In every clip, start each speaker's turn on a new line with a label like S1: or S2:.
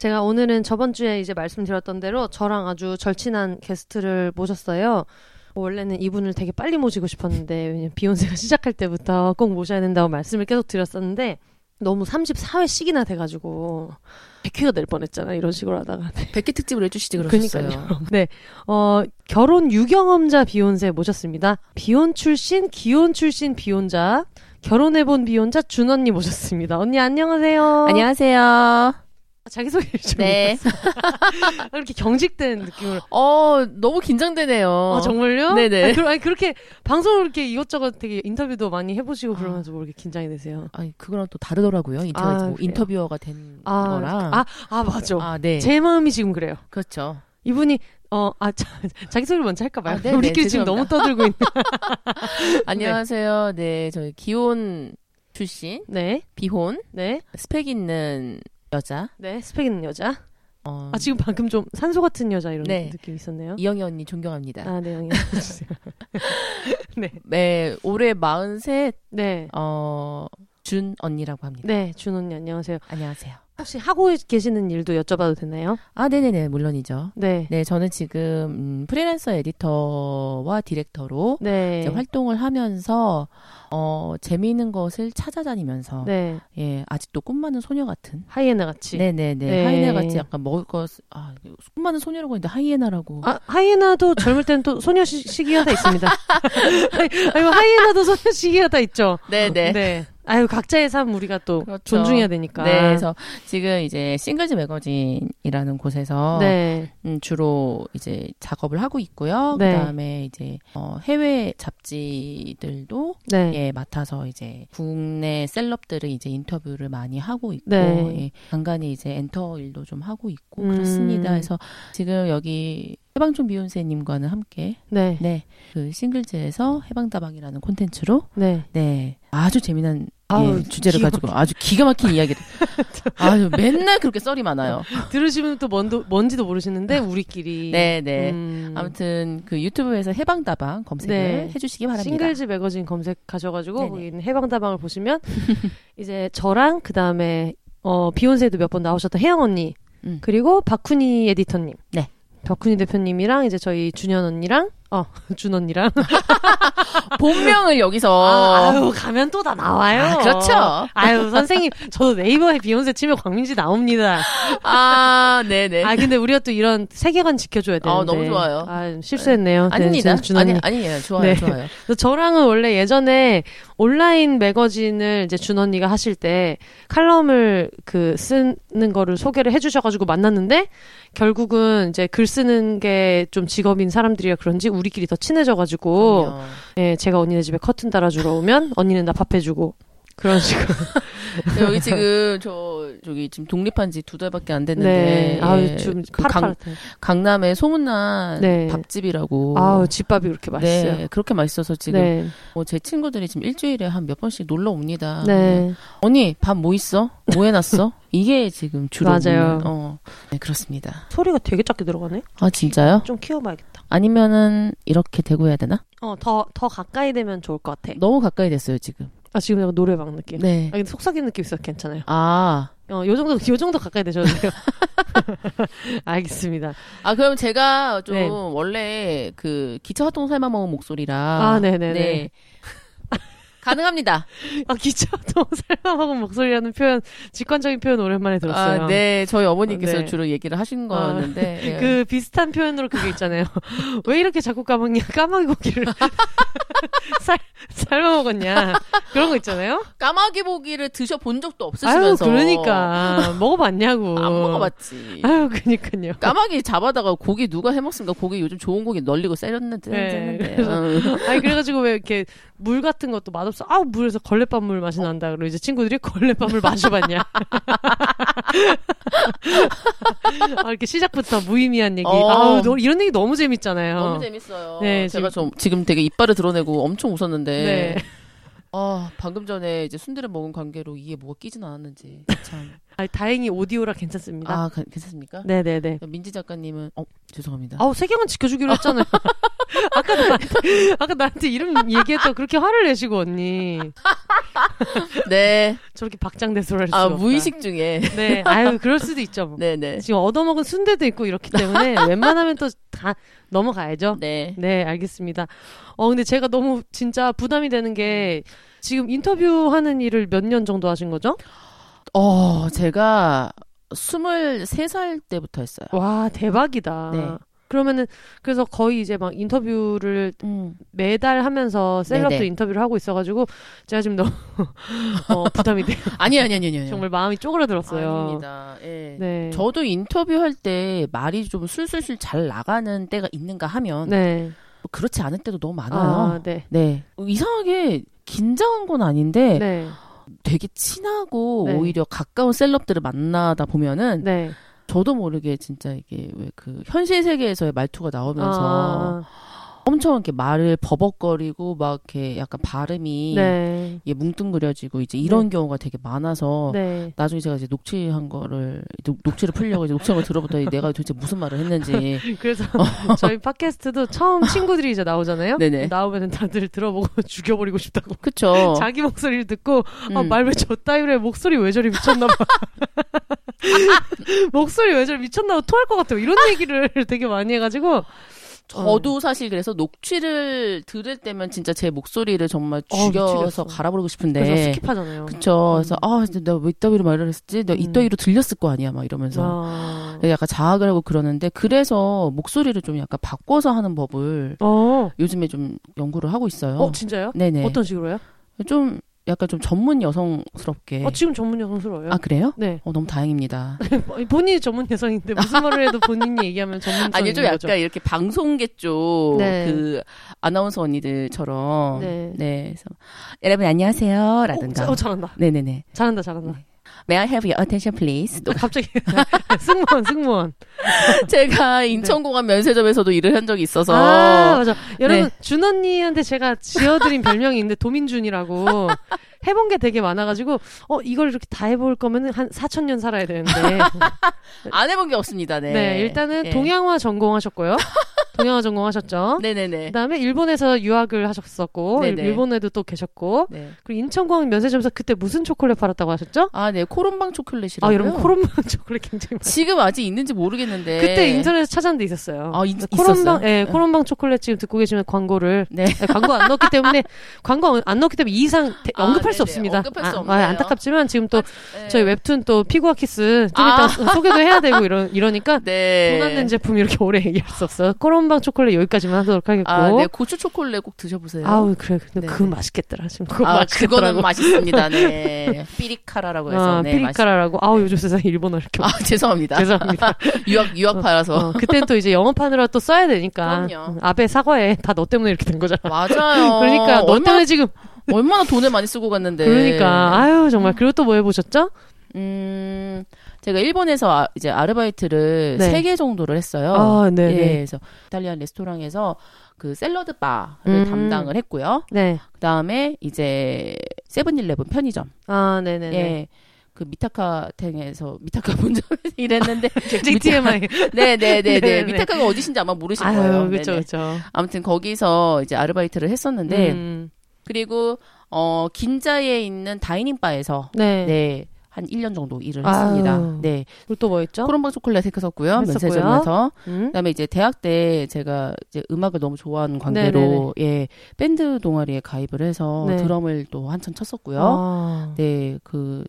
S1: 제가 오늘은 저번 주에 이제 말씀드렸던 대로 저랑 아주 절친한 게스트를 모셨어요. 원래는 이분을 되게 빨리 모시고 싶었는데 왜냐면 비욘세가 시작할 때부터 꼭 모셔야 된다고 말씀을 계속 드렸었는데 너무 34회씩이나 돼가지고 100회가 될 뻔했잖아 이런 식으로 하다가 네.
S2: 100개 특집을 해주시지 그러셨어요.
S1: 그러니까요. 네, 어 결혼 유경험자 비욘세 모셨습니다. 비혼 출신, 기혼 출신 비혼자, 결혼해본 비혼자 준 언니 모셨습니다. 언니 안녕하세요.
S2: 안녕하세요.
S1: 자기소개 좀.
S2: 네.
S1: 이렇게 경직된 느낌으로.
S2: 어, 너무 긴장되네요.
S1: 아, 정말요?
S2: 네네.
S1: 아니, 그, 아니, 그렇게 방송을 이렇게 이것저것 되게 인터뷰도 많이 해보시고 그러면서 뭐 이렇게 긴장이 되세요.
S2: 아니, 그거랑 또 다르더라고요. 인터뷰,
S1: 아,
S2: 뭐? 인터뷰어가 된
S1: 아,
S2: 거랑.
S1: 아, 아, 맞아.
S2: 아, 네.
S1: 제 마음이 지금 그래요.
S2: 그렇죠.
S1: 이분이, 어, 아, 자, 자기소개 먼저 할까봐요.
S2: 아, 네네,
S1: 우리끼리 지금
S2: 죄송합니다.
S1: 너무 떠들고 있는.
S2: 안녕하세요. 네, 저희 기혼 출신,
S1: 네,
S2: 비혼,
S1: 네,
S2: 스펙 있는 여자.
S1: 네, 스펙 있는 여자.
S2: 어,
S1: 아, 지금 방금 좀 산소 같은 여자 이런
S2: 네.
S1: 느낌 있었네요.
S2: 이영애 언니 존경합니다.
S1: 아, 네, 영희 해주세요. 네,
S2: 네, 올해 43,
S1: 네,
S2: 어, 준 언니라고 합니다.
S1: 네, 준 언니 안녕하세요.
S2: 안녕하세요.
S1: 혹시 하고 계시는 일도 여쭤봐도 되나요?
S2: 아, 네네네, 물론이죠.
S1: 네,
S2: 네, 저는 지금 음, 프리랜서 에디터와 디렉터로
S1: 네,
S2: 이제 활동을 하면서 어 재미있는 것을 찾아다니면서
S1: 네,
S2: 예 아직도 꿈 많은 소녀 같은
S1: 하이에나 같이.
S2: 네네네
S1: 네.
S2: 하이에나 같이 약간 먹을 것 아 꿈 많은 소녀라고 했는데 하이에나라고
S1: 아, 하이에나도 젊을 때는 또 소녀 시, 시기가 다 있습니다. 아니, 뭐 하이에나도 소녀 시기가 다 있죠.
S2: 네네
S1: 네. 아유, 각자의 삶 우리가 또
S2: 그렇죠.
S1: 존중해야 되니까.
S2: 네 그래서 지금 이제 싱글즈 매거진이라는 곳에서
S1: 네.
S2: 음, 주로 이제 작업을 하고 있고요
S1: 네.
S2: 그다음에 이제 어, 해외 잡지들도
S1: 네.
S2: 예, 맡아서 이제 국내 셀럽들을 이제 인터뷰를 많이 하고 있고
S1: 네.
S2: 예, 간간히 이제 엔터 일도 좀 하고 있고
S1: 음.
S2: 그렇습니다. 그래서 지금 여기 해방촌 비욘세님과는 함께
S1: 네.
S2: 네 그 싱글즈에서 해방다방이라는 콘텐츠로
S1: 네.
S2: 네 아주 재미난
S1: 아우,
S2: 예, 주제를 가지고 아주 기가 막힌 이야기를 아주 맨날 그렇게 썰이 많아요.
S1: 들으시면 또 뭔도, 뭔지도 모르시는데, 우리끼리.
S2: 네네.
S1: 음,
S2: 아무튼 그 유튜브에서 해방다방 검색을
S1: 네.
S2: 해주시기 바랍니다.
S1: 싱글즈 매거진 검색하셔가지고. 거기 해방다방을 보시면, 이제 저랑, 그 다음에, 어, 비욘세도 몇 번 나오셨던 혜영 언니,
S2: 음.
S1: 그리고 박훈이 에디터님.
S2: 네.
S1: 박훈이 대표님이랑, 이제 저희 준현 언니랑, 어, 준 언니랑.
S2: 본명을 여기서
S1: 아, 아유, 가면 또 다 나와요.
S2: 아, 그렇죠.
S1: 아유, 선생님, 저도 네이버에 비욘세 치면 광민지 나옵니다.
S2: 아, 네네.
S1: 아, 근데 우리가 또 이런 세계관 지켜줘야 되는데.
S2: 아, 너무 좋아요.
S1: 아, 실수했네요. 네,
S2: 아닙니다.
S1: 준- 준 언니.
S2: 아니, 아니에요. 좋아요,
S1: 네.
S2: 좋아요.
S1: 저랑은 원래 예전에 온라인 매거진을 이제 준 언니가 하실 때 칼럼을 그 쓰는 거를 소개를 해주셔가지고 만났는데 결국은 이제 글 쓰는 게 좀 직업인 사람들이라 그런지 우리끼리 더 친해져가지고
S2: 그럼요.
S1: 예, 제가 언니네 집에 커튼 달아주러 오면 언니는 나 밥 해주고 그런 식으로.
S2: 여기 지금 저 저기 지금 독립한 지 두 달밖에 안 됐는데
S1: 네.
S2: 예,
S1: 아유, 좀
S2: 그 강,
S1: 파릇파릇해.
S2: 강남에 소문난
S1: 네.
S2: 밥집이라고.
S1: 아우, 집밥이 그렇게 맛있어요.
S2: 네, 그렇게 맛있어서 지금
S1: 네.
S2: 뭐제 친구들이 지금 일주일에 한 몇 번씩 놀러 옵니다.
S1: 네.
S2: 언니 밥 뭐 있어? 뭐 해놨어? 이게 지금 주로
S1: 맞아요.
S2: 어, 네 그렇습니다.
S1: 소리가 되게 작게 들어가네?
S2: 아 진짜요?
S1: 좀 키워봐야겠다.
S2: 아니면은 이렇게 대고 해야 되나?
S1: 어, 더, 더 가까이 되면 좋을 것 같아.
S2: 너무 가까이 됐어요 지금.
S1: 아, 지금 내가 노래방 느낌.
S2: 네.
S1: 아, 근데 속삭이는 느낌 있어. 괜찮아요.
S2: 아,
S1: 어, 요 정도, 요 정도 가까이 되셔도 돼요. 알겠습니다.
S2: 아 그럼 제가 좀
S1: 네.
S2: 원래 그 기차 활동 삶아먹은 목소리라
S1: 아, 네네네.
S2: 네. 가능합니다.
S1: 아, 기차도 삶아먹은 목소리라는 표현, 직관적인 표현 오랜만에 들었어요.
S2: 아, 네, 저희 어머니께서
S1: 네.
S2: 주로 얘기를 하신 거였는데 예.
S1: 그 비슷한 표현으로 그게 있잖아요. 왜 이렇게 자꾸 까먹냐? 까마귀 고기를 삶, 삶아 먹었냐? 그런 거 있잖아요.
S2: 까마귀 보기를 드셔 본 적도
S1: 아유,
S2: 없으시면서
S1: 그러니까. 먹어봤냐고.
S2: 안 먹어봤지.
S1: 아유, 그니까요.
S2: 까마귀 잡아다가 고기 누가 해먹습니까? 고기 요즘 좋은 고기 널리고 세렸는데.
S1: 네. 그래서-
S2: 응.
S1: 아니, 그래가지고 왜 이렇게 물 같은 것도 맛없어. 아, 물에서 걸레밥 물 맛이 난다. 그리고 이제 친구들이 걸레밥 물 마셔봤냐. 아, 이렇게 시작부터 무의미한 얘기.
S2: 어.
S1: 아우, 너, 이런 얘기 너무 재밌잖아요.
S2: 너무 재밌어요.
S1: 네,
S2: 제가 좀 지금 되게 이빨을 드러내고 엄청 웃었는데.
S1: 네.
S2: 아, 방금 전에 이제 순대를 먹은 관계로 이에 뭐가 끼진 않았는지. 참.
S1: 아, 다행히 오디오라 괜찮습니다.
S2: 아, 가- 괜찮습니까?
S1: 네네네.
S2: 민지 작가님은, 어, 죄송합니다.
S1: 아우, 세경은 지켜주기로 했잖아요. 아까 나한테, 아까 나한테 이름 얘기했다고 그렇게 화를 내시고, 언니.
S2: 네.
S1: 저렇게 박장대소를 할 수가
S2: 아,
S1: 없다.
S2: 무의식 중에.
S1: 네, 아유, 그럴 수도 있죠. 뭐.
S2: 네네.
S1: 지금 얻어먹은 순대도 있고 이렇기 때문에 웬만하면 또 다 넘어가야죠.
S2: 네.
S1: 네, 알겠습니다. 어, 근데 제가 너무 진짜 부담이 되는 게 지금 인터뷰하는 일을 몇 년 정도 하신 거죠?
S2: 어, 제가 23살 때부터 했어요.
S1: 와, 대박이다.
S2: 네.
S1: 그러면은 그래서 거의 이제 막 인터뷰를
S2: 음.
S1: 매달 하면서 셀럽도
S2: 네네.
S1: 인터뷰를 하고 있어가지고 제가 지금 너무 어, 부담이 돼요.
S2: 아니, 아니, 아니, 아니.
S1: 정말 마음이 쪼그라들었어요.
S2: 아닙니다. 예.
S1: 네.
S2: 저도 인터뷰할 때 말이 좀 술술술 잘 나가는 때가 있는가 하면
S1: 네.
S2: 뭐 그렇지 않을 때도 너무 많아요.
S1: 아, 네.
S2: 네. 이상하게 긴장한 건 아닌데
S1: 네.
S2: 되게 친하고
S1: 네.
S2: 오히려 가까운 셀럽들을 만나다 보면은
S1: 네.
S2: 저도 모르게 진짜 이게 왜 그 현실 세계에서의 말투가 나오면서
S1: 아,
S2: 엄청 이렇게 말을 버벅거리고 막 이렇게 약간 발음이
S1: 네.
S2: 이게 뭉뚱그려지고 이제 이런 경우가 되게 많아서
S1: 네.
S2: 나중에 제가 이제 녹취한 거를 녹- 녹취를 풀려고 이제 녹취한 걸 들어보더니 내가 도대체 무슨 말을 했는지
S1: 그래서 저희 팟캐스트도 처음 친구들이 이제 나오잖아요.
S2: 네네.
S1: 나오면 다들 들어보고 죽여버리고 싶다고.
S2: 그쵸
S1: 자기 목소리를 듣고 아,
S2: 음.
S1: 말 왜 저 따위로 해 목소리 왜 저리 미쳤나봐. 목소리 왜 저리 미쳤나봐 토할 것 같아요. 이런 얘기를 되게 많이 해가지고
S2: 저도 사실 그래서 녹취를 들을 때면 진짜 제 목소리를 정말
S1: 어,
S2: 죽여서
S1: 미치겠어.
S2: 갈아버리고
S1: 그래서
S2: 싶은데
S1: skip하잖아요.
S2: 그쵸 그래서 아 내가 왜 이따위로 말을 했었지 내가
S1: 음.
S2: 이따위로 들렸을 거 아니야 막 이러면서
S1: 아.
S2: 약간 자학을 하고 그러는데 그래서 목소리를 좀 약간 바꿔서 하는 법을
S1: 어.
S2: 요즘에 좀 연구를 하고 있어요.
S1: 어 진짜요?
S2: 네네.
S1: 어떤 식으로요?
S2: 좀 약간 좀 전문 여성스럽게.
S1: 어 지금 전문 여성스러워요.
S2: 아 그래요?
S1: 네.
S2: 어 너무 다행입니다.
S1: 본인이 전문 여성인데 무슨 말을 해도 본인이 얘기하면 전문성
S2: 아니 좀 약간
S1: 거죠.
S2: 이렇게 방송계 쪽
S1: 네.
S2: 그 아나운서 언니들처럼
S1: 네.
S2: 네. 그래서 여러분 안녕하세요 라든가.
S1: 어, 어, 잘한다.
S2: 네네네.
S1: 잘한다, 잘한다.
S2: May I have your attention, please? 또
S1: 갑자기 승무원, 승무원.
S2: 제가 인천공항 면세점에서도 일을 한 적이 있어서
S1: 아, 맞아. 여러분,
S2: 네.
S1: 준 언니한테 제가 지어드린 별명이 있는데, 도민준이라고. 해본 게 되게 많아가지고, 어, 이걸 이렇게 다 해볼 거면 한 4천 년 살아야 되는데.
S2: 안 해본 게 없습니다. 네.
S1: 네, 일단은
S2: 네.
S1: 동양화 전공하셨고요. 동양화 전공하셨죠.
S2: 네네네.
S1: 그 다음에 일본에서 유학을 하셨었고,
S2: 네네.
S1: 일본에도 또 계셨고,
S2: 네.
S1: 그리고 인천공항 면세점에서 그때 무슨 초콜릿 팔았다고 하셨죠?
S2: 아, 네. 코롬방 초콜릿이라고요.
S1: 아, 여러분, 코롬방 초콜릿 굉장히 많아요.
S2: 지금 아직 있는지 모르겠는데.
S1: 그때 인터넷에 찾았는데 있었어요.
S2: 아, 있-
S1: 코롬방,
S2: 있었어요?
S1: 예, 코롬방 초콜릿 지금 듣고 계시면 광고를
S2: 네.
S1: 네, 광고 안 넣었기 때문에 광고 안 넣었기 때문에 이 이상 대-
S2: 아,
S1: 언급할 수. 없습니다.
S2: 언급할 수
S1: 아,
S2: 없네요.
S1: 아, 안타깝지만 지금 또
S2: 네.
S1: 저희 웹툰 또 피구아 키스 좀
S2: 아.
S1: 이따 소- 소개도 해야 되고 이러, 이러니까
S2: 네.
S1: 돈안낸 제품 이렇게 오래 얘기할 수 없어요. 코롬방 초콜릿 여기까지만 하도록 하겠고.
S2: 아, 네. 고추 초콜릿 꼭 드셔보세요.
S1: 아우 그래 근데
S2: 네,
S1: 그거
S2: 네.
S1: 맛있겠더라 지금 그거
S2: 아,
S1: 맛있겠더라고.
S2: 그거는 맛있습니다. 네. ピリ辛라고 해서.
S1: 아,
S2: 네,
S1: ピリ辛라고 아우 요즘 세상에 일본어 이렇게
S2: 아, 죄송합니다.
S1: 죄송합니다.
S2: 유학, 유학파라서.
S1: 어, 그땐 또 이제 영어판으로 또 써야 되니까
S2: 그럼요.
S1: 음, 아베 사과해 다 너 때문에 이렇게 된 거잖아.
S2: 맞아요.
S1: 그러니까 너
S2: 얼마나,
S1: 때문에 지금
S2: 얼마나 돈을 많이 쓰고 갔는데.
S1: 그러니까 아유 정말 그리고 또 뭐 해보셨죠?
S2: 음, 제가 일본에서 아, 이제 아르바이트를
S1: 네.
S2: 세개 정도를 했어요.
S1: 아 네네
S2: 예, 그래서 이탈리안 레스토랑에서 그 샐러드 바를
S1: 음.
S2: 담당을 했고요.
S1: 네.
S2: 그 다음에 이제 세븐일레븐 편의점.
S1: 아 네네네.
S2: 예. 그 미타카탱에서 미타카 본점에서 일했는데
S1: 굉장히 TMI.
S2: 네네네네
S1: 네네.
S2: 미타카가 어디신지 아마 모르실 거예요.
S1: 그렇죠. 그렇죠.
S2: 아무튼 거기서 이제 아르바이트를 했었는데
S1: 음,
S2: 그리고 어 긴자에 있는 다이닝 바에서
S1: 네.
S2: 네. 한 1년 정도 일을
S1: 아유.
S2: 했습니다. 네.
S1: 그리고 또뭐 했죠?
S2: 코롬방 초콜릿 했었고요. 면세점에서.
S1: 음?
S2: 그다음에 이제 대학 때 제가 이제 음악을 너무 좋아하는 관계로 예 밴드 동아리에 가입을 해서
S1: 네.
S2: 드럼을 또 한참 쳤었고요.
S1: 아.
S2: 네 그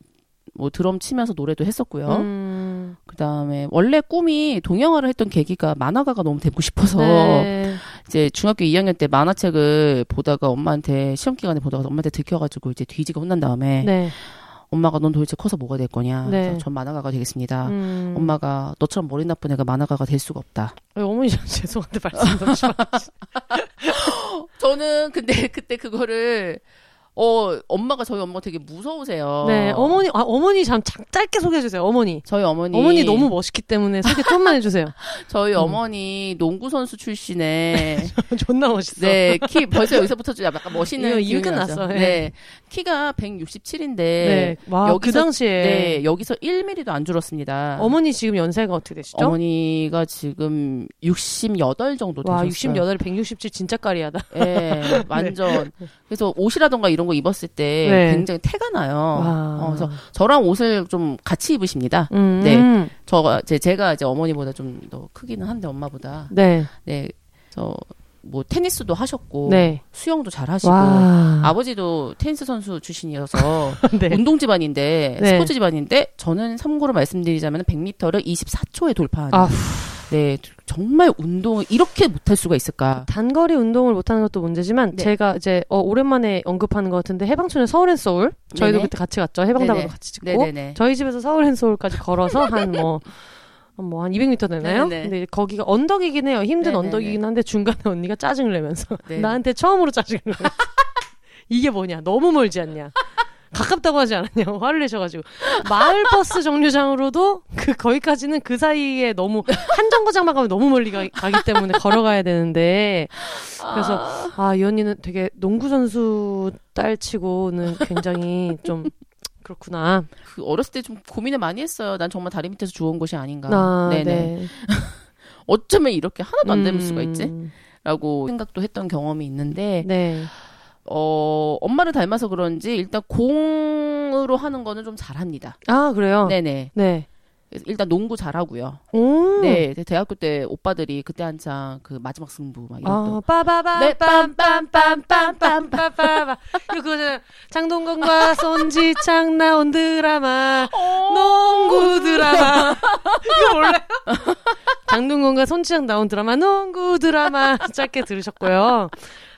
S2: 뭐 드럼 치면서 노래도 했었고요.
S1: 음,
S2: 그다음에 원래 꿈이 동영화를 했던 계기가 만화가가 너무 되고 싶어서
S1: 네.
S2: 이제 중학교 2학년 때 만화책을 보다가 엄마한테 시험 기간에 보다가 엄마한테 들켜가지고 이제 뒤지게 혼난 다음에
S1: 네.
S2: 엄마가 넌 도대체 커서 뭐가 될 거냐.
S1: 네.
S2: 전 만화가가 되겠습니다.
S1: 음.
S2: 엄마가 너처럼 머리 나쁜 애가 만화가가 될 수가 없다.
S1: 어, 어머니 저 죄송한데 말씀 심하
S2: 저는 근데 그때 그거를 어 엄마가 저희 엄마가 되게 무서우세요.
S1: 네, 어머니, 아, 어머니 참 자- 짧게 소개해 주세요, 어머니.
S2: 저희 어머니
S1: 어머니 너무 멋있기 때문에 소개 좀만 해주세요.
S2: 저희
S1: 음.
S2: 어머니 농구 선수 출신에
S1: 존나 멋있어.
S2: 네, 키 벌써 여기서부터 좀 약간 멋있는
S1: 이거
S2: 나죠.
S1: 났어, 예.
S2: 네. 키가 167인데
S1: 네. 와, 그
S2: 여기서-
S1: 당시에.
S2: 네, 여기서 1mm도 안 줄었습니다.
S1: 어머니 지금 연세가 어떻게 되시죠?
S2: 어머니가 지금 68 정도
S1: 와,
S2: 되셨어요.
S1: 68, 167 진짜 까리하다.
S2: 예, 완전. 그래서 옷이라던가 이런 거 입었을 때
S1: 네.
S2: 굉장히 태가 나요.
S1: 와.
S2: 어, 그래서 저랑 옷을 좀 같이 입으십니다.
S1: 음.
S2: 네. 저가 이제 제가 이제 어머니보다 좀 더 크기는 한데 엄마보다
S1: 네.
S2: 네. 저 뭐 테니스도 하셨고
S1: 네.
S2: 수영도 잘 하시고
S1: 와.
S2: 아버지도 테니스 선수 출신이어서
S1: 네.
S2: 운동 집안인데
S1: 네.
S2: 스포츠 집안인데 저는 참고로 말씀드리자면 100m를 24초에 돌파하는
S1: 아.
S2: 네 정말 운동을 이렇게 못할 수가 있을까
S1: 단거리 운동을 못하는 것도 문제지만
S2: 네.
S1: 제가 이제 어, 오랜만에 언급하는 것 같은데 해방촌에 서울앤서울 저희도
S2: 네네.
S1: 그때 같이 갔죠
S2: 네네.
S1: 같이 찍고
S2: 네네네
S1: 저희 집에서 서울앤서울까지 걸어서 한 뭐 뭐한 200m 되나요?
S2: 네네.
S1: 근데 거기가 언덕이긴 해요. 힘든
S2: 네네네.
S1: 언덕이긴 한데 중간에 언니가 짜증을 내면서
S2: 네.
S1: 나한테 처음으로 짜증을 내면서 이게 뭐냐? 너무 멀지 않냐? 가깝다고 하지 않았냐? 화를 내셔가지고 마을 버스 정류장으로도 그 거기까지는 그 사이에 너무 한 정거장만 가면 너무 멀리 가, 가기 때문에 걸어가야 되는데 그래서 아이 언니는 되게 농구 선수 딸 치고는 굉장히 좀 그렇구나.
S2: 그 어렸을 때 좀 고민을 많이 했어요 난 정말 다리 밑에서 주워온 것이 아닌가
S1: 아,
S2: 네네
S1: 네.
S2: 어쩌면 이렇게 하나도 안 닮을 수가 있지
S1: 음,
S2: 라고 생각도 했던 경험이 있는데
S1: 네.
S2: 어 엄마를 닮아서 그런지 일단 공으로 하는 거는 좀 잘합니다
S1: 아 그래요.
S2: 네네
S1: 네.
S2: 일단 농구 잘하고요
S1: 오.
S2: 네, 대학교 때 오빠들이 그때 한창 그 마지막 승부 막 이런
S1: 아,
S2: 거.
S1: 빠바바
S2: 네,
S1: 빰빰빰빰빰빰빰빰 이거 그거잖아. 장동건과 손지창 나온 드라마 농구 드라마 이거 몰라요? 장동건과 손지창 나온 드라마 농구 드라마 짧게 들으셨고요.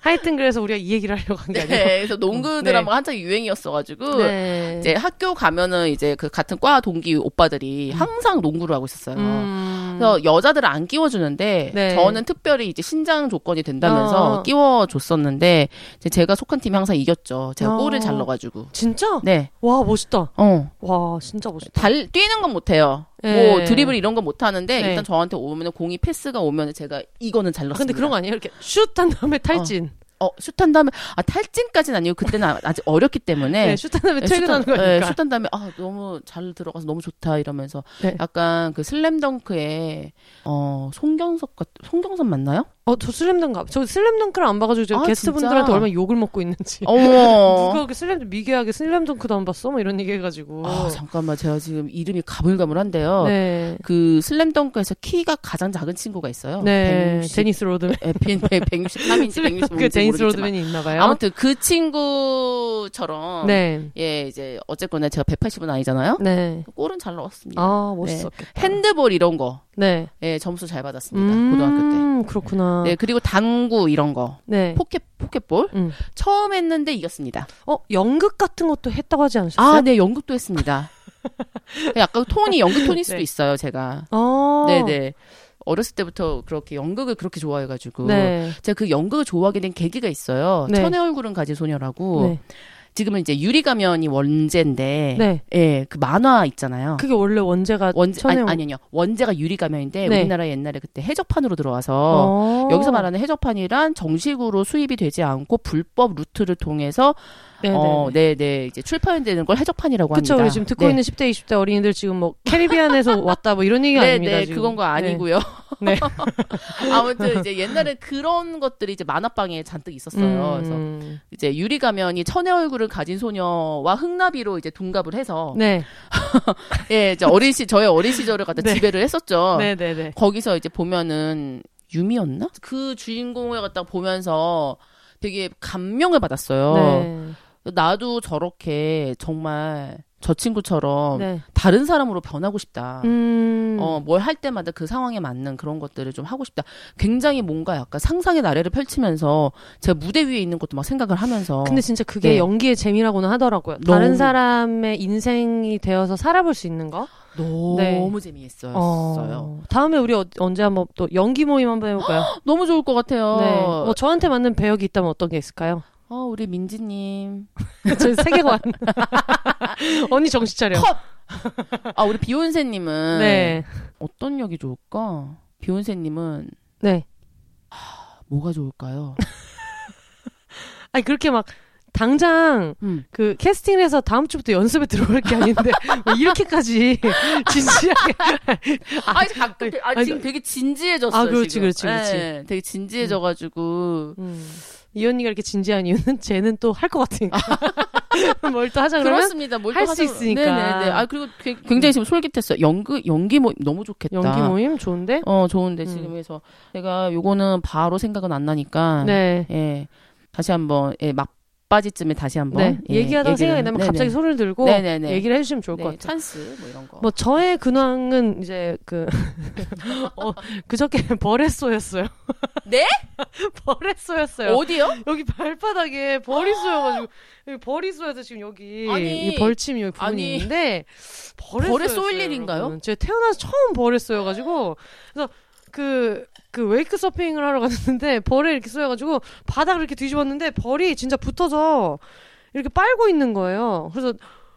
S1: 하여튼 그래서 우리가 이 얘기를 하려고 한 게 아니고
S2: 네, 그래서 농구
S1: 네.
S2: 드라마가 한창 유행이었어가지고
S1: 네.
S2: 이제 학교 가면은 이제 그 같은 과 동기 오빠들이 항상 농구를 하고 있었어요.
S1: 음.
S2: 그래서 여자들을 안 끼워주는데
S1: 네.
S2: 저는 특별히 이제 신장 조건이 된다면서
S1: 어.
S2: 끼워줬었는데 제가 속한 팀이 항상 이겼죠. 제가
S1: 어.
S2: 골을 잘 넣어가지고.
S1: 진짜?
S2: 네,
S1: 와 멋있다.
S2: 어.
S1: 와 진짜 멋있다.
S2: 달 뛰는 건 못해요.
S1: 네.
S2: 뭐 드리블 이런 건 못 하는데
S1: 네.
S2: 일단 저한테 오면 공이 패스가 오면 제가 이거는 잘 넣습니다.
S1: 근데 그런 거 아니에요? 이렇게 슛 한 다음에 탈진.
S2: 어, 슛한 다음에, 아, 탈진까지는 아니고, 그때는 아- 아직 어렸기 때문에.
S1: 네, 슛한 다음에
S2: 네,
S1: 퇴근하는
S2: 슛한-
S1: 거니까.
S2: 네, 슛한 다음에, 아, 너무 잘 들어가서 너무 좋다, 이러면서.
S1: 네.
S2: 약간 그 슬램덩크에, 어, 송경석 같, 송경선 맞나요?
S1: 어, 저 슬램덩크, 저 슬램덩크를 안 봐가지고 제가
S2: 아,
S1: 게스트분들한테
S2: 진짜?
S1: 얼마나 욕을 먹고 있는지. 누가 그렇게 슬램, 미개하게 슬램덩크도 안 봤어? 뭐 이런 얘기 해가지고.
S2: 아, 잠깐만, 제가 지금 이름이 가물가물한데요.
S1: 네.
S2: 그 슬램덩크에서 키가 가장 작은 친구가 있어요.
S1: 네.
S2: 160,
S1: 데니스 로드맨.
S2: 예, 163인지
S1: 슬램덩크
S2: 165인지
S1: 데니스
S2: 모르겠지만.
S1: 로드맨이 있나 봐요.
S2: 아무튼 그 친구처럼.
S1: 네.
S2: 예, 이제, 어쨌거나 제가 180은 아니잖아요?
S1: 네.
S2: 골은 잘 넣었습니다.
S1: 아, 멋있었겠다.
S2: 핸드볼 이런 거.
S1: 네.
S2: 예, 점수 잘 받았습니다. 고등학교 때.
S1: 음, 그렇구나.
S2: 네, 그리고 당구 이런 거.
S1: 네.
S2: 포켓 포켓볼
S1: 음.
S2: 처음 했는데 이겼습니다.
S1: 어, 연극 같은 것도 했다고 하지 않으셨어요?
S2: 아, 네, 연극도 했습니다. 약간 톤이 연극 톤일 수도
S1: 네.
S2: 있어요, 제가.
S1: 어.
S2: 네, 네. 어렸을 때부터 그렇게 연극을 그렇게 좋아해가지고
S1: 네.
S2: 제가 그 연극을 좋아하게 된 계기가 있어요.
S1: 네.
S2: 천의 얼굴을 가진 소녀라고
S1: 네.
S2: 지금은 이제 유리 가면이 원제인데,
S1: 네.
S2: 예, 그 만화 있잖아요.
S1: 그게 원래 원제가
S2: 원제
S1: 천의
S2: 아니, 아니요 원제가 유리 가면인데
S1: 네.
S2: 우리나라 옛날에 그때 해적판으로 들어와서
S1: 어.
S2: 여기서 말하는 해적판이란 정식으로 수입이 되지 않고 불법 루트를 통해서
S1: 네네.
S2: 어, 네, 네. 이제 출판되는 걸 해적판이라고
S1: 그쵸,
S2: 합니다.
S1: 우리 지금 듣고
S2: 네.
S1: 있는 10대, 20대 어린이들 지금 뭐 캐리비안에서 왔다 뭐 이런 얘기
S2: 네,
S1: 아닙니다.
S2: 네,
S1: 지금.
S2: 그건 거 아니고요.
S1: 네.
S2: 아무튼 이제 옛날에 그런 것들이 이제 만화방에 잔뜩 있었어요. 그래서
S1: 음.
S2: 이제 유리 가면이 천의 얼굴을 가진 소녀와 흥나비로 이제 둔갑을 해서
S1: 네.
S2: 예, 이제 어린 시 저의 어린 시절을 갖다
S1: 네.
S2: 지배를 했었죠.
S1: 네, 네, 네.
S2: 거기서 이제 보면은 유미였나? 그 주인공을 갖다 보면서 되게 감명을 받았어요.
S1: 네.
S2: 나도 저렇게 정말 저 친구처럼
S1: 네.
S2: 다른 사람으로 변하고 싶다.
S1: 음. 음.
S2: 어, 뭘 할 때마다 그 상황에 맞는 그런 것들을 좀 하고 싶다. 굉장히 뭔가 약간 상상의 나래를 펼치면서 제가 무대 위에 있는 것도 막 생각을 하면서.
S1: 근데 진짜 그게
S2: 네.
S1: 연기의 재미라고는 하더라고요. 다른
S2: 너무-
S1: 사람의 인생이 되어서 살아볼 수 있는 거.
S2: 너무
S1: 네.
S2: 재미있었어요.
S1: 어, 다음에 우리 어, 언제 한번 또 연기 모임 한번 해볼까요?
S2: 너무 좋을 것 같아요.
S1: 네. 뭐 저한테 맞는 배역이 있다면 어떤 게 있을까요?
S2: 어, 우리 민지님.
S1: 저 세계관. 언니 정신 차려.
S2: 컷! 아, 우리 비욘세님은.
S1: 네.
S2: 어떤 역이 좋을까? 비욘세님은
S1: 네.
S2: 뭐가 좋을까요?
S1: 아니 그렇게 막 당장
S2: 음.
S1: 그 캐스팅을 해서 다음 주부터 연습에 들어올 게 아닌데 왜 이렇게까지 진지하게
S2: 아, 이제 가끔, 아,
S1: 아니,
S2: 지금
S1: 그-
S2: 되게 진지해졌어요.
S1: 아, 그렇지,
S2: 지금.
S1: 그렇지, 그렇지.
S2: 네, 되게 진지해져가지고.
S1: 음. 이 언니가 이렇게 진지한 이유는 쟤는 또 할 것 같으니까 뭘 또 하자 그러면
S2: 그렇습니다.
S1: 뭘할또수 있으니까.
S2: 네네네. 아, 그리고 게- 굉장히 지금 솔깃했어요. 연기, 연기 모 너무 좋겠다.
S1: 연기 모임 좋은데
S2: 어, 좋은데,
S1: 음.
S2: 지금 해서. 제가 요거는 바로 생각은 안 나니까.
S1: 네.
S2: 예. 다시 한번, 예, 막 바지쯤에 다시 한번.
S1: 네.
S2: 예,
S1: 얘기하다가
S2: 얘기를-
S1: 생각이 나면
S2: 네네.
S1: 갑자기 소리를 들고
S2: 네네네.
S1: 얘기를 해주시면 좋을 것
S2: 네,
S1: 같아요.
S2: 찬스, 뭐 이런 거.
S1: 뭐 저의 근황은 이제 그 어, 그저께 벌에 쏘였어요.
S2: 네?
S1: 벌에 쏘였어요.
S2: 어디요?
S1: 여기 발바닥에 벌이 쏘여가지고 여기 벌이 쏘여서 지금 여기
S2: 아니,
S1: 이 벌침이 여기 부분이 있는데 벌에,
S2: 벌에
S1: 쏘였어요,
S2: 쏘일 일인가요?
S1: 제가 태어나서 처음 벌에 쏘여가지고 그래서 그, 그 웨이크 서핑을 하러 갔는데 벌에 이렇게 쏘여가지고 바닥을 이렇게 뒤집었는데 벌이 진짜 붙어서 이렇게 빨고 있는 거예요. 그래서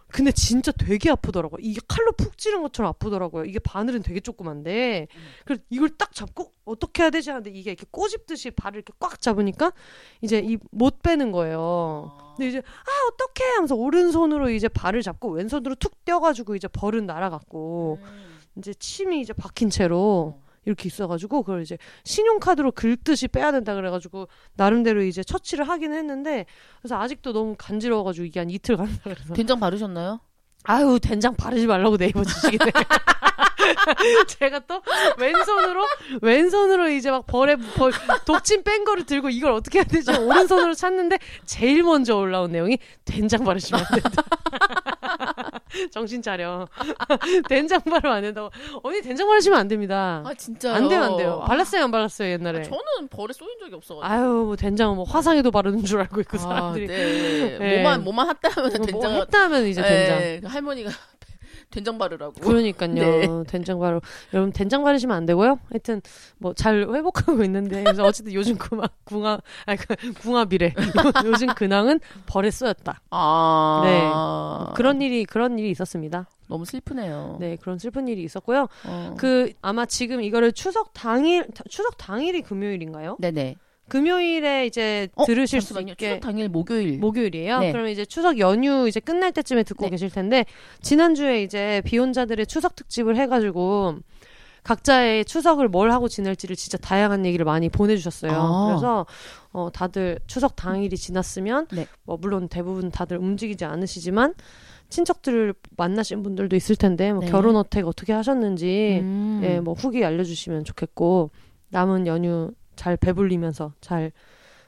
S1: 근데 진짜 되게 아프더라고요. 이게 칼로 푹 찌른 것처럼 아프더라고요. 이게 바늘은 되게 조그만데. 그래서 이걸 딱 잡고 어떻게 해야 되지 하는데 이게 이렇게 꼬집듯이 발을 이렇게 꽉 잡으니까 이제 이 못 빼는 거예요. 근데 이제 아 어떡해 하면서 오른손으로 이제 발을 잡고 왼손으로 툭 떼어 가지고 이제 벌은 날아갔고
S2: 음.
S1: 이제 침이 이제 박힌 채로 이렇게 있어가지고 그걸 이제 신용카드로 긁듯이 빼야 된다 그래가지고 나름대로 이제 처치를 하긴 했는데 그래서 아직도 너무 간지러워가지고 이게 한 이틀 간다 그래서
S2: 된장 바르셨나요?
S1: 아유 된장 바르지 말라고 네이버 지식이네. 제가 또 왼손으로 왼손으로 이제 막 벌에 벌 독침 뺀 거를 들고 이걸 어떻게 해야 되지 오른손으로 찾는데 제일 먼저 올라온 내용이 된장 바르시면 안 된다. 정신 차려. 된장 바르면 안 된다고. 언니 된장 바르시면 안 됩니다.
S2: 아, 진짜요?
S1: 안 돼요 안 돼요.
S2: 아,
S1: 발랐어요 안 발랐어요 옛날에.
S2: 저는 벌에 쏘인 적이 없어가지고.
S1: 아유 뭐 된장은 뭐 화상에도 바르는 줄 알고 있고
S2: 아,
S1: 사람들이.
S2: 네.
S1: 네.
S2: 뭐만 뭐만 했다면
S1: 뭐
S2: 된장
S1: 했다면 이제 된장.
S2: 네, 그 할머니가 된장 바르라고.
S1: 그러니까요.
S2: 네.
S1: 된장 바로 여러분 된장 바르시면 안 되고요. 하여튼 뭐 잘 회복하고 있는데 그래서 어쨌든 요즘 궁합 아니 그 궁합이래. 요- 요즘 근황은 벌에 쏘였다.
S2: 아,
S1: 네. 그런 일이 그런 일이 있었습니다.
S2: 너무 슬프네요.
S1: 네, 그런 슬픈 일이 있었고요.
S2: 어.
S1: 그 아마 지금 이거를 추석 당일 다- 추석 당일이 금요일인가요?
S2: 네네.
S1: 금요일에 이제
S2: 어,
S1: 들으실 수
S2: 잠시만요.
S1: 있게
S2: 추석 당일 목요일.
S1: 목요일이에요.
S2: 네.
S1: 그러면 이제 추석 연휴 이제 끝날 때쯤에 듣고
S2: 네.
S1: 계실 텐데 지난주에 이제 비혼자들의 추석 특집을 해가지고 각자의 추석을 뭘 하고 지낼지를 진짜 다양한 얘기를 많이 보내주셨어요.
S2: 아.
S1: 그래서 어, 다들 추석 당일이 지났으면
S2: 네.
S1: 뭐 물론 대부분 다들 움직이지 않으시지만 친척들을 만나신 분들도 있을 텐데 뭐
S2: 네.
S1: 결혼 어택 어떻게 하셨는지
S2: 음.
S1: 예, 뭐 후기 알려주시면 좋겠고 남은 연휴 잘 배불리면서 잘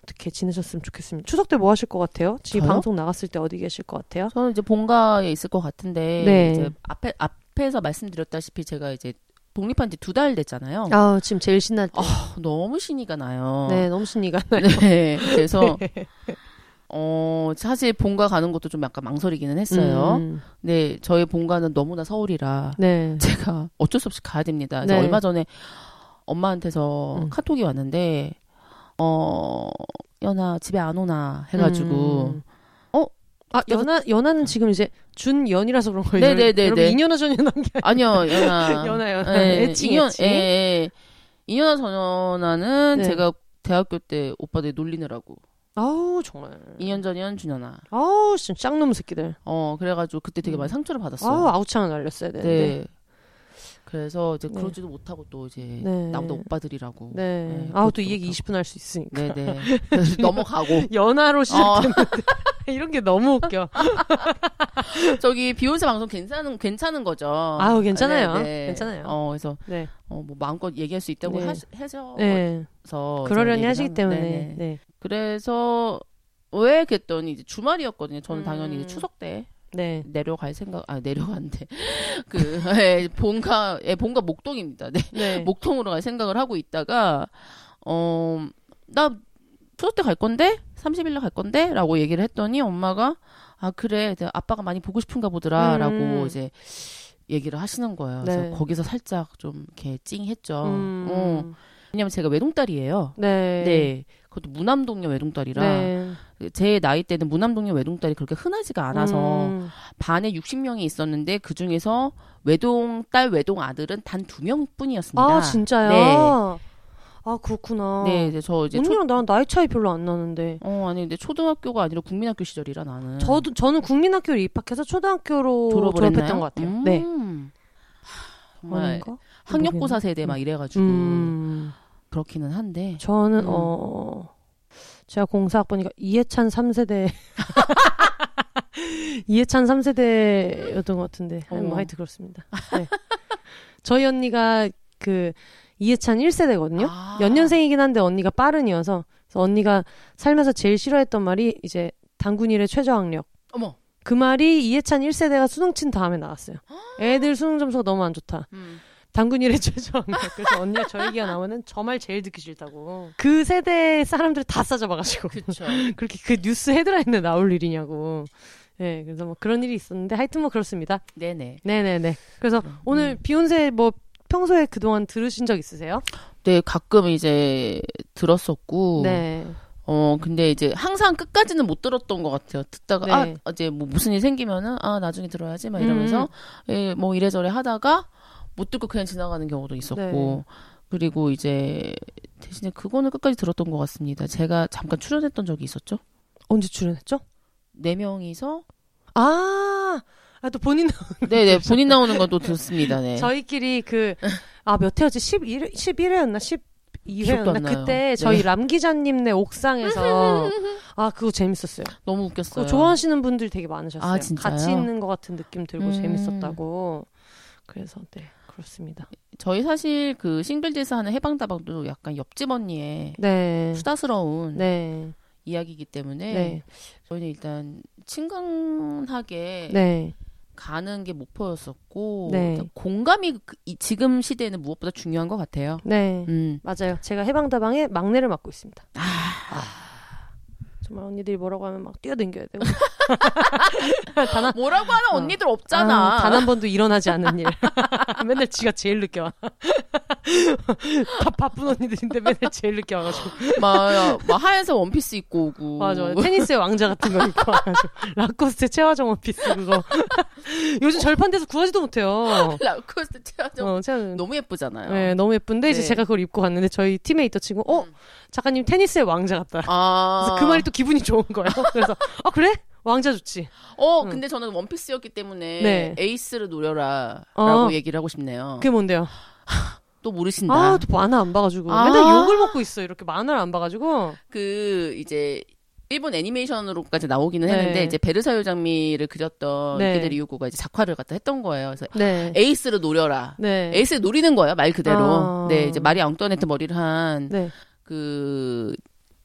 S1: 어떻게 지내셨으면 좋겠습니다. 추석 때 뭐 하실 것 같아요? 지금
S2: 저요?
S1: 방송 나갔을 때 어디 계실 것 같아요?
S2: 저는 이제 본가에 있을 것 같은데
S1: 네.
S2: 이제 앞에 앞에서 말씀드렸다시피 제가 이제 독립한 지 두 달 됐잖아요.
S1: 아 지금 제일 신날 때.
S2: 아, 너무 신이 가 나요.
S1: 네, 너무 신이가 나요.
S2: 네. 그래서 어 사실 본가 가는 것도 좀 약간 망설이기는 했어요.
S1: 음,
S2: 네, 저희 본가는 너무나 서울이라
S1: 네.
S2: 제가 어쩔 수 없이 가야 됩니다.
S1: 네.
S2: 얼마 전에 엄마한테서
S1: 음.
S2: 카톡이 왔는데 어 연아 집에 안 오나 해가지고
S1: 음. 아 연하 연하는 지금 이제 준연이라서 그런 거예요.
S2: 네네네네.
S1: 여러분 2년화 전연한 게
S2: 아니요 연아
S1: 연하, 연하.
S2: 예,
S1: 애칭,
S2: 이년-
S1: 애칭.
S2: 예, 예. 이년아 전연아는
S1: 네.
S2: 제가 대학교 때 오빠들 놀리느라고
S1: 아우 정말.
S2: 2년 전이면 준연아
S1: 아우 진짜 짱놈 새끼들.
S2: 어 그래가지고 그때 되게
S1: 음.
S2: 많이 상처를 받았어요.
S1: 아우 아우창을 날렸어야 되는데.
S2: 네. 그래서 이제
S1: 네.
S2: 그러지도 못하고 또 이제
S1: 네.
S2: 나보다 오빠들이라고.
S1: 네.
S2: 네,
S1: 아우 또이 얘기
S2: 못하고.
S1: 20분 할 수 있으니까.
S2: 네네. 그래서 넘어가고.
S1: 연하로
S2: 어,
S1: 시작했는데 이런 게 너무 웃겨.
S2: 저기 비욘세 방송 괜찮은 괜찮은 거죠.
S1: 아우, 괜찮아요.
S2: 네, 네.
S1: 괜찮아요.
S2: 어 그래서
S1: 네.
S2: 어, 뭐 마음껏 얘기할 수 있다고
S1: 네.
S2: 하, 해서
S1: 네. 그러려니 하시기
S2: 한-
S1: 때문에.
S2: 네네.
S1: 네.
S2: 그래서 왜 그랬더니 이제 주말이었거든요. 저는 당연히
S1: 음.
S2: 이제 추석 때
S1: 네.
S2: 내려갈 생각 아 내려간대 그 예, 본가 예, 본가 목동입니다. 네.
S1: 네.
S2: 목통으로 갈 생각을 하고 있다가 어나 추석 때 갈 건데 30일 날 갈 건데라고 얘기를 했더니 엄마가 아 그래 아빠가 많이 보고 싶은가 보더라라고
S1: 음.
S2: 이제 얘기를 하시는 거예요.
S1: 네.
S2: 그래서 거기서 살짝 좀 이렇게 찡했죠.
S1: 음.
S2: 어. 왜냐면 제가 외동딸이에요.
S1: 네.
S2: 네. 그것도 무남동녀 외동딸이라
S1: 네.
S2: 제 나이 때는 무남동녀 외동딸이 그렇게 흔하지가 않아서
S1: 음.
S2: 반에 60명이 있었는데 그 중에서 외동딸 외동 아들은 단 두 명뿐이었습니다.
S1: 아, 진짜요?
S2: 네.
S1: 아, 그렇구나.
S2: 네, 이제 저 이제 초,
S1: 언니랑 나랑 나이 차이 별로 안 나는데.
S2: 어 아니 근데 초등학교가 아니라 국민학교 시절이라 나는
S1: 저도 저는 국민학교를 입학해서 초등학교로
S2: 졸업을
S1: 졸업했던
S2: 했나요?
S1: 것 같아요.
S2: 음.
S1: 네.
S2: 정말
S1: 아닌가?
S2: 학력고사 세대 막 이래가지고
S1: 음.
S2: 그렇기는 한데
S1: 저는
S2: 음.
S1: 어 제가 공사학번이니까 이해찬 3세대 이해찬 3세대였던 것 같은데 아니, 뭐
S2: 어.
S1: 하여튼 그렇습니다. 네. 저희 언니가 그 이해찬 1세대거든요.
S2: 아.
S1: 연년생이긴 한데 언니가 빠른이어서 그래서 언니가 살면서 제일 싫어했던 말이 이제 당군일의 최저학력.
S2: 어머
S1: 그 말이 이해찬 1세대가 수능 친 다음에 나왔어요. 애들 수능 점수가 너무 안 좋다.
S2: 음.
S1: 당군일의 최저학력. 그래서 언니가 저 얘기가 나오면 저말 제일 듣기 싫다고. 그 세대 사람들 다 싸잡아가지고.
S2: 그쵸
S1: 그렇게 그 뉴스 헤드라인에 나올 일이냐고. 네, 그래서 뭐 그런 일이 있었는데 하여튼 뭐 그렇습니다.
S2: 네네
S1: 네네네. 그래서
S2: 음.
S1: 오늘 비욘세 뭐 평소에 그동안 들으신 적 있으세요?
S2: 네 가끔 이제 들었었고
S1: 네.
S2: 어 근데 이제 항상 끝까지는 못 들었던 것 같아요. 듣다가
S1: 네.
S2: 아 이제 뭐 무슨 일 생기면은 아 나중에 들어야지 막 이러면서
S1: 음.
S2: 예, 뭐 이래저래 하다가 못 듣고 그냥 지나가는 경우도 있었고
S1: 네.
S2: 그리고 이제 대신에 그거는 끝까지 들었던 것 같습니다. 제가 잠깐 출연했던 적이 있었죠.
S1: 언제 출연했죠?
S2: 네 명이서
S1: 아, 아, 또 본인,
S2: 네네 본인 나오는 건또 듣습니다. 네.
S1: 저희끼리 그, 아, 몇 회였지? 11회, 11회였나?
S2: 기억도
S1: 12회였나?
S2: 안 나요.
S1: 그때 저희
S2: 네.
S1: 람 기자님네 옥상에서, 아, 그거 재밌었어요.
S2: 너무 웃겼어요.
S1: 좋아하시는 분들이 되게 많으셨어요.
S2: 아, 진짜요?
S1: 같이 있는 것 같은 느낌 들고
S2: 음.
S1: 재밌었다고. 그래서, 네, 그렇습니다.
S2: 저희 사실 그 싱글제에서 하는 해방다방도 약간 옆집 언니의
S1: 네.
S2: 수다스러운
S1: 네.
S2: 이야기이기 때문에
S1: 네.
S2: 저희는 일단 친근하게
S1: 네.
S2: 가는 게 목표였었고
S1: 네.
S2: 공감이 그- 이- 지금 시대에는 무엇보다 중요한 것 같아요.
S1: 네.
S2: 음.
S1: 맞아요. 제가 해방다방의 막내를 맡고 있습니다.
S2: 아,
S1: 정말 언니들이 뭐라고 하면 막 뛰어댕겨야 되고. 단 한,
S2: 뭐라고 하는
S1: 어.
S2: 언니들 없잖아.
S1: 아, 단한 번도 일어나지 않는 일. 맨날 지가 제일 늦게 와. 바, 바쁜 언니들인데 맨날 제일 늦게 와가지고.
S2: 막, 막 하얀색 원피스 입고 오고.
S1: 맞아. 테니스의 왕자 같은 거 입고 와가지고. 라코스테 최화정 원피스 그거. 요즘 절판돼서 구하지도 못해요.
S2: 라코스테 최화정
S1: 어, 제가
S2: 너무 예쁘잖아요.
S1: 네, 너무 예쁜데 이제
S2: 네.
S1: 제가 그걸 입고 갔는데 저희 팀에 있던 친구, 어,
S2: 음.
S1: 작가님 테니스의 왕자 같다.
S2: 아.
S1: 그래서 그 말이 또 기분이 좋은 거예요. 그래서 아 그래? 왕자 좋지.
S2: 어,
S1: 응.
S2: 근데 저는 원피스였기 때문에
S1: 네.
S2: 에이스를 노려라.
S1: 어.
S2: 라고 얘기를 하고 싶네요.
S1: 그게 뭔데요?
S2: 또 모르신다.
S1: 아, 또 만화 안 봐가지고
S2: 아.
S1: 맨날 욕을 먹고 있어. 이렇게 만화를 안 봐가지고.
S2: 그 이제 일본 애니메이션으로까지 나오기는
S1: 네.
S2: 했는데 이제 베르사유 장미를 그렸던
S1: 네.
S2: 이케다 리요코가 이제 작화를 갖다 했던 거예요. 그래서
S1: 네.
S2: 에이스를 노려라.
S1: 네.
S2: 에이스를 노리는 거예요, 말 그대로.
S1: 아.
S2: 네, 이제 마리 앙뚜아네트 머리를 한
S1: 네.
S2: 그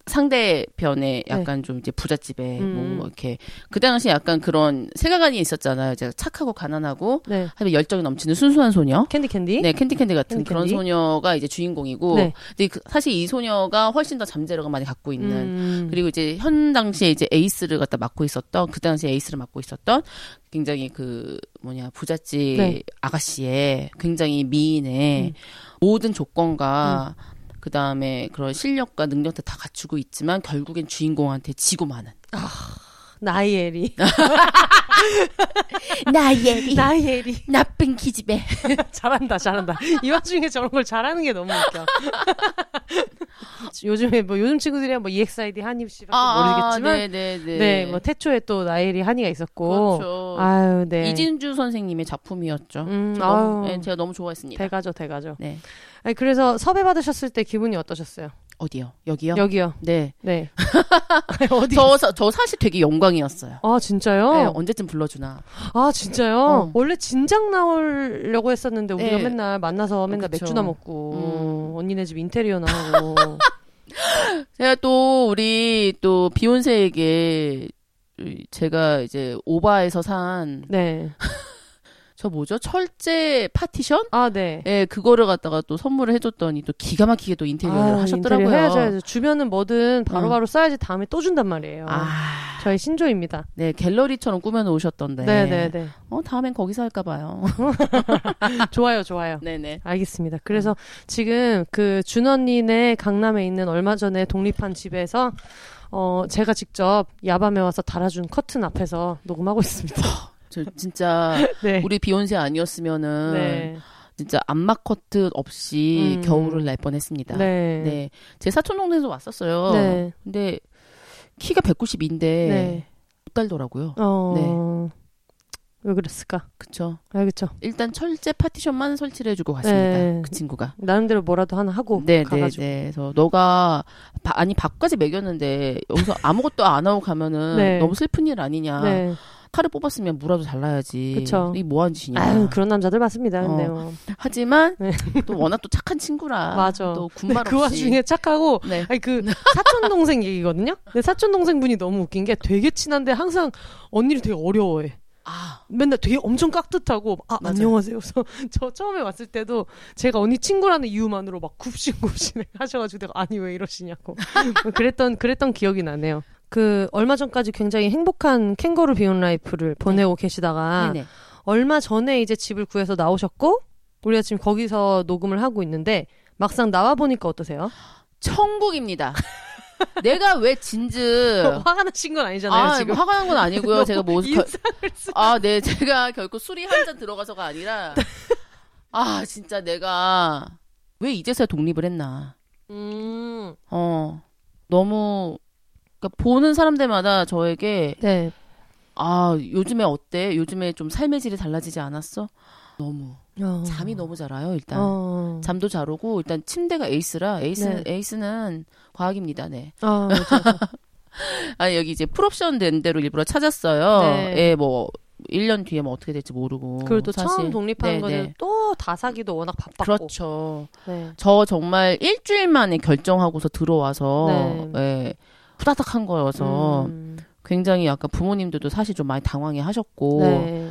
S2: 상대편에 약간 좀 이제 부잣집에
S1: 음.
S2: 뭐 이렇게 그 당시 약간 그런 세계관이 있었잖아요. 제가 착하고 가난하고
S1: 네.
S2: 하면 열정이 넘치는 순수한 소녀.
S1: 캔디 캔디.
S2: 네, 캔디 캔디 같은
S1: 캔디
S2: 그런
S1: 캔디.
S2: 소녀가 이제 주인공이고,
S1: 네.
S2: 근데 그- 사실 이 소녀가 훨씬 더 잠재력을 많이 갖고 있는
S1: 음.
S2: 그리고 이제 현 당시에 이제 에이스를 갖다 맡고 있었던 그 당시에 에이스를 맡고 있었던 굉장히 그 뭐냐 부잣집
S1: 네.
S2: 아가씨의 굉장히 미인의
S1: 음.
S2: 모든 조건과 그 다음에 그런 실력과 능력도 다 갖추고 있지만 결국엔 주인공한테 지고 마는
S1: 나이에리.
S2: 나예리
S1: 나이에리.
S2: 나쁜 기집애
S1: 잘한다, 잘한다. 이 와중에 저런 걸 잘하는 게 너무 웃겨. 요즘에 뭐 요즘 친구들이야 뭐 EXID 한입 씨밖에 모르겠지만
S2: 네네네
S1: 네, 뭐 태초에 또 나엘이 한이가 있었고.
S2: 그렇죠
S1: 아유, 네.
S2: 이진주 선생님의 작품이었죠.
S1: 음,
S2: 너무,
S1: 아유.
S2: 네, 제가 너무 좋아했습니다.
S1: 대가죠, 대가죠.
S2: 네
S1: 아니, 그래서 섭외 받으셨을 때 기분이 어떠셨어요?
S2: 어디요? 여기요?
S1: 여기요.
S2: 네.
S1: 네. 어디?
S2: 저, 사- 저 사실 되게 영광이었어요.
S1: 아, 진짜요?
S2: 네, 언제쯤 불러주나.
S1: 아, 진짜요?
S2: 어.
S1: 원래 진작 나오려고 했었는데 우리가
S2: 네.
S1: 맨날 만나서 맨날
S2: 그쵸.
S1: 맥주나 먹고
S2: 음.
S1: 언니네 집 인테리어나 하고.
S2: 제가 또 우리 또 비욘세에게 이- 제가 이제 오바에서 산 저
S1: 네.
S2: 뭐죠? 철제 파티션?
S1: 아, 네.
S2: 예, 그거를 갖다가 또 선물을 해줬더니 또 기가 막히게 또 인테리어를
S1: 아,
S2: 하셨더라고요.
S1: 인테리어 해야죠, 해야죠. 주변은 뭐든 바로바로
S2: 응.
S1: 써야지 다음에 또 준단 말이에요.
S2: 아,
S1: 저희 신조입니다.
S2: 네, 갤러리처럼 꾸며놓으셨던데.
S1: 네, 네, 네.
S2: 어, 다음엔 거기서 할까봐요.
S1: 좋아요, 좋아요.
S2: 네네.
S1: 알겠습니다. 그래서 지금 그 준언니네 강남에 있는 얼마 전에 독립한 집에서 어 제가 직접 야밤에 와서 달아준 커튼 앞에서 녹음하고 있습니다.
S2: 저 진짜
S1: 네.
S2: 우리 비욘세 아니었으면은
S1: 네.
S2: 진짜 암막 커튼 없이
S1: 음.
S2: 겨울을 날 뻔했습니다.
S1: 네.
S2: 네. 제 사촌 동생도 왔었어요.
S1: 네.
S2: 근데 키가 190인데
S1: 네.
S2: 못 달더라고요.
S1: 어. 왜 그랬을까?
S2: 그쵸.
S1: 알겠죠.
S2: 일단 철제 파티션만 설치를 해주고 갔습니다.
S1: 네.
S2: 그 친구가.
S1: 나름대로 뭐라도 하나 하고
S2: 네, 네,
S1: 가가지고.
S2: 네. 그래서 너가 바- 아니 밥까지 먹였는데 여기서 아무것도 안 하고 가면은
S1: 네.
S2: 너무 슬픈 일 아니냐.
S1: 네.
S2: 칼을 뽑았으면 무라도 잘라야지.
S1: 그쵸.
S2: 이게 뭐하는 짓이냐.
S1: 아유 그런 남자들 많습니다. 근데
S2: 어.
S1: 뭐.
S2: 하지만
S1: 네.
S2: 또 워낙 또 착한 친구라.
S1: 맞아.
S2: 또 군말
S1: 그
S2: 없이.
S1: 와중에 착하고
S2: 네.
S1: 아니 그 사촌 동생 얘기거든요. 근데 사촌 동생 분이 너무 웃긴 게 되게 친한데 항상 언니를 되게 어려워해.
S2: 아,
S1: 맨날 되게 엄청 깍듯하고 아
S2: 맞아요.
S1: 안녕하세요. 그래서 저 처음에 왔을 때도 제가 언니 친구라는 이유만으로 막 굽신굽신 하셔가지고 내가 아니 왜 이러시냐고 뭐 그랬던 그랬던 기억이 나네요. 그 얼마 전까지 굉장히 행복한 캥거루 비혼 라이프를 보내고 계시다가
S2: 네네.
S1: 얼마 전에 이제 집을 구해서 나오셨고 우리가 지금 거기서 녹음을 하고 있는데 막상 나와 보니까 어떠세요?
S2: 천국입니다. 내가 왜 진즉
S1: 화가 나신 건 아니잖아요
S2: 아,
S1: 지금.
S2: 뭐 화가 난 건 아니고요. 제가 뭐 결-
S1: 인상을 쓰.
S2: 아, 네, 제가 결코 술이 한 잔 들어가서가 아니라 아, 진짜 내가 왜 이제서야 독립을 했나.
S1: 음.
S2: 어. 너무 그러니까 보는 사람들마다 저에게
S1: 네.
S2: 아, 요즘에 어때? 요즘에 좀 삶의 질이 달라지지 않았어? 너무
S1: 어.
S2: 잠이 너무 잘 와요, 일단.
S1: 어.
S2: 잠도 잘 오고 일단 침대가 에이스라 에이스
S1: 네.
S2: 에이스는 과학입니다. 네.
S1: 아, 맞아, 맞아.
S2: 아 여기 이제 풀옵션 된 데로 일부러 찾았어요.
S1: 네.
S2: 예, 뭐 1년 뒤에 뭐 어떻게 될지 모르고.
S1: 그리고 또
S2: 사실.
S1: 처음 독립하는
S2: 네,
S1: 거는
S2: 네.
S1: 또다 사기도 워낙 바빴고.
S2: 그렇죠.
S1: 네.
S2: 저 정말 일주일 만에 결정하고서 들어와서
S1: 네.
S2: 예, 후다닥 한 거여서
S1: 음,
S2: 굉장히 약간 부모님들도 사실 좀 많이 당황해 하셨고
S1: 네.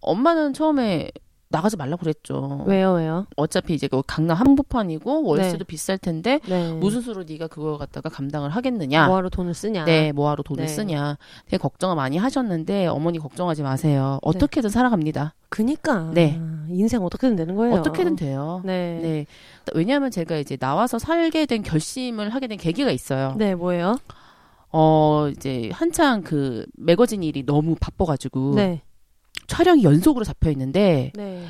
S2: 엄마는 처음에 나가지 말라고 그랬죠.
S1: 왜요, 왜요?
S2: 어차피 이제 그 강남 한복판이고 월세도
S1: 네.
S2: 비쌀 텐데
S1: 네.
S2: 무슨 수로 네가 그걸 갖다가 감당을 하겠느냐.
S1: 뭐하러 돈을 쓰냐?
S2: 네, 뭐하러 돈을
S1: 네.
S2: 쓰냐. 되게 걱정을 많이 하셨는데 어머니 걱정하지 마세요. 어떻게든 살아갑니다.
S1: 그니까.
S2: 네.
S1: 인생 어떻게든 되는 거예요.
S2: 어떻게든 돼요.
S1: 네.
S2: 네. 왜냐하면 제가 이제 나와서 살게 된 결심을 하게 된 계기가 있어요.
S1: 네, 뭐예요?
S2: 어, 이제 한창 그 매거진 일이 너무 바빠가지고
S1: 네.
S2: 촬영이 연속으로 잡혀 있는데
S1: 네.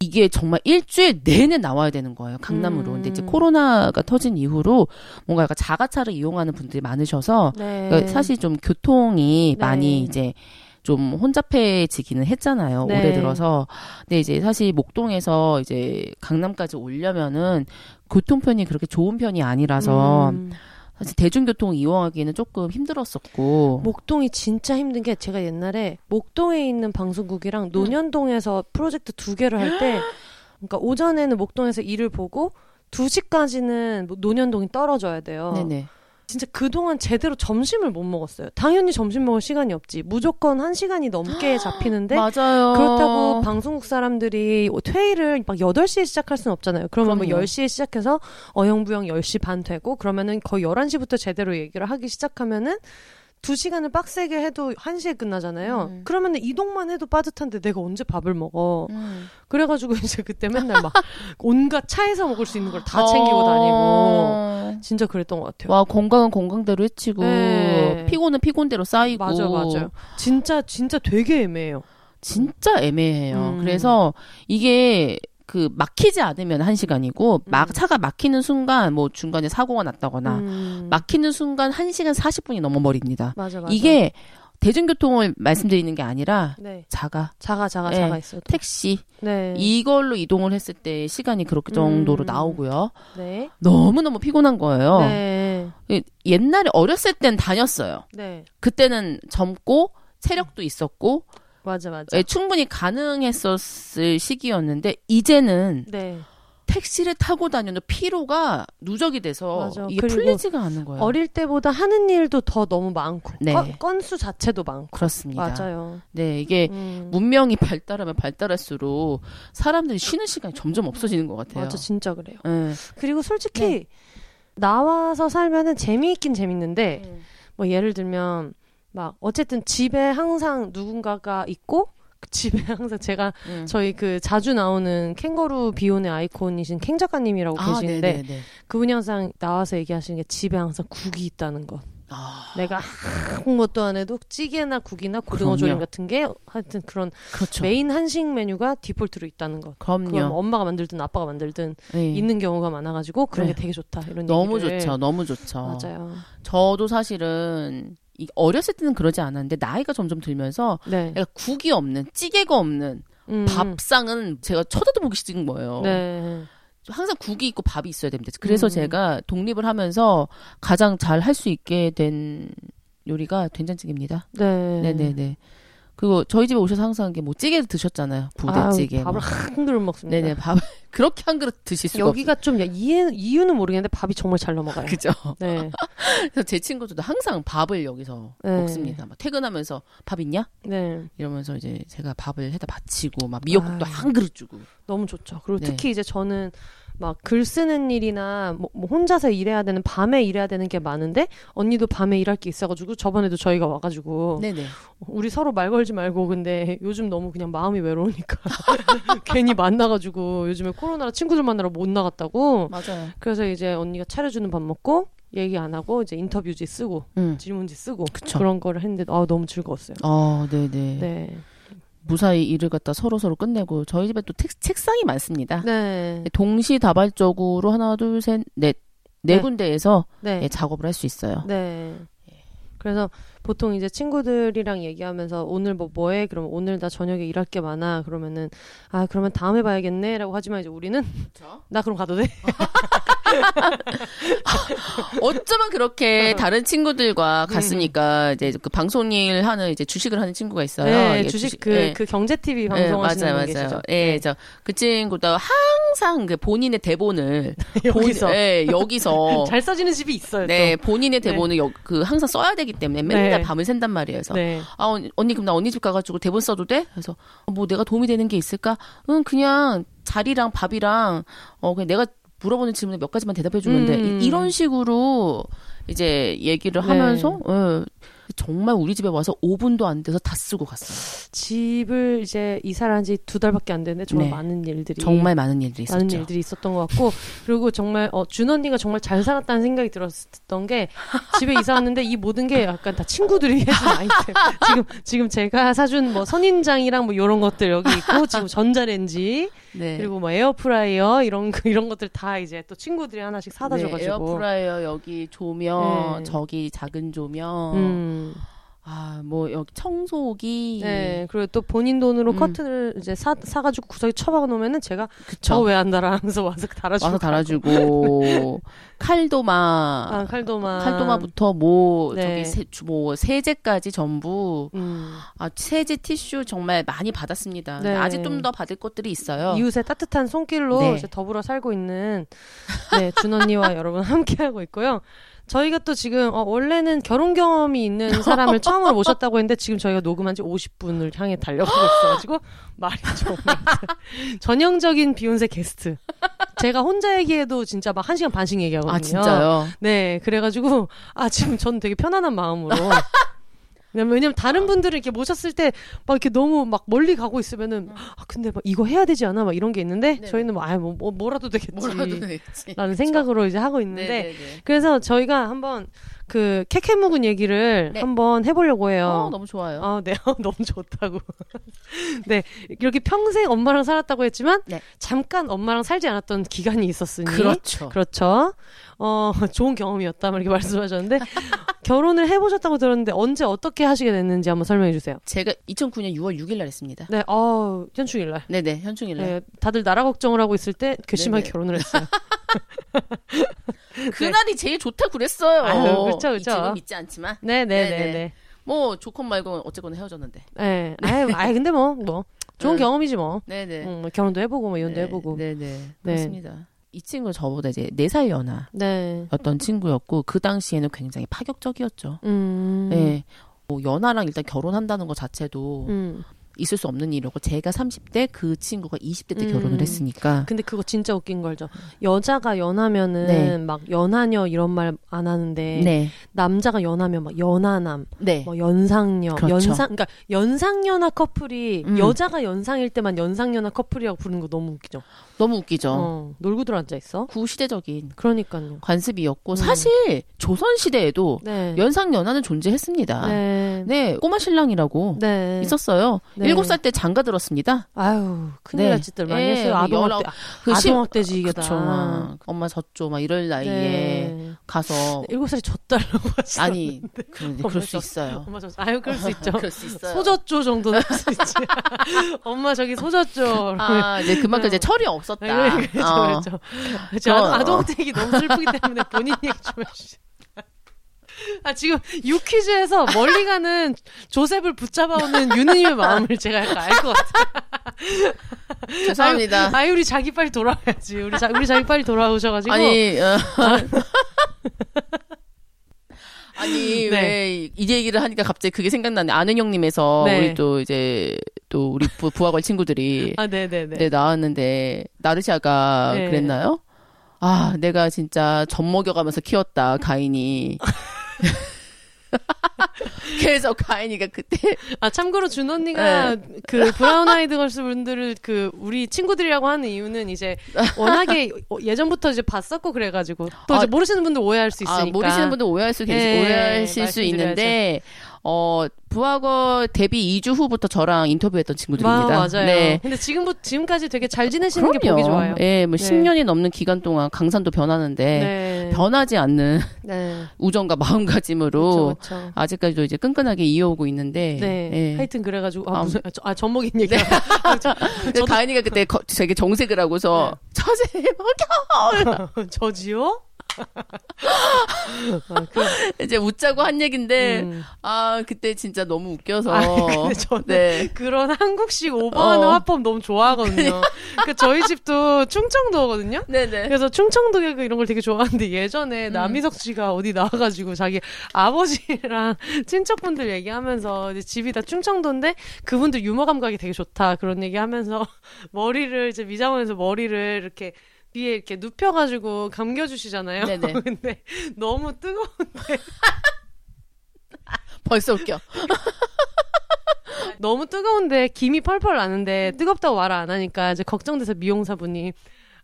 S2: 이게 정말 일주일 내내 나와야 되는 거예요. 강남으로.
S1: 음.
S2: 근데 이제 코로나가 터진 이후로 뭔가 약간 자가차를 이용하는 분들이 많으셔서
S1: 네.
S2: 그러니까 사실 좀 교통이
S1: 네.
S2: 많이 이제 좀 혼잡해지기는 했잖아요.
S1: 네.
S2: 올해 들어서. 근데 이제 사실 목동에서 이제 강남까지 오려면은 교통편이 그렇게 좋은 편이 아니라서
S1: 음,
S2: 사실 대중교통 이용하기에는 조금 힘들었었고.
S1: 목동이 진짜 힘든 게 제가 옛날에 목동에 있는 방송국이랑 논현동에서 프로젝트 두 개를 할 때 그러니까 오전에는 목동에서 일을 보고 2시까지는 뭐 논현동이 떨어져야 돼요.
S2: 네네.
S1: 진짜 그동안 제대로 점심을 못 먹었어요. 당연히 점심 먹을 시간이 없지. 무조건 한 시간이 넘게 잡히는데
S2: 맞아요.
S1: 그렇다고 방송국 사람들이 퇴일을 막 8시에 시작할 수는 없잖아요. 그러면 뭐
S2: 그럼요.
S1: 10시에 시작해서 어영부영 10시 반 되고 그러면은 거의 11시부터 제대로 얘기를 하기 시작하면은 2시간을 빡세게 해도 1시에 끝나잖아요.
S2: 음.
S1: 그러면은 이동만 해도 빠듯한데 내가 언제 밥을 먹어.
S2: 음.
S1: 그래가지고 이제 그때 맨날 막 온갖 차에서 먹을 수 있는 걸 다 챙기고 다니고.
S2: 어.
S1: 진짜 그랬던 것 같아요.
S2: 와 건강은 건강대로 해치고
S1: 네.
S2: 피곤은 피곤대로 쌓이고
S1: 맞아, 맞아. 진짜, 진짜 되게 애매해요.
S2: 진짜 애매해요.
S1: 음.
S2: 그래서 이게 그 막히지 않으면 한 시간이고 막
S1: 음.
S2: 차가 막히는 순간 뭐 중간에 사고가 났다거나
S1: 음.
S2: 막히는 순간 1시간 40분이 넘어버립니다.
S1: 맞아, 맞아.
S2: 이게 대중교통을 말씀드리는 게 아니라
S1: 네.
S2: 자가
S1: 자가, 자가,
S2: 네.
S1: 자가 있어요. 또.
S2: 택시
S1: 네.
S2: 이걸로 이동을 했을 때 시간이 그렇게 정도로
S1: 음.
S2: 나오고요.
S1: 네.
S2: 너무 너무 피곤한 거예요.
S1: 네.
S2: 옛날에 어렸을 땐 다녔어요.
S1: 네.
S2: 그때는 젊고 체력도 있었고
S1: 맞아, 맞아.
S2: 예, 충분히 가능했었을 시기였는데 이제는
S1: 네.
S2: 택시를 타고 다녀도 피로가 누적이 돼서
S1: 맞아.
S2: 이게 풀리지가 않은 거예요.
S1: 어릴 때보다 하는 일도 더 너무 많고
S2: 네.
S1: 건, 건수 자체도 많고
S2: 그렇습니다.
S1: 맞아요.
S2: 네, 이게
S1: 음.
S2: 문명이 발달하면 발달할수록 사람들이 쉬는 시간이 점점 없어지는 것 같아요.
S1: 맞아 진짜 그래요.
S2: 네.
S1: 그리고 솔직히 나와서 살면은 재미있긴 재밌는데 뭐 예를 들면 막 어쨌든 집에 항상 누군가가 있고 그 집에 항상 제가
S2: 음.
S1: 저희 그 자주 나오는 캥거루 비혼의 아이콘이신 캥 작가님이라고
S2: 아,
S1: 계시는데
S2: 네네네.
S1: 그분이 항상 나와서 얘기하시는 게 집에 항상 국이 있다는 것.
S2: 아,
S1: 내가 아무것도 안 해도 찌개나 국이나 고등어 조림. 같은 게 하여튼 그런
S2: 그렇죠.
S1: 메인 한식 메뉴가 디폴트로 있다는 것.
S2: 그럼요.
S1: 엄마가 만들든 아빠가 만들든
S2: 네.
S1: 있는 경우가 많아가지고 그런
S2: 네.
S1: 게 되게 좋다 이런
S2: 너무
S1: 얘기를.
S2: 좋죠. 너무 좋죠.
S1: 맞아요.
S2: 저도 사실은 이 어렸을 때는 그러지 않았는데 나이가 점점 들면서
S1: 네.
S2: 약간 국이 없는 찌개가 없는
S1: 음,
S2: 밥상은 제가 쳐다도 보기 싫은 거예요.
S1: 네.
S2: 항상 국이 있고 밥이 있어야 됩니다. 그래서
S1: 음.
S2: 제가 독립을 하면서 가장 잘 할 수 있게 된 요리가 된장찌개입니다.
S1: 네.
S2: 네네네. 그리고 저희 집에 오셔서 항상 이게 뭐 찌개 드셨잖아요. 부대찌개.
S1: 아유, 밥을
S2: 뭐.
S1: 한 그릇 먹습니다.
S2: 네네 밥 그렇게 한 그릇 드실 수가
S1: 여기가 좀 야, 이해, 이유는 모르겠는데 밥이 정말 잘 넘어가요.
S2: 없어요. 그죠.
S1: 네.
S2: 그래서 제 친구들도 항상 밥을 여기서
S1: 네.
S2: 먹습니다. 막 퇴근하면서 밥 있냐?
S1: 네.
S2: 이러면서 이제 제가 밥을 해다 바치고 막 미역국도
S1: 아유.
S2: 한 그릇 주고.
S1: 너무 좋죠. 그리고
S2: 네.
S1: 특히 이제 저는 막 글 쓰는 일이나 뭐, 뭐 혼자서 일해야 되는 밤에 일해야 되는 게 많은데 언니도 밤에 일할 게 있어가지고 저번에도 저희가 와가지고
S2: 네네.
S1: 우리 서로 말 걸지 말고 근데 요즘 너무 그냥 마음이 외로우니까 괜히 만나가지고 요즘에 코로나라 친구들 만나러 못 나갔다고
S2: 맞아요.
S1: 그래서 이제 언니가 차려주는 밥 먹고 얘기 안 하고 이제 인터뷰지 쓰고
S2: 응.
S1: 질문지 쓰고
S2: 그쵸.
S1: 그런 거를 했는데 아 너무 즐거웠어요.
S2: 어, 네네.
S1: 네.
S2: 무사히 일을 갖다 서로 서로 끝내고 저희 집에 또 책, 책상이 많습니다.
S1: 네.
S2: 동시다발적으로 하나, 둘, 셋, 넷, 네,
S1: 네.
S2: 군데에서
S1: 네.
S2: 예, 작업을 할 수 있어요.
S1: 네. 그래서 보통 이제 친구들이랑 얘기하면서 오늘 뭐 뭐해? 그러면 오늘 나 저녁에 일할 게 많아. 그러면은 아 그러면 다음에 봐야겠네라고 하지만 이제 우리는 나 그럼 가도 돼?
S2: 어쩌면 그렇게 다른 친구들과 갔으니까 이제 그 방송 일 하는 이제 주식을 하는 친구가 있어요.
S1: 네,
S2: 이게
S1: 주식 그
S2: 예.
S1: 그 경제 TV
S2: 예,
S1: 방송하시는
S2: 맞아요,
S1: 분
S2: 맞아요.
S1: 계시죠?
S2: 예, 저그 친구도 항상 그 본인의 대본을
S1: 여기서
S2: 본, 예, 여기서
S1: 잘 써지는 집이 있어요.
S2: 네,
S1: 또.
S2: 본인의 대본을 여, 그 항상 써야 되기 때문에 맨날
S1: 네.
S2: 밤을 샌단 말이에요. 그래서
S1: 네.
S2: 아 언니, 그럼 나 언니 집 가가지고 대본 써도 돼? 그래서 어, 뭐 내가 도움이 되는 게 있을까? 응 그냥 자리랑 밥이랑 어 그냥 내가 물어보는 질문에 몇 가지만 대답해 주면 돼.
S1: 음.
S2: 이- 이런 식으로 이제 얘기를
S1: 네.
S2: 하면서 예, 정말 우리 집에 와서 5분도 안 돼서 다 쓰고 갔어요.
S1: 집을 이제 이사를 한 지 두 달밖에 안 됐는데 정말
S2: 네.
S1: 많은 일들이
S2: 정말 많은 일들이 있었죠.
S1: 많은 일들이 있었던 것 같고 그리고 정말 어, 준 언니가 정말 잘 살았다는 생각이 들었던 게 집에 이사 왔는데 이 모든 게 약간 다 친구들이 해준 아이템 지금 지금 제가 사준 뭐 선인장이랑 뭐 이런 것들 여기 있고 지금 전자레인지
S2: 네.
S1: 그리고 뭐 에어프라이어 이런 거- 이런 것들 다 이제 또 친구들이 하나씩 사다
S2: 네,
S1: 줘가지고
S2: 에어프라이어 여기 조명
S1: 네.
S2: 저기 작은 조명
S1: 음.
S2: 아 뭐 여기 청소기
S1: 네 그리고 또 본인 돈으로
S2: 음.
S1: 커튼을 이제 사 사가지고 구석에 처박아 놓으면은 제가
S2: 그쵸
S1: 저거 왜안 달아 하면서 와서 달아주고
S2: 와서 달아주고 칼도마
S1: 아 칼도마
S2: 칼도마부터 뭐
S1: 네.
S2: 저기 세, 주- 뭐 세제까지 전부
S1: 음.
S2: 아 세제 티슈 정말 많이 받았습니다.
S1: 네.
S2: 아직 좀 더 받을 것들이 있어요.
S1: 이웃의 따뜻한 손길로
S2: 네.
S1: 이제 더불어 살고 있는 네, 준 언니와 여러분 함께 하고 있고요. 저희가 또 지금 어, 원래는 결혼 경험이 있는 사람을 처음으로 모셨다고 했는데 지금 저희가 녹음한 지 50분을 향해 달려가고 있어가지고 말이 정말 전형적인 비욘세 게스트. 제가 혼자 얘기해도 진짜 막한 시간 반씩 얘기하거든요.
S2: 아 진짜요?
S1: 네, 그래가지고 아 지금 저는 되게 편안한 마음으로. 왜냐면, 왜냐면 다른 분들을 이렇게 모셨을 때 막 이렇게 너무 막 멀리 가고 있으면은 아 근데 막 이거 해야 되지 않아 막 이런 게 있는데
S2: 네네.
S1: 저희는 뭐 아 뭐 뭐, 뭐라도 되겠지
S2: 뭐라도 되겠지.
S1: 라는 생각으로 이제 하고 있는데
S2: 네네네.
S1: 그래서 저희가 한번 그 캐캐 묵은 얘기를
S2: 네.
S1: 한번 해보려고 해요.
S2: 어, 너무 좋아요.
S1: 아, 네. 너무 좋다고. 네. 이렇게 평생 엄마랑 살았다고 했지만,
S2: 네.
S1: 잠깐 엄마랑 살지 않았던 기간이 있었으니.
S2: 그렇죠.
S1: 그렇죠. 어, 좋은 경험이었다. 막 이렇게 말씀하셨는데, 결혼을 해보셨다고 들었는데, 언제 어떻게 하시게 됐는지 한번 설명해 주세요.
S2: 제가 2009년 6월 6일 날 했습니다.
S1: 네, 어, 현충일 날.
S2: 네네 현충일 날.
S1: 네, 다들 나라 걱정을 하고 있을 때 괘씸하게
S2: 네네.
S1: 결혼을 했어요.
S2: 그날이 제일 좋다 그랬어요.
S1: 아유, 그쵸, 그쵸.
S2: 지금 믿지 않지만
S1: 네네네네.
S2: 네네. 뭐 좋건 말건 어쨌거나 헤어졌는데.
S1: 네. 아유, 아유, 근데 뭐, 뭐. 좋은
S2: 응.
S1: 경험이지 뭐.
S2: 네네.
S1: 응, 뭐 결혼도 해보고 뭐 이혼도
S2: 네,
S1: 해보고. 네.
S2: 네네. 그렇습니다. 이 친구 저보다 이제 4살 연하.
S1: 네.
S2: 였던 친구였고 그 당시에는 굉장히 파격적이었죠.
S1: 음.
S2: 네. 뭐 연하랑 일단 결혼한다는 것 자체도
S1: 음.
S2: 있을 수 없는 일이고 제가 30대 그 친구가 20대 때
S1: 음.
S2: 결혼을 했으니까
S1: 근데 그거 진짜 웃긴 거 알죠? 여자가 연하면은
S2: 네.
S1: 막 연하녀 이런 말 안 하는데
S2: 네.
S1: 남자가 연하면 막 연하남,
S2: 네.
S1: 뭐 연상녀,
S2: 그렇죠.
S1: 연상 그러니까 연상연하 커플이
S2: 음.
S1: 여자가 연상일 때만 연상연하 커플이라고 부르는 거 너무 웃기죠.
S2: 너무 웃기죠.
S1: 어, 놀고 들어앉아 있어.
S2: 구시대적인
S1: 그러니까요.
S2: 관습이었고
S1: 음.
S2: 사실 조선 시대에도
S1: 네.
S2: 연상 연하는 존재했습니다. 네.
S1: 네.
S2: 꼬마 신랑이라고
S1: 네.
S2: 있었어요.
S1: 네.
S2: 일곱 살 때 장가 들었습니다.
S1: 아유, 큰일
S2: 네.
S1: 날 짓들 많이
S2: 예,
S1: 했어요.
S2: 뭐
S1: 아동학대,
S2: 그 시-
S1: 아동학대지 이게
S2: 그쵸.
S1: 다.
S2: 막 엄마 졌죠. 막 이럴 나이에
S1: 네.
S2: 가서
S1: 일곱 살이 졌달라고 하시
S2: 아니 그런데 그럴 수 있어요.
S1: 엄마 졌 아유, 그럴 수 있죠.
S2: 그럴 수 있어요.
S1: 소졌죠 정도는 할 수 있지. 엄마 저기 소졌죠.
S2: 아, 이제 그만큼 이제 철이
S1: 네,
S2: 없었다.
S1: 그렇죠,
S2: 어.
S1: 그렇죠. 아동, 아동학대 얘기 너무 슬프기 때문에 본인 얘기 좀 해주시죠. 아, 지금 유퀴즈에서 멀리 가는 조셉을 붙잡아오는 유느님의 마음을 제가 약간 알 것 같아요.
S2: 죄송합니다.
S1: 아유, 우리 자기 빨리 돌아와야지. 우리, 자, 우리 자기 빨리 돌아오셔가지고.
S2: 아니, 어. 아니,
S1: 네.
S2: 왜, 이 얘기를 하니까 갑자기 그게 생각나네. 아는 형님에서,
S1: 네.
S2: 우리 또 이제, 또 우리 부, 부하걸 친구들이,
S1: 아, 네네네.
S2: 네, 나왔는데, 나르샤가
S1: 네.
S2: 그랬나요? 아, 내가 진짜 젖 먹여가면서 키웠다, 가인이. 그래서 가인이가 그때,
S1: 아, 참고로 준 언니가 그 브라운 아이드 걸스 분들을 그 우리 친구들이라고 하는 이유는 이제 워낙에 예전부터 이제 봤었고 그래가지고 또
S2: 아,
S1: 모르시는 분들 오해할 수 있으니까.
S2: 아, 모르시는 분들 오해할 수, 계시,
S1: 네,
S2: 오해하실 수. 있는데, 어, 부하거 데뷔 2주 후부터 저랑 인터뷰했던 친구들입니다.
S1: 마- 맞아요.
S2: 네.
S1: 근데 지금부터 지금까지 되게 잘 지내시는 게
S2: 그럼요.
S1: 보기 좋아요.
S2: 예, 뭐
S1: 네.
S2: 10년이 넘는 기간 동안 강산도 변하는데,
S1: 네.
S2: 변하지 않는
S1: 네.
S2: 우정과 마음가짐으로
S1: 그쵸, 그쵸.
S2: 아직까지도 이제 끈끈하게 이어오고 있는데,
S1: 네.
S2: 예.
S1: 하여튼 그래 가지고 아,
S2: 아,
S1: 무슨 아, 젖먹인 얘기.
S2: 근데 가인이가 그때 거- 되게 정색을 하고서 처제 먹여
S1: 저지요? 아, 그,
S2: 이제 웃자고 한 얘긴데
S1: 음.
S2: 아 그때 진짜 너무 웃겨서
S1: 아, 근데 저는
S2: 네.
S1: 그런 한국식 오버하는
S2: 어.
S1: 화법 너무 좋아하거든요. 그 저희 집도 충청도거든요.
S2: 네네
S1: 그래서 충청도 개그 이런 걸 되게 좋아하는데 예전에
S2: 음.
S1: 남희석 씨가 어디 나와가지고 자기 아버지랑 친척분들 얘기하면서 이제 집이 다 충청도인데 그분들 유머 감각이 되게 좋다 그런 얘기하면서 머리를 이제 미장원에서 머리를 이렇게 위에 이렇게 눕혀가지고 감겨주시잖아요.
S2: 네네.
S1: 근데 너무 뜨거운
S2: 벌써 웃겨.
S1: 너무 뜨거운데 김이 펄펄 나는데 뜨겁다고 말을 안 하니까 이제 걱정돼서 미용사분이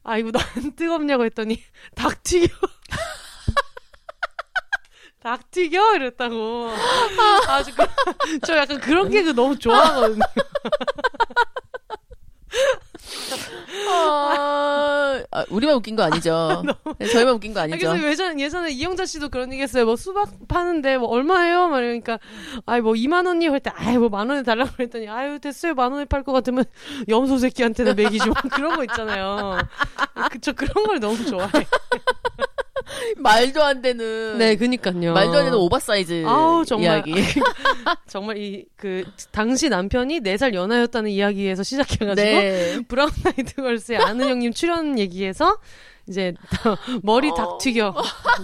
S1: 아 이거 난 뜨겁냐고 했더니 닭 튀겨. 닭 튀겨? 이랬다고. 아주 그, 저 약간 그런 개그 너무 좋아하거든요
S2: 아, 아, 우리만 웃긴 거 아니죠? 네, 저희만 웃긴 거
S1: 아,
S2: 아니죠?
S1: 그래서 예전, 예전에 이영자 씨도 그런 얘기 했어요. 뭐 수박 파는데 뭐 얼마예요? 막 이러니까 아이 뭐 2만 원이요 할때 아이 뭐 만 원에 달라고 그랬더니 아유 됐어요. 만 원에 팔 것 같으면 염소 새끼한테나 먹이지 뭐 그런 거 있잖아요. 그저 그런 걸 너무 좋아해
S2: 말도 안 되는
S1: 네, 그니까요.
S2: 말도 안 되는 오버사이즈
S1: 아우, 정말.
S2: 이야기
S1: 정말 이, 그, 당시 남편이 4살 연하였다는 이야기에서 시작해가지고,
S2: 네.
S1: 브라운 아이드 걸스의 아는 형님 출연 얘기에서, 이제, 머리
S2: 어.
S1: 닭 튀겨,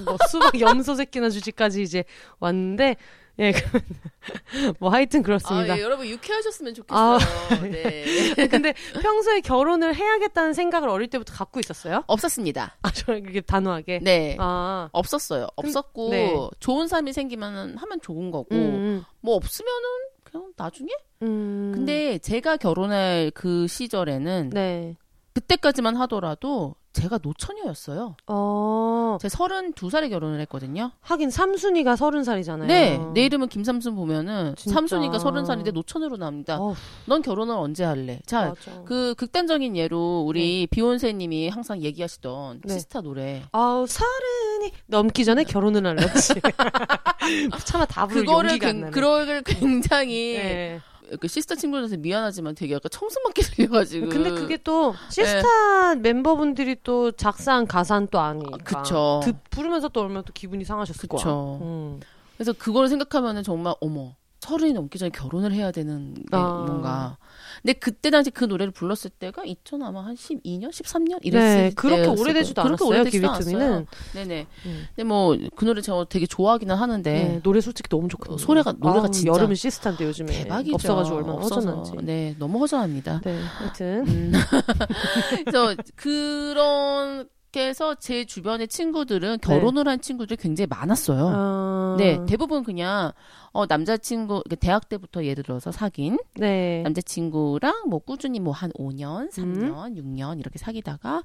S1: 뭐, 수박 염소 새끼나 주지까지 이제 왔는데, 예, 그, 뭐, 하여튼 그렇습니다.
S2: 아, 예, 여러분 유쾌하셨으면 좋겠어요 네.
S1: 근데 평소에 결혼을 해야겠다는 생각을 어릴 때부터 갖고 있었어요?
S2: 없었습니다
S1: 아, 저 이렇게 단호하게.
S2: 네
S1: 아,
S2: 없었어요. 없었고
S1: 네.
S2: 좋은 삶이 생기면 하면 좋은 거고
S1: 음,
S2: 뭐 없으면은 그냥 나중에.
S1: 음.
S2: 근데 제가 결혼할 그 시절에는
S1: 네.
S2: 그때까지만 하더라도 제가 노처녀였어요.
S1: 어,
S2: 제가 32살에 결혼을 했거든요.
S1: 하긴 삼순이가 서른 살이잖아요.
S2: 네, 내 이름은 김삼순 보면은
S1: 진짜.
S2: 삼순이가 30살인데 노처녀로 나옵니다.
S1: 어,
S2: 넌 결혼을 언제 할래? 자,
S1: 맞아.
S2: 그 극단적인 예로 우리 비욘세 님이 항상 얘기하시던
S1: 네.
S2: 시스타 노래.
S1: 아우 서른이 넘기 전에 결혼을 할랬지. 차마 답을
S2: 그거를
S1: 용기가 안
S2: 그,
S1: 나네.
S2: 그걸 굉장히
S1: 네.
S2: 그 시스타 친구들한테 미안하지만 되게 약간 청순맞게 들려가지고.
S1: 근데 그게 또 시스타 멤버분들이 또 작사한 가사는 또 아니니까.
S2: 아, 그쵸.
S1: 듣, 부르면서 또 얼마나 또 기분이 상하셨을 거야.
S2: 그쵸.
S1: 음.
S2: 그래서 그걸 생각하면은 정말 어머 서른이 넘기 전에 결혼을 해야 되는 게
S1: 아.
S2: 뭔가. 근데 그때 당시 그 노래를 불렀을 때가 2000 아마 한 12년, 13년 이랬을
S1: 네, 그렇게 오래되지도.
S2: 그렇게
S1: 않았어요. 기비투미는.
S2: 네네.
S1: 음.
S2: 근데 뭐 그 노래 제가 되게 좋아하기는 하는데
S1: 네, 노래 솔직히 너무 좋거든요.
S2: 어, 소리가- 노래가
S1: 아우,
S2: 진짜
S1: 여름은 시스탄데 요즘에
S2: 대박이죠.
S1: 없어가지고 얼마나. 허전한지.
S2: 네, 너무 허전합니다.
S1: 네, 하여튼
S2: 음. 그래서 그런 해서 제 주변의 친구들은 결혼을 한 친구들이 굉장히 많았어요.
S1: 아,
S2: 네, 대부분 그냥 어 남자친구 그러니까 대학 때부터 예를 들어서 사귄
S1: 네.
S2: 남자친구랑 뭐 꾸준히 뭐 한 5년, 3년, 6년 이렇게 사귀다가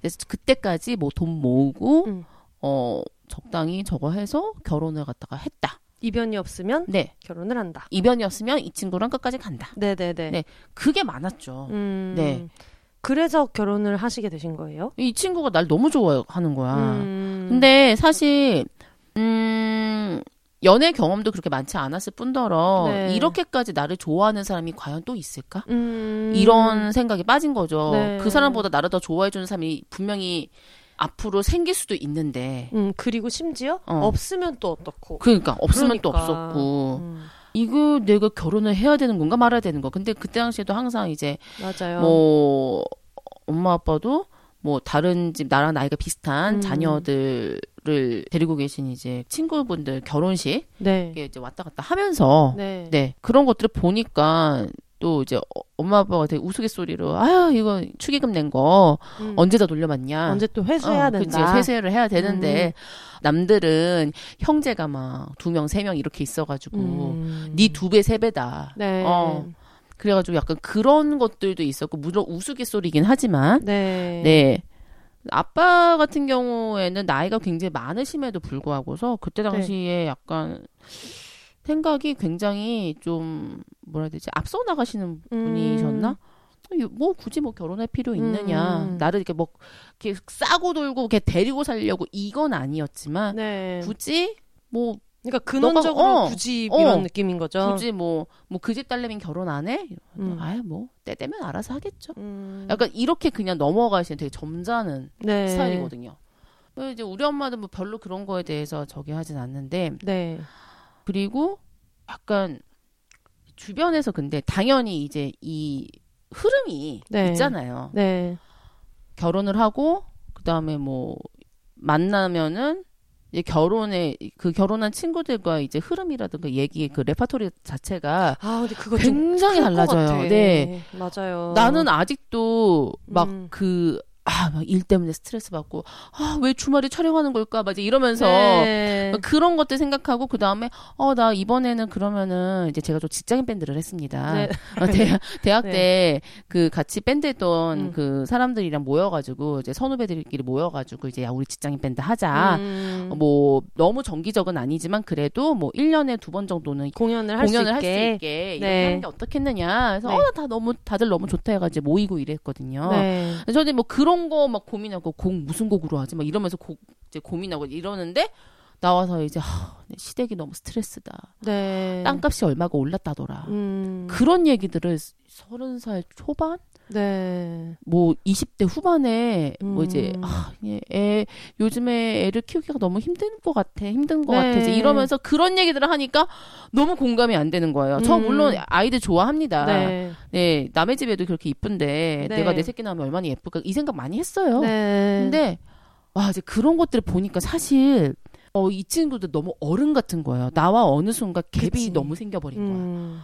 S2: 그래서 그때까지 뭐 돈 모으고
S1: 음.
S2: 어 적당히 저거 해서 결혼을 갖다가 했다.
S1: 이변이 없으면
S2: 네.
S1: 결혼을 한다.
S2: 이변이었으면 이 친구랑 끝까지 간다.
S1: 네, 네, 네.
S2: 네. 그게 많았죠.
S1: 음,
S2: 네.
S1: 그래서 결혼을 하시게 되신 거예요?
S2: 이 친구가 날 너무 좋아하는 거야.
S1: 음,
S2: 근데 사실 음 연애 경험도 그렇게 많지 않았을 뿐더러
S1: 네.
S2: 이렇게까지 나를 좋아하는 사람이 과연 또 있을까?
S1: 음,
S2: 이런 생각이 빠진 거죠.
S1: 네.
S2: 그 사람보다 나를 더 좋아해 주는 사람이 분명히 앞으로 생길 수도 있는데,
S1: 음, 그리고 심지어
S2: 어.
S1: 없으면 또 어떻고.
S2: 그러니까 없으면 또
S1: 그러니까.
S2: 없었고,
S1: 음,
S2: 이거 내가 결혼을 해야 되는 건가 말아야 되는 거. 근데 그때 당시에도 항상 이제
S1: 맞아요.
S2: 뭐 엄마 아빠도 뭐 다른 집 나랑 나이가 비슷한
S1: 음.
S2: 자녀들을 데리고 계신 이제 친구분들 결혼식
S1: 네.
S2: 이제 왔다 갔다 하면서
S1: 네.
S2: 네 그런 것들을 보니까 또 이제 어- 엄마 아빠가 되게 우스갯소리로 아유 이거 축의금 낸거
S1: 음.
S2: 언제 다 돌려받냐
S1: 언제 또 회수해야
S2: 어,
S1: 된다.
S2: 그치, 회수를 해야 되는데
S1: 음.
S2: 남들은 형제가 막 두 명 세 명 이렇게 있어가지고
S1: 음.
S2: 네두배 세 배다
S1: 네.
S2: 어. 그래가지고 약간 그런 것들도 있었고 물론 우스갯소리긴 하지만
S1: 네.
S2: 네. 아빠 같은 경우에는 나이가 굉장히 많으심에도 불구하고서 그때 당시에 약간 생각이 굉장히 좀 뭐라 해야 되지 앞서 나가시는 분이셨나? 이- 뭐 굳이 뭐 결혼할 필요 있느냐?
S1: 음.
S2: 나를 이렇게 뭐 이렇게 싸고 돌고 이렇게 데리고 살려고 이건 아니었지만
S1: 네.
S2: 굳이 뭐
S1: 그러니까 근원적으로
S2: 너가- 어,
S1: 굳이
S2: 어.
S1: 이런 느낌인 거죠.
S2: 굳이 뭐 뭐 그 집 딸내미 결혼 안 해?
S1: 음.
S2: 아예 뭐때 되면 알아서 하겠죠.
S1: 음.
S2: 약간 이렇게 그냥 넘어가시는 되게 점잖은
S1: 네.
S2: 스타일이거든요. 그래서 이제 우리 엄마도 뭐 별로 그런 거에 대해서 저기 하진 않는데
S1: 네.
S2: 그리고 약간 주변에서 근데 당연히 이제 이 흐름이
S1: 네.
S2: 있잖아요.
S1: 네.
S2: 결혼을 하고 그다음에 뭐 만나면은 이제 결혼에 그 결혼한 친구들과 이제 흐름이라든가 얘기 그 레파토리 자체가
S1: 아, 근데 그거
S2: 굉장히 달라져요. 네.
S1: 맞아요.
S2: 나는 아직도 막
S1: 음.
S2: 그 아, 막 일 때문에 스트레스 받고, 아, 왜 주말에 촬영하는 걸까? 막 이제 이러면서,
S1: 네.
S2: 막 그런 것들 생각하고, 그 다음에, 어, 나 이번에는 그러면은, 이제 제가 좀 직장인 밴드를 했습니다.
S1: 네.
S2: 어, 대학, 대학
S1: 네.
S2: 때, 그 같이 밴드 했던
S1: 음.
S2: 그 사람들이랑 모여가지고, 이제 선후배들끼리 모여가지고, 이제 야, 우리 직장인 밴드 하자.
S1: 음.
S2: 어, 뭐, 너무 정기적은 아니지만, 그래도 뭐, 1년에 두 번 정도는
S1: 공연을 할수
S2: 공연을 할수
S1: 있게.
S2: 있게, 이렇게
S1: 네.
S2: 하는 게 어떻겠느냐. 그래서,
S1: 네.
S2: 어, 다 너무, 다들 너무 좋다 해가지고 모이고 이랬거든요.
S1: 네.
S2: 저는 뭐 그런 거 막 고민하고 곡 무슨 곡으로 하지 막 이러면서 곡 이제 고민하고 이러는데 나와서 이제 하, 내 시댁이 너무 스트레스다.
S1: 네.
S2: 땅값이 얼마가 올랐다더라.
S1: 음.
S2: 그런 얘기들을 서른 살 초반
S1: 네.
S2: 뭐 20대 후반에 뭐 이제
S1: 음.
S2: 아, 예, 애 요즘에 애를 키우기가 너무 힘든 것 같아. 힘든 것
S1: 네.
S2: 같아. 이제 이러면서 그런 얘기들을 하니까 너무 공감이 안 되는 거예요. 저
S1: 음.
S2: 물론 아이들 좋아합니다. 네.
S1: 네.
S2: 남의 집에도 그렇게 이쁜데
S1: 네.
S2: 내가 내 새끼 나오면 얼마나 예쁠까 이 생각 많이 했어요.
S1: 네.
S2: 근데 와 이제 그런 것들을 보니까 사실 어 이 친구들 너무 어른 같은 거예요. 나와 어느 순간 갭이
S1: 그치.
S2: 너무 생겨버린 거야.
S1: 음.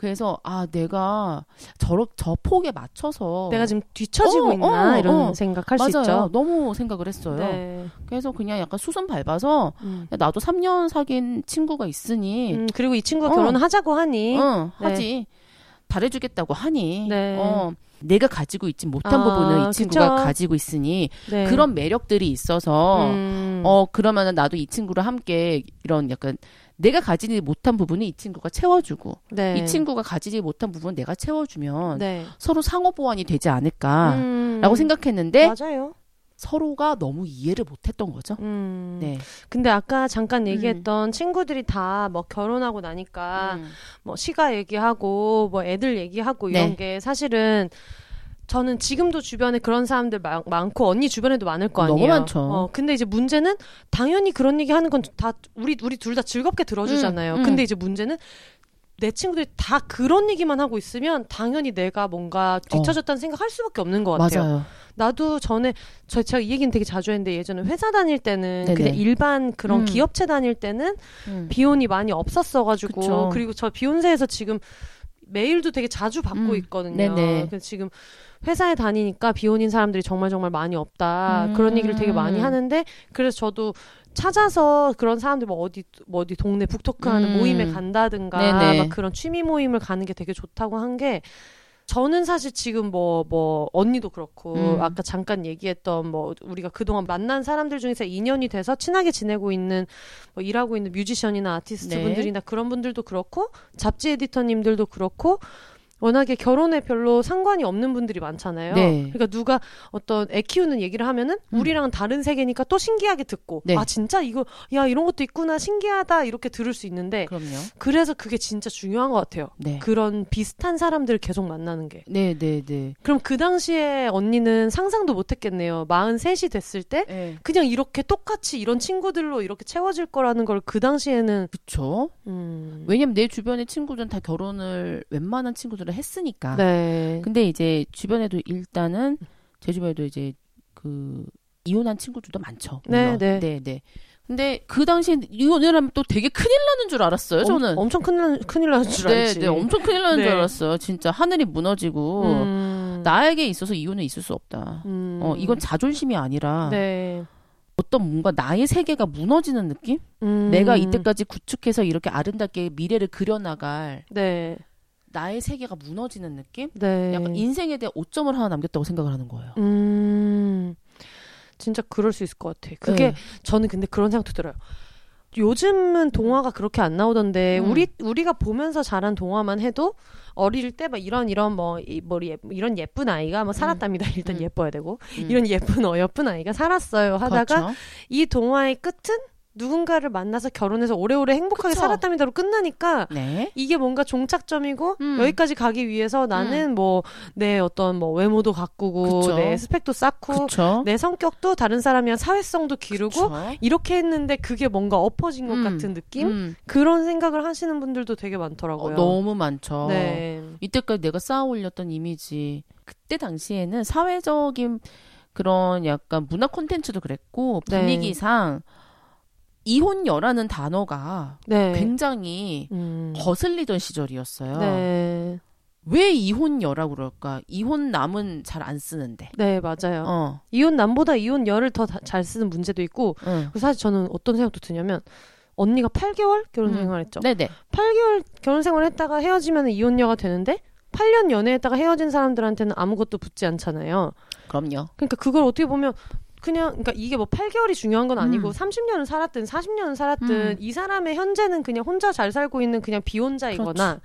S2: 그래서 아 내가 저러 저 폭에 맞춰서
S1: 내가 지금 뒤처지고
S2: 어,
S1: 있나
S2: 어,
S1: 이런
S2: 어.
S1: 생각할
S2: 맞아요.
S1: 수 있죠.
S2: 너무 생각을 했어요.
S1: 네.
S2: 그래서 그냥 약간 수순 밟아서
S1: 음.
S2: 야, 나도 3년 사귄 친구가 있으니
S1: 음, 그리고 이 친구가
S2: 어.
S1: 결혼하자고 하니
S2: 응,
S1: 네.
S2: 하지. 잘해주겠다고 하니.
S1: 네.
S2: 어, 내가 가지고 있지 못한
S1: 아,
S2: 부분을 이 친구가
S1: 그쵸.
S2: 가지고 있으니
S1: 네.
S2: 그런 매력들이 있어서
S1: 음.
S2: 어 그러면은 나도 이 친구랑 함께 이런 약간 내가 가지지 못한 부분이 이 친구가 채워주고
S1: 네.
S2: 이 친구가 가지지 못한 부분 내가 채워주면
S1: 네.
S2: 서로 상호 보완이 되지 않을까라고
S1: 음.
S2: 생각했는데
S1: 맞아요.
S2: 서로가 너무 이해를 못했던 거죠.
S1: 음.
S2: 네.
S1: 근데 아까 잠깐 얘기했던 친구들이 다 뭐 결혼하고 나니까
S2: 음.
S1: 뭐 시가 얘기하고 뭐 애들 얘기하고 이런
S2: 네.
S1: 게 사실은 저는 지금도 주변에 그런 사람들 많, 많고 언니 주변에도 많을 거
S2: 너무
S1: 아니에요.
S2: 많죠.
S1: 어, 근데 이제 문제는 당연히 그런 얘기 하는 건 다 우리 우리 둘 다 즐겁게 들어주잖아요.
S2: 음, 음.
S1: 근데 이제 문제는 내 친구들이 다 그런 얘기만 하고 있으면 당연히 내가 뭔가 뒤처졌다는 생각 할 수밖에 없는 것 같아요.
S2: 맞아요.
S1: 나도 전에 저 제가 이 얘기는 되게 자주 했는데 예전에 회사 다닐 때는
S2: 네네.
S1: 그냥 일반 그런
S2: 음.
S1: 기업체 다닐 때는
S2: 음.
S1: 비혼이 많이 없었어가지고
S2: 그쵸.
S1: 그리고 저 비혼세에서 지금 메일도 되게 자주 받고
S2: 음.
S1: 있거든요.
S2: 네네.
S1: 지금 회사에 다니니까 비혼인 사람들이 정말 정말 많이 없다
S2: 음.
S1: 그런 얘기를 되게 많이 하는데 그래서 저도 찾아서 그런 사람들 뭐 어디 뭐 어디 동네 북토크하는
S2: 음.
S1: 모임에 간다든가
S2: 네네.
S1: 막 그런 취미 모임을 가는 게 되게 좋다고 한 게 저는 사실 지금 뭐, 뭐, 언니도 그렇고,
S2: 음.
S1: 아까 잠깐 얘기했던 뭐, 우리가 그동안 만난 사람들 중에서 인연이 돼서 친하게 지내고 있는, 뭐, 일하고 있는 뮤지션이나 아티스트
S2: 네.
S1: 분들이나 그런 분들도 그렇고, 잡지 에디터님들도 그렇고, 워낙에 결혼에 별로 상관이 없는 분들이 많잖아요.
S2: 네.
S1: 그러니까 누가 어떤 애 키우는 얘기를 하면은
S2: 음.
S1: 우리랑은 다른 세계니까 또 신기하게 듣고
S2: 네.
S1: 아 진짜 이거 야 이런 것도 있구나 신기하다 이렇게 들을 수 있는데
S2: 그럼요.
S1: 그래서 그게 진짜 중요한 것 같아요.
S2: 네.
S1: 그런 비슷한 사람들을 계속 만나는 게.
S2: 네, 네, 네.
S1: 그럼 그 당시에 언니는 상상도 못 했겠네요. 43이 됐을 때
S2: 네.
S1: 그냥 이렇게 똑같이 이런 친구들로 이렇게 채워질 거라는 걸 그 당시에는
S2: 그쵸.
S1: 음.
S2: 왜냐면 내 주변의 친구들은 다 결혼을 웬만한 친구들은 했으니까.
S1: 네.
S2: 근데 이제 주변에도 일단은 제 주변에도 이제 그 이혼한 친구들도 많죠.
S1: 네. 네.
S2: 네, 네. 근데 그 당시에 이혼을 하면 또 되게 큰일 나는 줄 알았어요, 저는.
S1: 엄, 청 큰일, 나- 큰일 나는 줄
S2: 네,
S1: 알지.
S2: 네, 엄청 큰일 나는
S1: 네.
S2: 줄 알았어요. 진짜 하늘이 무너지고
S1: 음.
S2: 나에게 있어서 이혼은 있을 수 없다.
S1: 음.
S2: 어, 이건 자존심이 아니라
S1: 네.
S2: 어떤 뭔가 나의 세계가 무너지는 느낌?
S1: 음.
S2: 내가 이때까지 구축해서 이렇게 아름답게 미래를 그려나갈
S1: 네.
S2: 나의 세계가 무너지는 느낌?
S1: 네.
S2: 약간 인생에 대한 오점을 하나 남겼다고 생각을 하는 거예요.
S1: 음. 진짜 그럴 수 있을 것 같아. 그게
S2: 네.
S1: 저는 근데 그런 생각도 들어요. 요즘은 동화가 그렇게 안 나오던데
S2: 음.
S1: 우리 우리가 보면서 자란 동화만 해도 어릴 때 막 이런 이런 뭐, 이, 뭐 예, 이런 예쁜 아이가 뭐 살았답니다. 일단
S2: 음.
S1: 예뻐야 되고
S2: 음.
S1: 이런 예쁜 어여쁜 아이가 살았어요 하다가
S2: 그렇죠.
S1: 이 동화의 끝은 누군가를 만나서 결혼해서 오래오래 행복하게
S2: 그쵸.
S1: 살았답니다로 끝나니까
S2: 네.
S1: 이게 뭔가 종착점이고
S2: 음.
S1: 여기까지 가기 위해서 나는 뭐내 어떤 뭐 외모도 가꾸고
S2: 그쵸.
S1: 내 스펙도 쌓고
S2: 그쵸.
S1: 내 성격도 다른 사람이랑 사회성도 기르고. 이렇게 했는데 그게 뭔가 엎어진 것
S2: 음.
S1: 같은 느낌
S2: 음.
S1: 그런 생각을 하시는 분들도 되게
S2: 어,
S1: 많더라고요.
S2: 너무 많죠.
S1: 네.
S2: 이때까지 내가 쌓아 올렸던 이미지. 그때 당시에는 사회적인 그런 약간 문화 콘텐츠도 그랬고
S1: 네.
S2: 분위기상 이혼녀라는 단어가
S1: 네.
S2: 굉장히
S1: 음.
S2: 거슬리던 시절이었어요.
S1: 네.
S2: 왜 이혼녀라고 그럴까? 이혼 남은 잘 안 쓰는데.
S1: 네, 맞아요.
S2: 어.
S1: 이혼 남보다 이혼 여를 더 잘 쓰는 문제도 있고
S2: 응.
S1: 그리고 사실 저는 어떤 생각도 드냐면 언니가 8개월 결혼
S2: 음.
S1: 생활했죠.
S2: 네네.
S1: 8개월 결혼 생활했다가 헤어지면 이혼녀가 되는데 8년 연애했다가 헤어진 사람들한테는 아무것도 붙지 않잖아요.
S2: 그럼요.
S1: 그러니까 그걸 어떻게 보면 그냥 그러니까 이게 뭐 8개월이 중요한 건 아니고
S2: 음.
S1: 30년을 살았든 40년을 살았든
S2: 음.
S1: 이 사람의 현재는 그냥 혼자 잘 살고 있는 그냥 비혼자이거나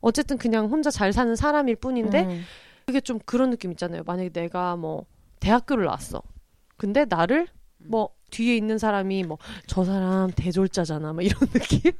S1: 어쨌든 그냥 혼자 잘 사는 사람일 뿐인데
S2: 음.
S1: 그게 좀 그런 느낌 있잖아요. 만약에 내가 뭐 대학교를 나왔어. 근데 나를 뭐 뒤에 있는 사람이 뭐 저 사람 대졸자잖아. 막 이런 느낌.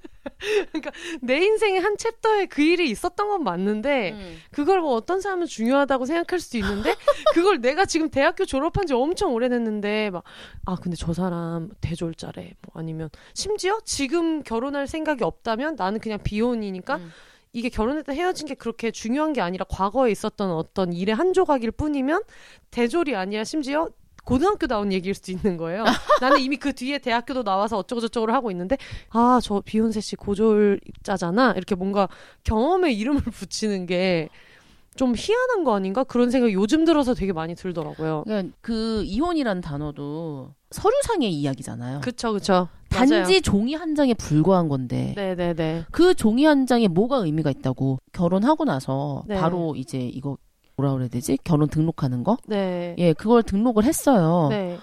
S1: 그러니까 내 인생의 한 챕터에 그 일이 있었던 건 맞는데
S2: 음.
S1: 그걸 뭐 어떤 사람은 중요하다고 생각할 수도 있는데 그걸 내가 지금 대학교 졸업한 지 엄청 오래됐는데 막 아 근데 저 사람 대졸자래 뭐 아니면 심지어 지금 결혼할 생각이 없다면 나는 그냥 비혼이니까
S2: 음.
S1: 이게 결혼했다 헤어진 게 그렇게 중요한 게 아니라 과거에 있었던 어떤 일의 한 조각일 뿐이면 대졸이 아니라 심지어 고등학교 나온 얘기일 수도 있는 거예요. 나는 이미 그 뒤에 대학교도 나와서 어쩌고 저쩌고를 하고 있는데 아 저 비욘세 씨 고졸자잖아 이렇게 뭔가 경험에 이름을 붙이는 게좀 희한한 거 아닌가 그런 생각이 요즘 들어서 되게 많이 들더라고요.
S2: 그러니까 그 이혼이라는 단어도 서류상의 이야기잖아요.
S1: 그쵸 그쵸.
S2: 단지 종이 한 장에 불과한 건데
S1: 네네네.
S2: 그 종이 한 장에 뭐가 의미가 있다고 결혼하고 나서
S1: 네.
S2: 바로 이제 이거 뭐라 그래야 되지? 결혼 등록하는 거?
S1: 네.
S2: 예, 그걸 등록을 했어요.
S1: 네.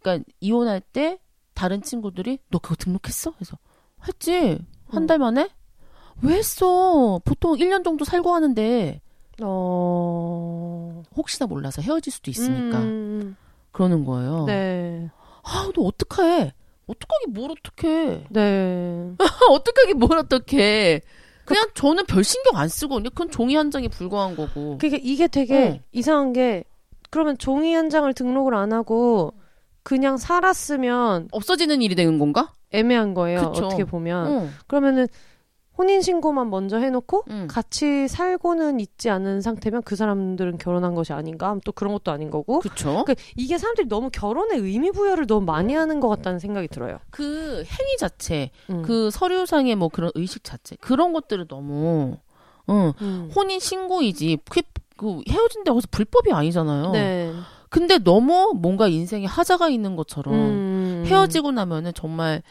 S2: 그러니까 이혼할 때 다른 친구들이 너 그거 등록했어? 그래서 했지. 한
S1: 음.
S2: 달 만에? 왜 했어? 보통 1년 정도 살고 하는데
S1: 어.
S2: 혹시나 몰라서 헤어질 수도 있으니까
S1: 음,
S2: 그러는 거예요.
S1: 네.
S2: 아, 너 어떡해? 어떡하기 뭘 어떡해?
S1: 네.
S2: 어떡하기 뭘 어떡해? 그냥 저는 별 신경 안 쓰고 그냥 그건 종이 한 장에 불과한 거고.
S1: 그러니까 이게 되게
S2: 응.
S1: 이상한 게 그러면 종이 한 장을 등록을 안 하고 그냥 살았으면
S2: 없어지는 일이 되는 건가?
S1: 애매한 거예요.
S2: 그쵸.
S1: 어떻게 보면.
S2: 응.
S1: 그러면은 혼인 신고만 먼저 해놓고
S2: 음.
S1: 같이 살고는 있지 않은 상태면 그 사람들은 결혼한 것이 아닌가? 또 그런 것도 아닌 거고.
S2: 그쵸.
S1: 그 이게 사람들이 너무 결혼에 의미 부여를 너무 많이 하는 것 같다는 생각이 들어요.
S2: 그 행위 자체,
S1: 음.
S2: 그 서류상의 뭐 그런 의식 자체, 그런 것들을 너무, 응.
S1: 음.
S2: 혼인 신고이지, 그, 그 헤어진다고 해서 불법이 아니잖아요.
S1: 네.
S2: 근데 너무 뭔가 인생에 하자가 있는 것처럼
S1: 음.
S2: 헤어지고 나면은 정말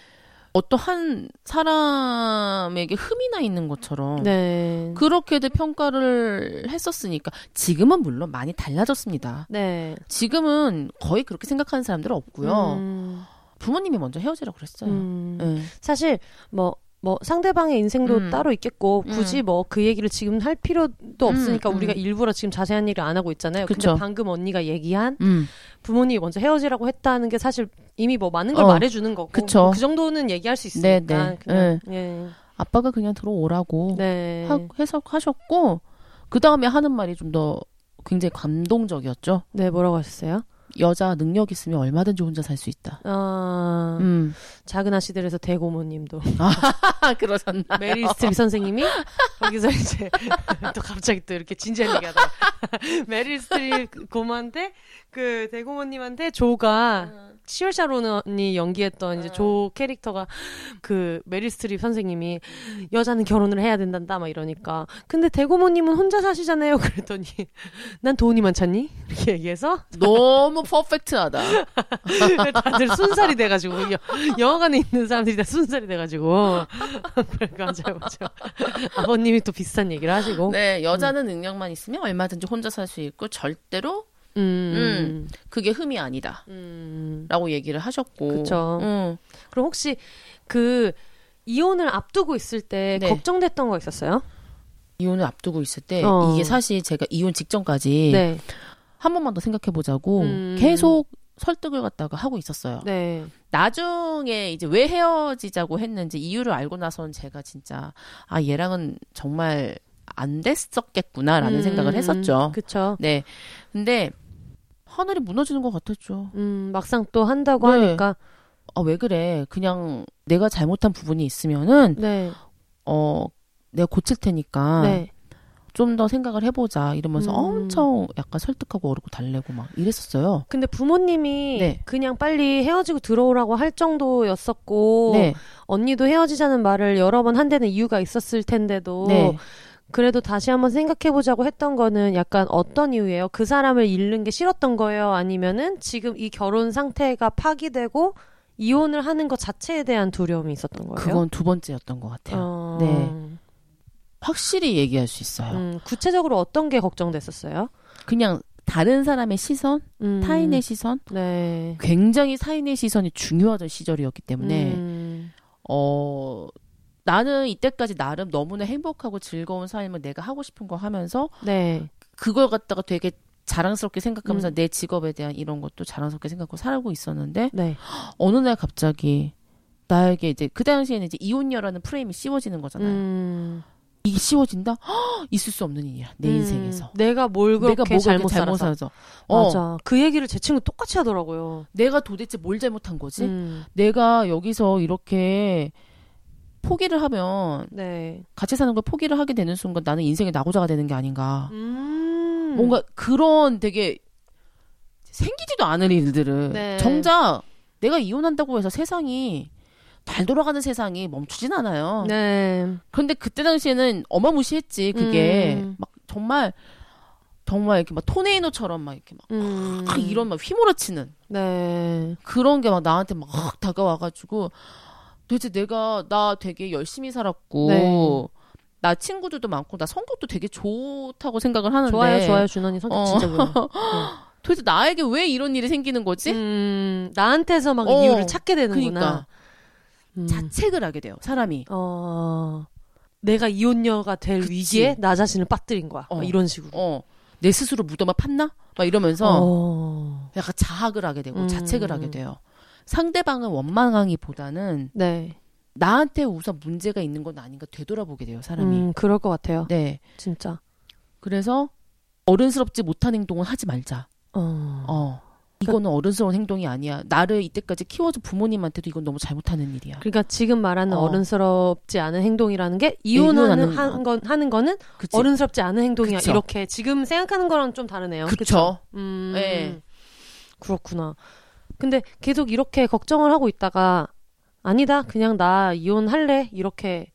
S2: 어떠한 사람에게 흠이 나 있는 것처럼
S1: 네.
S2: 그렇게들 평가를 했었으니까 지금은 물론 많이 달라졌습니다.
S1: 네.
S2: 지금은 거의 그렇게 생각하는 사람들은 없고요.
S1: 음.
S2: 부모님이 먼저 헤어지라고 그랬어요.
S1: 음.
S2: 네.
S1: 사실 뭐. 뭐 상대방의 인생도
S2: 음.
S1: 따로 있겠고
S2: 음.
S1: 굳이 뭐그 얘기를 지금 할 필요도 없으니까
S2: 음, 음.
S1: 우리가 일부러 지금 자세한 얘기를 안 하고 있잖아요.
S2: 그쵸.
S1: 근데 방금 언니가 얘기한
S2: 음.
S1: 부모님이 먼저 헤어지라고 했다는 게 사실 이미 뭐 많은 걸
S2: 어.
S1: 말해주는 거고
S2: 그쵸.
S1: 뭐그 정도는 얘기할 수 있으니까
S2: 네, 네.
S1: 그냥 예.
S2: 아빠가 그냥 들어오라고
S1: 네.
S2: 하, 해석하셨고 그 다음에 하는 말이 좀 더 굉장히 감동적이었죠.
S1: 네, 뭐라고 하셨어요?
S2: 여자 능력 있으면 얼마든지 혼자 살 수 있다.
S1: 아,
S2: 음.
S1: 작은 아씨들에서 대고모님도
S2: 아, 그러셨나?
S1: 메릴 스트립 선생님이 거기서 이제 또 갑자기 또 이렇게 진지한 얘기하다가 메릴 스트립 고모한테 그 대고모님한테 조가 시얼샤 로넌이 연기했던 이제 조 캐릭터가 그 메릴 스트립 선생님이 여자는 결혼을 해야 된단다 막 이러니까 근데 대고모님은 혼자 사시잖아요. 그랬더니 난 돈이 많잖니? 이렇게 얘기해서
S2: 너무 퍼펙트하다.
S1: 다들 순살이 돼가지고 여, 영화관에 있는 사람들이 다 순살이 돼가지고 맞아요 맞아요 아버님이 또 비슷한 얘기를 하시고.
S2: 네, 여자는 능력만 있으면 얼마든지 혼자 살 수 있고 절대로
S1: 음,
S2: 그게 흠이 아니다.
S1: 음.
S2: 라고 얘기를 하셨고.
S1: 그쵸.
S2: 음.
S1: 그럼 혹시 그 이혼을 앞두고 있을 때
S2: 네.
S1: 걱정됐던 거 있었어요?
S2: 이혼을 앞두고 있을 때
S1: 어.
S2: 이게 사실 제가 이혼 직전까지
S1: 네,
S2: 한 번만 더 생각해 보자고
S1: 음.
S2: 계속 설득을 갖다가 하고 있었어요.
S1: 네,
S2: 나중에 이제 왜 헤어지자고 했는지 이유를 알고 나서는 제가 진짜 아 얘랑은 정말 안 됐었겠구나라는
S1: 음,
S2: 생각을 했었죠.
S1: 그쵸.
S2: 네. 근데 하늘이 무너지는 것 같았죠.
S1: 음, 막상 또 한다고
S2: 네.
S1: 하니까
S2: 아 왜 그래? 그냥 내가 잘못한 부분이 있으면은
S1: 네,
S2: 어 내가 고칠 테니까
S1: 네,
S2: 좀더 생각을 해보자 이러면서
S1: 음.
S2: 엄청 약간 설득하고 어르고 달래고 막 이랬었어요.
S1: 근데 부모님이
S2: 네.
S1: 그냥 빨리 헤어지고 들어오라고 할 정도였었고
S2: 네,
S1: 언니도 헤어지자는 말을 여러 번 한 데는 이유가 있었을 텐데도
S2: 네.
S1: 그래도 다시 한번 생각해 보자고 했던 거는 약간 어떤 이유예요? 그 사람을 잃는 게 싫었던 거예요? 아니면은 지금 이 결혼 상태가 파기되고 이혼을 하는 것 자체에 대한 두려움이 있었던 거예요?
S2: 그건 두 번째였던 것 같아요.
S1: 어...
S2: 네. 확실히 얘기할 수 있어요.
S1: 음, 구체적으로 어떤 게 걱정됐었어요?
S2: 그냥 다른 사람의 시선,
S1: 음,
S2: 타인의 시선,
S1: 네.
S2: 굉장히 타인의 시선이 중요하던 시절이었기 때문에
S1: 음,
S2: 어 나는 이때까지 나름 너무나 행복하고 즐거운 삶을 내가 하고 싶은 거 하면서
S1: 네.
S2: 그걸 갖다가 되게 자랑스럽게 생각하면서
S1: 음.
S2: 내 직업에 대한 이런 것도 자랑스럽게 생각하고 살고 있었는데
S1: 네.
S2: 어느 날 갑자기 나에게 이제 그 당시에는 이제 이혼녀라는 프레임이 씌워지는 거잖아요.
S1: 음,
S2: 이게 씌워진다? 헉, 있을 수 없는 일이야 내
S1: 음,
S2: 인생에서.
S1: 내가 뭘 그렇게
S2: 내가
S1: 잘못
S2: 잘못
S1: 살아서.
S2: 살아서. 어,
S1: 맞아. 그 얘기를 제 친구 똑같이 하더라고요.
S2: 내가 도대체 뭘 잘못한 거지?
S1: 음,
S2: 내가 여기서 이렇게 포기를 하면
S1: 네.
S2: 같이 사는 걸 포기를 하게 되는 순간 나는 인생의 낙오자가 되는 게 아닌가.
S1: 음,
S2: 뭔가 그런 되게 생기지도 않을 일들을
S1: 네.
S2: 정작 내가 이혼한다고 해서 세상이 잘 돌아가는 세상이 멈추진 않아요.
S1: 네.
S2: 그런데 그때 당시에는 어마무시했지 그게
S1: 음.
S2: 막 정말 정말 이렇게 막 토네이노처럼 막 이렇게 막
S1: 음,
S2: 막 이런 막 휘몰아치는
S1: 네.
S2: 그런 게 막 나한테 막 다가와가지고 도대체 내가 나 되게 열심히 살았고
S1: 네.
S2: 나 친구들도 많고 나 성격도 되게 좋다고 생각을 하는데
S1: 좋아요, 좋아요, 준원이 성격
S2: 어.
S1: 진짜 좋아요.
S2: 도대체 나에게 왜 이런 일이 생기는 거지?
S1: 음, 나한테서 막
S2: 어,
S1: 이유를 찾게 되는구나.
S2: 그러니까
S1: 음.
S2: 자책을 하게 돼요 사람이
S1: 어, 내가 이혼녀가 될
S2: 그치.
S1: 위기에 나 자신을 빠뜨린 거야.
S2: 어.
S1: 막 이런 식으로.
S2: 어내 스스로 무덤을 팠나? 막 이러면서
S1: 어.
S2: 약간 자학을 하게 되고
S1: 음.
S2: 자책을 하게 돼요 상대방을 원망하기보다는
S1: 네.
S2: 나한테 우선 문제가 있는 건 아닌가 되돌아보게 돼요 사람이
S1: 음, 그럴 것 같아요.
S2: 네
S1: 진짜.
S2: 그래서 어른스럽지 못한 행동은 하지 말자
S1: 어.
S2: 어 이거는 어른스러운 행동이 아니야. 나를 이때까지 키워준 부모님한테도 이건 너무 잘못하는 일이야.
S1: 그러니까 지금 말하는
S2: 어.
S1: 어. 른스럽지 않은 행동이라는 게 이혼하는 한 건, 하는 거는
S2: 그치?
S1: 어른스럽지 않은 행동이야.
S2: 그쵸.
S1: 이렇게 지금 생각하는 거랑 좀 다르네요.
S2: 그쵸.
S1: 음,
S2: 네.
S1: 그렇구나. 근데 계속 이렇게 걱정을 하고 있다가 아니다, 그냥 나 이혼할래 이렇게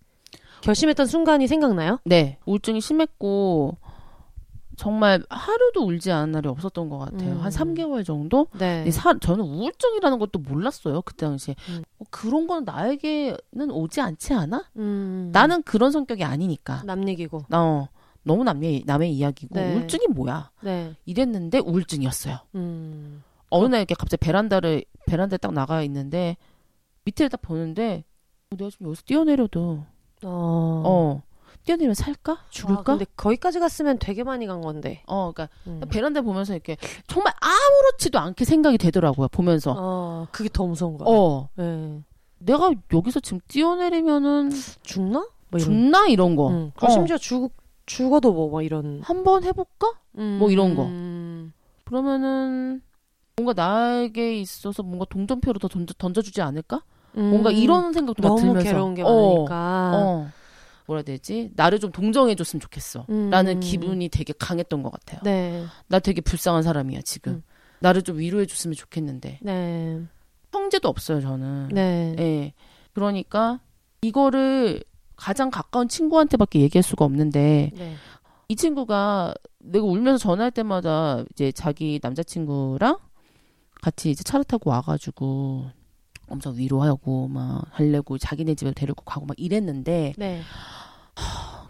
S1: 결심했던 순간이 생각나요?
S2: 네. 우울증이 심했고 정말 하루도 울지 않은 날이 없었던 것 같아요.
S1: 음.
S2: 한 3개월 정도?
S1: 네.
S2: 사- 저는 우울증이라는 것도 몰랐어요. 그때 당시에.
S1: 음.
S2: 어, 그런 건 나에게는 오지 않지 않아?
S1: 음,
S2: 나는 그런 성격이 아니니까.
S1: 남 얘기고.
S2: 어, 너무 남의, 남의 이야기고.
S1: 네.
S2: 우울증이 뭐야?
S1: 네.
S2: 이랬는데 우울증이었어요.
S1: 음.
S2: 어느 날 이렇게 갑자기 베란다를, 베란다에 딱 나가 있는데 밑에를 딱 보는데 어, 내가 지금 여기서 뛰어내려도
S1: 어.
S2: 어, 뛰어내리면 살까?
S1: 아,
S2: 죽을까?
S1: 근데 거기까지 갔으면 되게 많이 간 건데.
S2: 어, 그러니까
S1: 음.
S2: 베란다 보면서 이렇게 정말 아무렇지도 않게 생각이 되더라고요. 보면서.
S1: 어, 그게 더 무서운 거야.
S2: 어,
S1: 네.
S2: 내가 여기서 지금 뛰어내리면은
S1: 죽나? 뭐 이런.
S2: 죽나 이런 거.
S1: 응. 그
S2: 어.
S1: 심지어 죽 죽어도 뭐, 뭐 이런.
S2: 한번 해볼까? 뭐 이런 거.
S1: 음.
S2: 그러면은 뭔가 나에게 있어서 뭔가 동전표로 더 던져, 던져주지 않을까?
S1: 음.
S2: 뭔가 이런 생각도 막
S1: 너무
S2: 들면서.
S1: 괴로운 게
S2: 어,
S1: 많으니까.
S2: 어. 뭐라 해야 되지? 나를 좀 동정해줬으면 좋겠어.
S1: 음.
S2: 라는 기분이 되게 강했던 것 같아요.
S1: 네.
S2: 나 되게 불쌍한 사람이야, 지금.
S1: 음.
S2: 나를 좀 위로해줬으면 좋겠는데.
S1: 네.
S2: 형제도 없어요, 저는.
S1: 네.
S2: 예. 그러니까 이거를 가장 가까운 친구한테밖에 얘기할 수가 없는데
S1: 네.
S2: 이 친구가 내가 울면서 전화할 때마다 이제 자기 남자친구랑 같이 이제 차를 타고 와가지고 엄청 위로하고 막 하려고 자기네 집에 데리고 가고 막 이랬는데
S1: 네.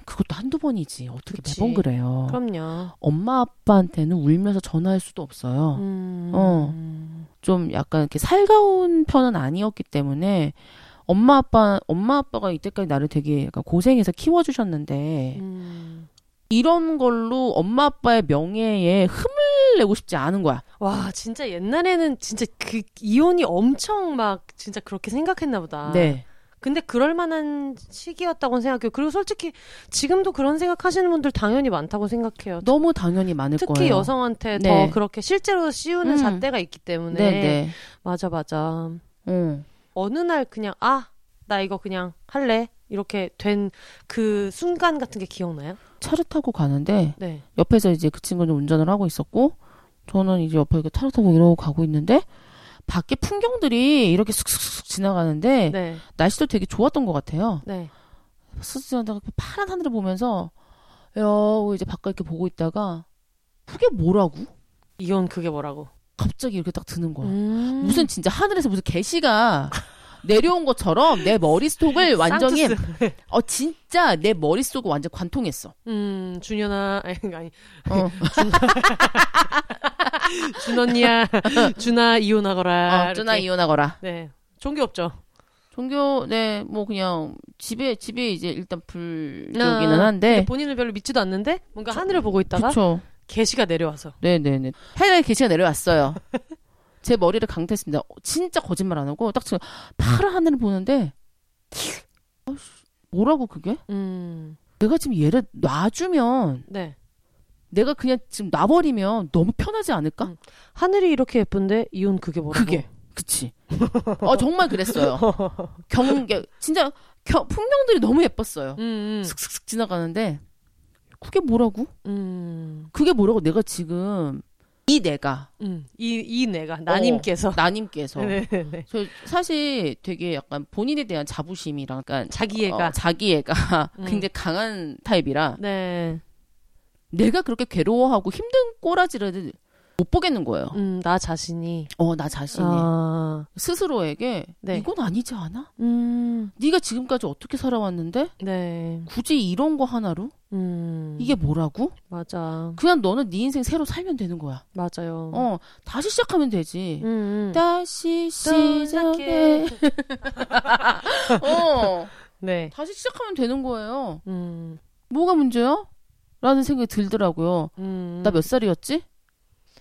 S2: 그것도 한두 번이지 어떻게
S1: 그치.
S2: 매번 그래요.
S1: 그럼요.
S2: 엄마 아빠한테는 울면서 전화할 수도 없어요.
S1: 음.
S2: 어. 좀 약간 이렇게 살가운 편은 아니었기 때문에 엄마 아빠 엄마 아빠가 이때까지 나를 되게 약간 고생해서 키워주셨는데
S1: 음.
S2: 이런 걸로 엄마 아빠의 명예에 흠을 내고 싶지 않은 거야.
S1: 와, 진짜 옛날에는 진짜 그 이혼이 엄청 막 진짜 그렇게 생각했나 보다.
S2: 네,
S1: 근데 그럴 만한 시기였다고 생각해요. 그리고 솔직히 지금도 그런 생각하시는 분들 당연히 많다고 생각해요.
S2: 너무 당연히 많을
S1: 특히
S2: 거예요.
S1: 여성한테
S2: 네.
S1: 더 그렇게 실제로 씌우는
S2: 음.
S1: 잣대가 있기 때문에
S2: 네, 네.
S1: 맞아 맞아.
S2: 어.
S1: 어느 날 그냥 아 나 이거 그냥 할래 이렇게 된 그 순간 같은 게 기억나요?
S2: 차를 타고 가는데
S1: 네.
S2: 옆에서 이제 그 친구는 운전을 하고 있었고 저는 이제 옆에 이렇게 차를 타고 이러고 가고 있는데 밖에 풍경들이 이렇게 슥슥슥 지나가는데
S1: 네.
S2: 날씨도 되게 좋았던 것 같아요.
S1: 네.
S2: 스스로다가 파란 하늘을 보면서 야 이제 바깥 이렇게 보고 있다가 그게 뭐라고?
S1: 이혼 그게 뭐라고?
S2: 갑자기 이렇게 딱 드는 거야.
S1: 음.
S2: 무슨 진짜 하늘에서 무슨 개시가 내려온 것처럼 내 머릿속을 완전히. 어 진짜 내 머릿속을 완전 관통했어.
S1: 음 준현아 아니 아니
S2: 어.
S1: 준 언니야 준아 이혼하거라.
S2: 어,
S1: 이렇게.
S2: 이혼하거라.
S1: 네. 종교 없죠.
S2: 종교 네뭐 그냥 집에 집에 이제 일단 불교기는
S1: 아,
S2: 한데
S1: 근데 본인은 별로 믿지도 않는데 뭔가 하늘을 보고 있다가
S2: 그쵸.
S1: 계시가 내려와서
S2: 네네네. 하늘에 개시가 내려왔어요. 제 머리를 강퇴했습니다. 어, 진짜 거짓말 안 하고 딱 지금 파란 하늘을 보는데 뭐라고 그게?
S1: 음.
S2: 내가 지금 얘를 놔주면
S1: 네.
S2: 내가 그냥 지금 놔버리면 너무 편하지 않을까?
S1: 음. 하늘이 이렇게 예쁜데 이혼 그게 뭐라고?
S2: 그게 그치. 어 정말 그랬어요. 경계 진짜 겨, 풍경들이 너무 예뻤어요.
S1: 음.
S2: 슥슥슥 지나가는데 그게 뭐라고?
S1: 음.
S2: 그게 뭐라고? 내가 지금 이 내가
S1: 음. 이, 이 내가 나님께서
S2: 나님께서
S1: 네네네.
S2: 저 사실 되게 약간 본인에 대한 자부심이랑 약간
S1: 자기애가
S2: 어, 자기애가
S1: 음.
S2: 굉장히 강한 타입이라
S1: 네.
S2: 내가 그렇게 괴로워하고 힘든 꼬라지를 못 보겠는 거예요.
S1: 음, 나 자신이
S2: 어 나 자신이
S1: 아.
S2: 스스로에게
S1: 네.
S2: 이건 아니지 않아?
S1: 음.
S2: 네가 지금까지 어떻게 살아왔는데
S1: 네.
S2: 굳이 이런 거 하나로
S1: 음.
S2: 이게 뭐라고?
S1: 맞아.
S2: 그냥 너는 네 인생 새로 살면 되는 거야.
S1: 맞아요.
S2: 어 다시 시작하면 되지.
S1: 음. 음.
S2: 다시
S1: 시작해.
S2: 어
S1: 네.
S2: 다시 시작하면 되는 거예요.
S1: 음.
S2: 뭐가 문제야? 라는 생각이 들더라고요.
S1: 음.
S2: 나몇 살이었지?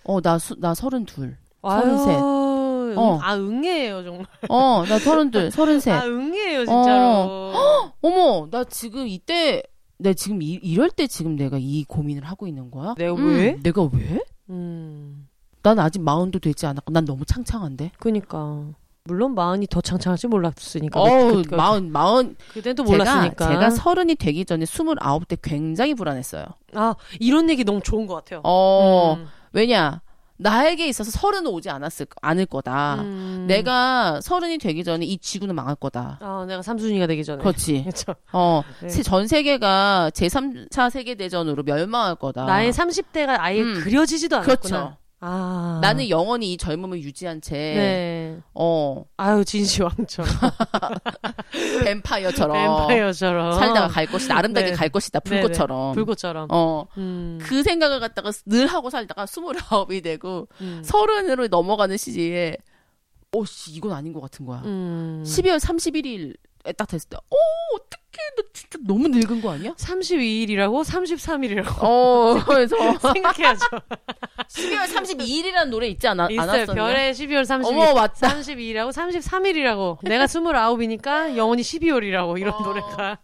S2: 어, 나, 수, 나 서른둘. 서른셋.
S1: 응,
S2: 어.
S1: 아, 응애예요, 정말.
S2: 어, 나 서른둘, 서른셋.
S1: 아, 응애예요, 진짜로.
S2: 어머, 나 지금 이때, 내 지금 이, 이럴 때 지금 내가 이 고민을 하고 있는 거야?
S1: 내가
S2: 음,
S1: 왜?
S2: 내가 왜?
S1: 음.
S2: 난 아직 마흔도 되지 않았고 난 너무 창창한데.
S1: 그니까. 물론 마흔이 더 창창할지 몰랐으니까.
S2: 어우,
S1: 그, 그,
S2: 마흔 마흔
S1: 그때도 몰랐으니까.
S2: 제가 서른이 되기 전에 스물아홉 때 굉장히 불안했어요.
S1: 아, 이런 얘기 너무 좋은 것 같아요.
S2: 어,
S1: 음.
S2: 왜냐? 나에게 있어서 서른은 오지 않았을 않을 거다.
S1: 음.
S2: 내가 서른이 되기 전에 이 지구는 망할 거다.
S1: 아, 내가 삼순이가 되기 전에.
S2: 그렇지.
S1: 그렇죠.
S2: 어,
S1: 네.
S2: 세- 전 세계가 제3차 세계 대전으로 멸망할 거다.
S1: 나의 30대가 아예
S2: 음.
S1: 그려지지도 않았구나.
S2: 그렇죠.
S1: 아.
S2: 나는 영원히 이 젊음을 유지한 채,
S1: 네.
S2: 어,
S1: 아유, 진시황처럼.
S2: 뱀파이어처럼.
S1: 뱀파이어처럼.
S2: 살다가 갈 것이다. 아름다게
S1: 네.
S2: 갈 것이다.
S1: 네네.
S2: 불꽃처럼.
S1: 불꽃처럼.
S2: 어,
S1: 음.
S2: 그 생각을 갖다가 늘 하고 살다가 스물아홉이 되고,
S1: 음.
S2: 서른으로 넘어가는 시기에, 오, 씨, 이건 아닌 것 같은 거야.
S1: 음.
S2: 12월 31일에 딱 됐을 때, 어, 어떡해. 너 진짜 너무 늙은 거 아니야?
S1: 32일이라고 33일이라고
S2: 어, 그래서.
S1: 생각해야죠.
S2: 12월 32일이라는 노래 있지 않아,
S1: 있어요.
S2: 않았었냐?
S1: 별의 12월 32일.
S2: 어머, 맞다.
S1: 32일이라고 33일이라고. 내가 29이니까 영원히 12월이라고 이런
S2: 어.
S1: 노래가.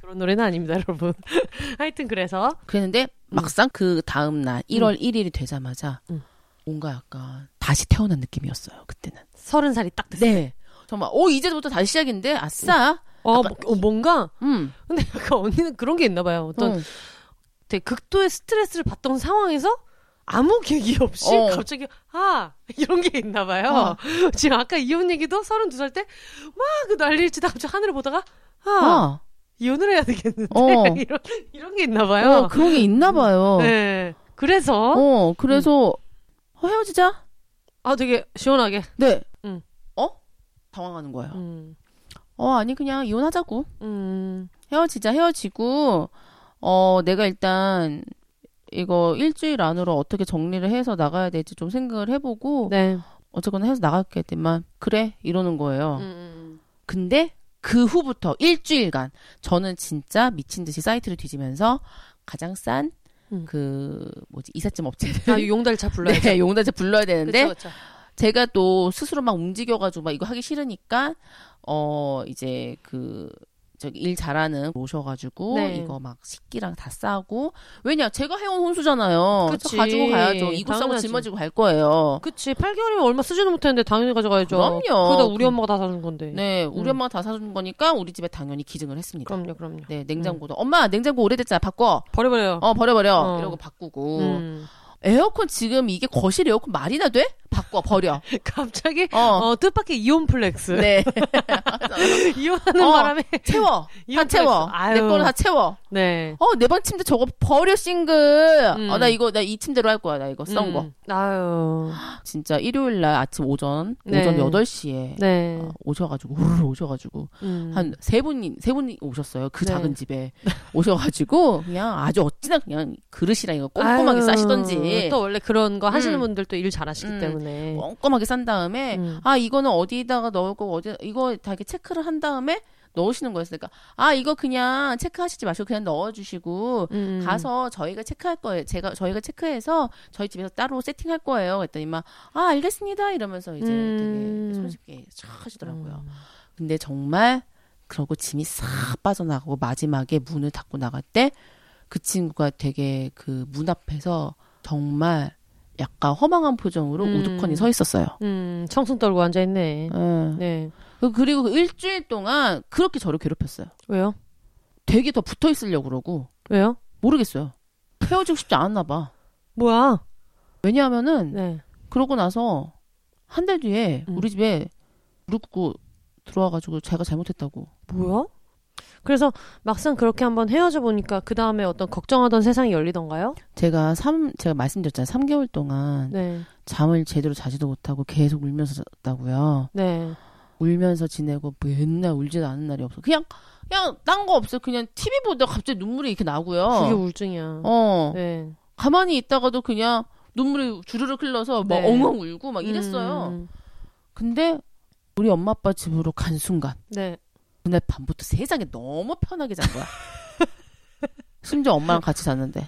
S1: 그런 노래는 아닙니다, 여러분. 하여튼 그래서
S2: 그랬는데, 막상 그 다음 날, 1월 1일이 되자마자,
S1: 음.
S2: 뭔가 약간, 다시 태어난 느낌이었어요, 그때는.
S1: 30살이 딱 됐어요.
S2: 네. 정말, 오, 이제부터 다시 시작인데, 아싸.
S1: 어, 뭐- 어, 뭔가
S2: 음.
S1: 근데 약간 언니는 그런 게 있나 봐요. 어떤
S2: 어.
S1: 되게 극도의 스트레스를 받던 상황에서 아무 계기 없이
S2: 어.
S1: 갑자기 아 이런 게 있나 봐요.
S2: 어.
S1: 지금 아까 이혼 얘기도 32살 때막그 난리를 치다가 갑자기 하늘을 보다가 아
S2: 아,
S1: 이혼을 해야 되겠는데
S2: 어.
S1: 이런 이런 게 있나 봐요.
S2: 어, 그런 게 있나 봐요.
S1: 네. 그래서
S2: 어, 그래서, 어, 헤어지자?
S1: 아 되게 시원하게.
S2: 네.
S1: 음.
S2: 어? 당황하는 거예요.
S1: 음.
S2: 어, 아니, 그냥 이혼하자고.
S1: 음.
S2: 헤어지자, 헤어지고, 어, 내가 일단, 이거 일주일 안으로 어떻게 정리를 해서 나가야 될지 좀 생각을 해보고,
S1: 네.
S2: 어쨌거나 해서 나갈게 했더만, 그래, 이러는 거예요.
S1: 음.
S2: 근데, 그 후부터 일주일간, 저는 진짜 미친 듯이 사이트를 뒤지면서, 가장 싼,
S1: 음.
S2: 그, 뭐지, 이삿짐 업체들.
S1: 아 용달차 불러야죠.
S2: 네, 용달차 불러야 되는데,
S1: 그쵸, 그쵸.
S2: 제가 또 스스로 막 움직여가지고 막 이거 하기 싫으니까 어 이제 그 저기 일 잘하는 오셔가지고
S1: 네.
S2: 이거 막 식기랑 다 싸고 왜냐 제가 해온 혼수잖아요.
S1: 그치.
S2: 가지고 가야죠. 이거 싸고. 짊어지고 갈 거예요.
S1: 그치 8개월이면 얼마 쓰지도 못했는데 당연히 가져가야죠.
S2: 그럼요.
S1: 그러다 우리
S2: 그-
S1: 엄마가 다 사준 건데.
S2: 네, 우리
S1: 음.
S2: 엄마가 다 사준 거니까 우리 집에 당연히 기증을 했습니다.
S1: 그럼요, 그럼요.
S2: 네, 냉장고도 엄마 냉장고 오래됐잖아 바꿔.
S1: 버려버려요.
S2: 어 버려버려
S1: 어.
S2: 이러고 바꾸고
S1: 음.
S2: 에어컨 지금 이게 거실 에어컨 말이나 돼? 바꿔 버려.
S1: 갑자기
S2: 어.
S1: 어, 뜻밖의 이혼 flex.
S2: 네.
S1: 이혼하는
S2: 어.
S1: 바람에
S2: 채워. 다 채워. 내 거는 다 채워.
S1: 네.
S2: 어, 내 방 침대 저거 버려, 싱글.
S1: 음.
S2: 어, 나 이거, 나 이 침대로 할 거야. 나 이거 썬
S1: 음.
S2: 거.
S1: 아유.
S2: 진짜 일요일 날 아침 오전,
S1: 네.
S2: 오전 8시에
S1: 네.
S2: 어, 오셔 가지고, 우르르 오셔 가지고,
S1: 음.
S2: 한 세 분이, 세 분이 오셨어요. 그
S1: 네.
S2: 작은 집에. 오셔 가지고, 그냥 아주 어찌나 그냥 그릇이랑 이거 꼼꼼하게
S1: 아유.
S2: 싸시던지.
S1: 또 원래 그런 거 하시는
S2: 음.
S1: 분들 또일 잘하시기
S2: 음.
S1: 때문에.
S2: 꼼꼼하게 싼 다음에,
S1: 음.
S2: 아, 이거는 어디다가 넣을 거고, 어디, 이거 다 이렇게 체크를 한 다음에 넣으시는 거였으니까, 아, 이거 그냥 체크하시지 마시고 그냥 넣어주시고,
S1: 음.
S2: 가서 저희가 체크할 거예요. 제가 저희가 체크해서 저희 집에서 따로 세팅할 거예요. 그랬더니 막 아 알겠습니다 이러면서 이제
S1: 음.
S2: 되게 손쉽게 촥 하시더라고요.
S1: 음.
S2: 근데 정말 그러고 짐이 싹 빠져나가고 마지막에 문을 닫고 나갈 때 그 친구가 되게 그 문 앞에서 정말 약간 허망한 표정으로
S1: 음.
S2: 우두커니 서 있었어요.
S1: 음, 청순 떨고 앉아 있네.
S2: 예.
S1: 네.
S2: 그- 그리고 그 일주일 동안 그렇게 저를 괴롭혔어요.
S1: 왜요?
S2: 되게 더 붙어 있으려고 그러고
S1: 왜요?
S2: 모르겠어요. 헤어지고 싶지 않았나 봐.
S1: 뭐야?
S2: 왜냐하면은
S1: 네.
S2: 그러고 나서 한 달 뒤에
S1: 음.
S2: 우리 집에 무릎 꿇고 들어와가지고 제가 잘못했다고.
S1: 뭐야? 그래서 막상 그렇게 한번 헤어져 보니까 그 다음에 어떤 걱정하던 세상이 열리던가요?
S2: 제가 삼 제가 말씀드렸잖아요. 3개월 동안
S1: 네.
S2: 잠을 제대로 자지도 못하고 계속 울면서 잤다고요.
S1: 네.
S2: 울면서 지내고 맨날 울지도 않은 날이 없어. 그냥 그냥 딴 거 없어요. 그냥 TV 보다가 갑자기 눈물이 이렇게 나고요.
S1: 그게 우울증이야.
S2: 어
S1: 네.
S2: 가만히 있다가도 그냥 눈물이 주르륵 흘러서 막
S1: 네.
S2: 엉엉 울고 막 이랬어요.
S1: 음,
S2: 근데 우리 엄마 아빠 집으로 간 순간
S1: 네.
S2: 그날 밤부터 세상에 너무 편하게 잔 거야. 심지어 엄마랑 같이 잤는데.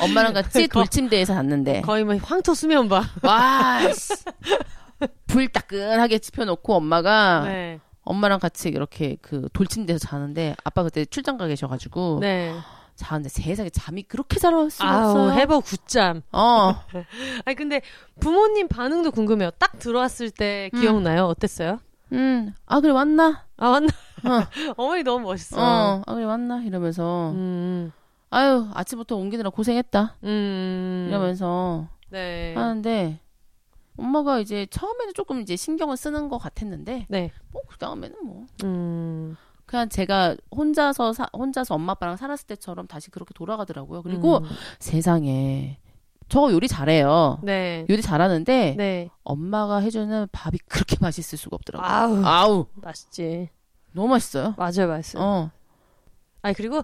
S2: 엄마랑 같이
S1: 거-
S2: 돌침대에서 잤는데.
S1: 거의 뭐 황토 수면 봐.
S2: 와, 씨. 불 따끈하게 지펴놓고 엄마가
S1: 네.
S2: 엄마랑 같이 이렇게 그 돌침대에서 자는데 아빠 그때 출장 가 계셔가지고
S1: 네.
S2: 자는데 세상에 잠이 그렇게 잘 올 수가
S1: 아우,
S2: 없어요.
S1: 해버 굿잠.
S2: 어.
S1: 아니, 근데 부모님 반응도 궁금해요. 딱 들어왔을 때
S2: 음.
S1: 기억나요? 어땠어요?
S2: 음. 아, 그래 왔나?
S1: 아, 맞나?
S2: 어.
S1: 어머니 너무 멋있어.
S2: 어. 아, 그래 왔나? 이러면서
S1: 음,
S2: 아유, 아침부터 옮기느라 고생했다.
S1: 음.
S2: 이러면서
S1: 네.
S2: 하는데 엄마가 이제 처음에는 조금 이제 신경을 쓰는 것 같았는데
S1: 네.
S2: 뭐 그 다음에는 뭐
S1: 음.
S2: 그냥 제가 혼자서 사, 혼자서 엄마 아빠랑 살았을 때처럼 다시 그렇게 돌아가더라고요. 그리고
S1: 음.
S2: 세상에 저 요리 잘해요.
S1: 네.
S2: 요리 잘하는데
S1: 네.
S2: 엄마가 해주는 밥이 그렇게 맛있을 수가 없더라고요.
S1: 아우,
S2: 아우
S1: 맛있지.
S2: 너무 맛있어요.
S1: 맞아요, 맛있어요.
S2: 어.
S1: 아니, 그리고,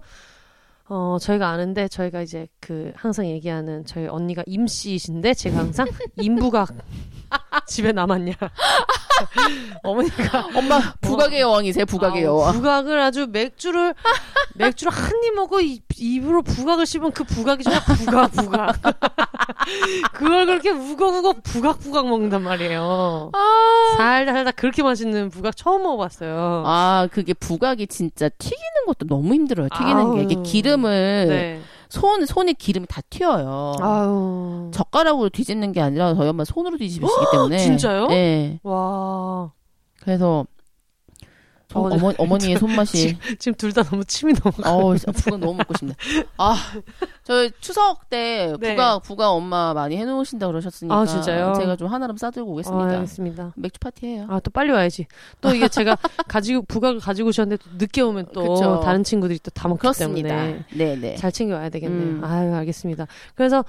S1: 어, 저희가 아는데, 저희가 이제 그, 항상 얘기하는 저희 언니가 임씨이신데, 제가 항상 임부각 집에 남았냐. 어머니가
S2: 엄마 부각의 여왕이세요. 부각의
S1: 아우,
S2: 여왕.
S1: 부각을 아주 맥주를 맥주를 한 입 먹고 입, 입으로 부각을 씹으면 그 부각이 정말 부각 부각 그걸 그렇게 우거우거 부각 부각 먹는단 말이에요.
S2: 아,
S1: 살다 살다 그렇게 맛있는 부각 처음 먹어봤어요.
S2: 아 그게 부각이 진짜 튀기는 것도 너무 힘들어요. 튀기는
S1: 아우.
S2: 게 이게 기름을
S1: 네.
S2: 손 손에 기름이 다 튀어요.
S1: 아유.
S2: 젓가락으로 뒤집는 게 아니라 저희 엄마 손으로 뒤집으시기 때문에.
S1: 진짜요?
S2: 네.
S1: 와.
S2: 그래서 손-
S1: 어,
S2: 어머, 어머니의 손맛이
S1: 지금 둘 다 너무 침이 너무 가.
S2: 어우 진짜 부각 너무 먹고 싶네. 아, 저 추석 때
S1: 네.
S2: 부각 부각 엄마 많이 해놓으신다 그러셨으니까
S1: 아, 진짜요?
S2: 제가 좀 하나름 싸들고
S1: 아,
S2: 오겠습니다.
S1: 알겠습니다.
S2: 맥주 파티해요.
S1: 아, 또 빨리 와야지. 또 이게 제가 가지고, 부각을 가지고 오셨는데 또 늦게 오면 또
S2: 그쵸.
S1: 다른 친구들이 또 다 먹기
S2: 그렇습니다.
S1: 때문에.
S2: 네 네.
S1: 잘 챙겨 와야 되겠네요.
S2: 음.
S1: 아유, 알겠습니다. 그래서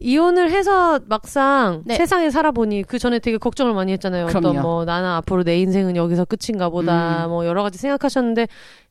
S1: 이혼을 해서 막상
S2: 네.
S1: 세상에 살아보니 그 전에 되게 걱정을 많이 했잖아요. 어떤
S2: 그럼요.
S1: 뭐 나는 앞으로 내 인생은 여기서 끝인가 보다
S2: 음.
S1: 뭐 여러 가지 생각하셨는데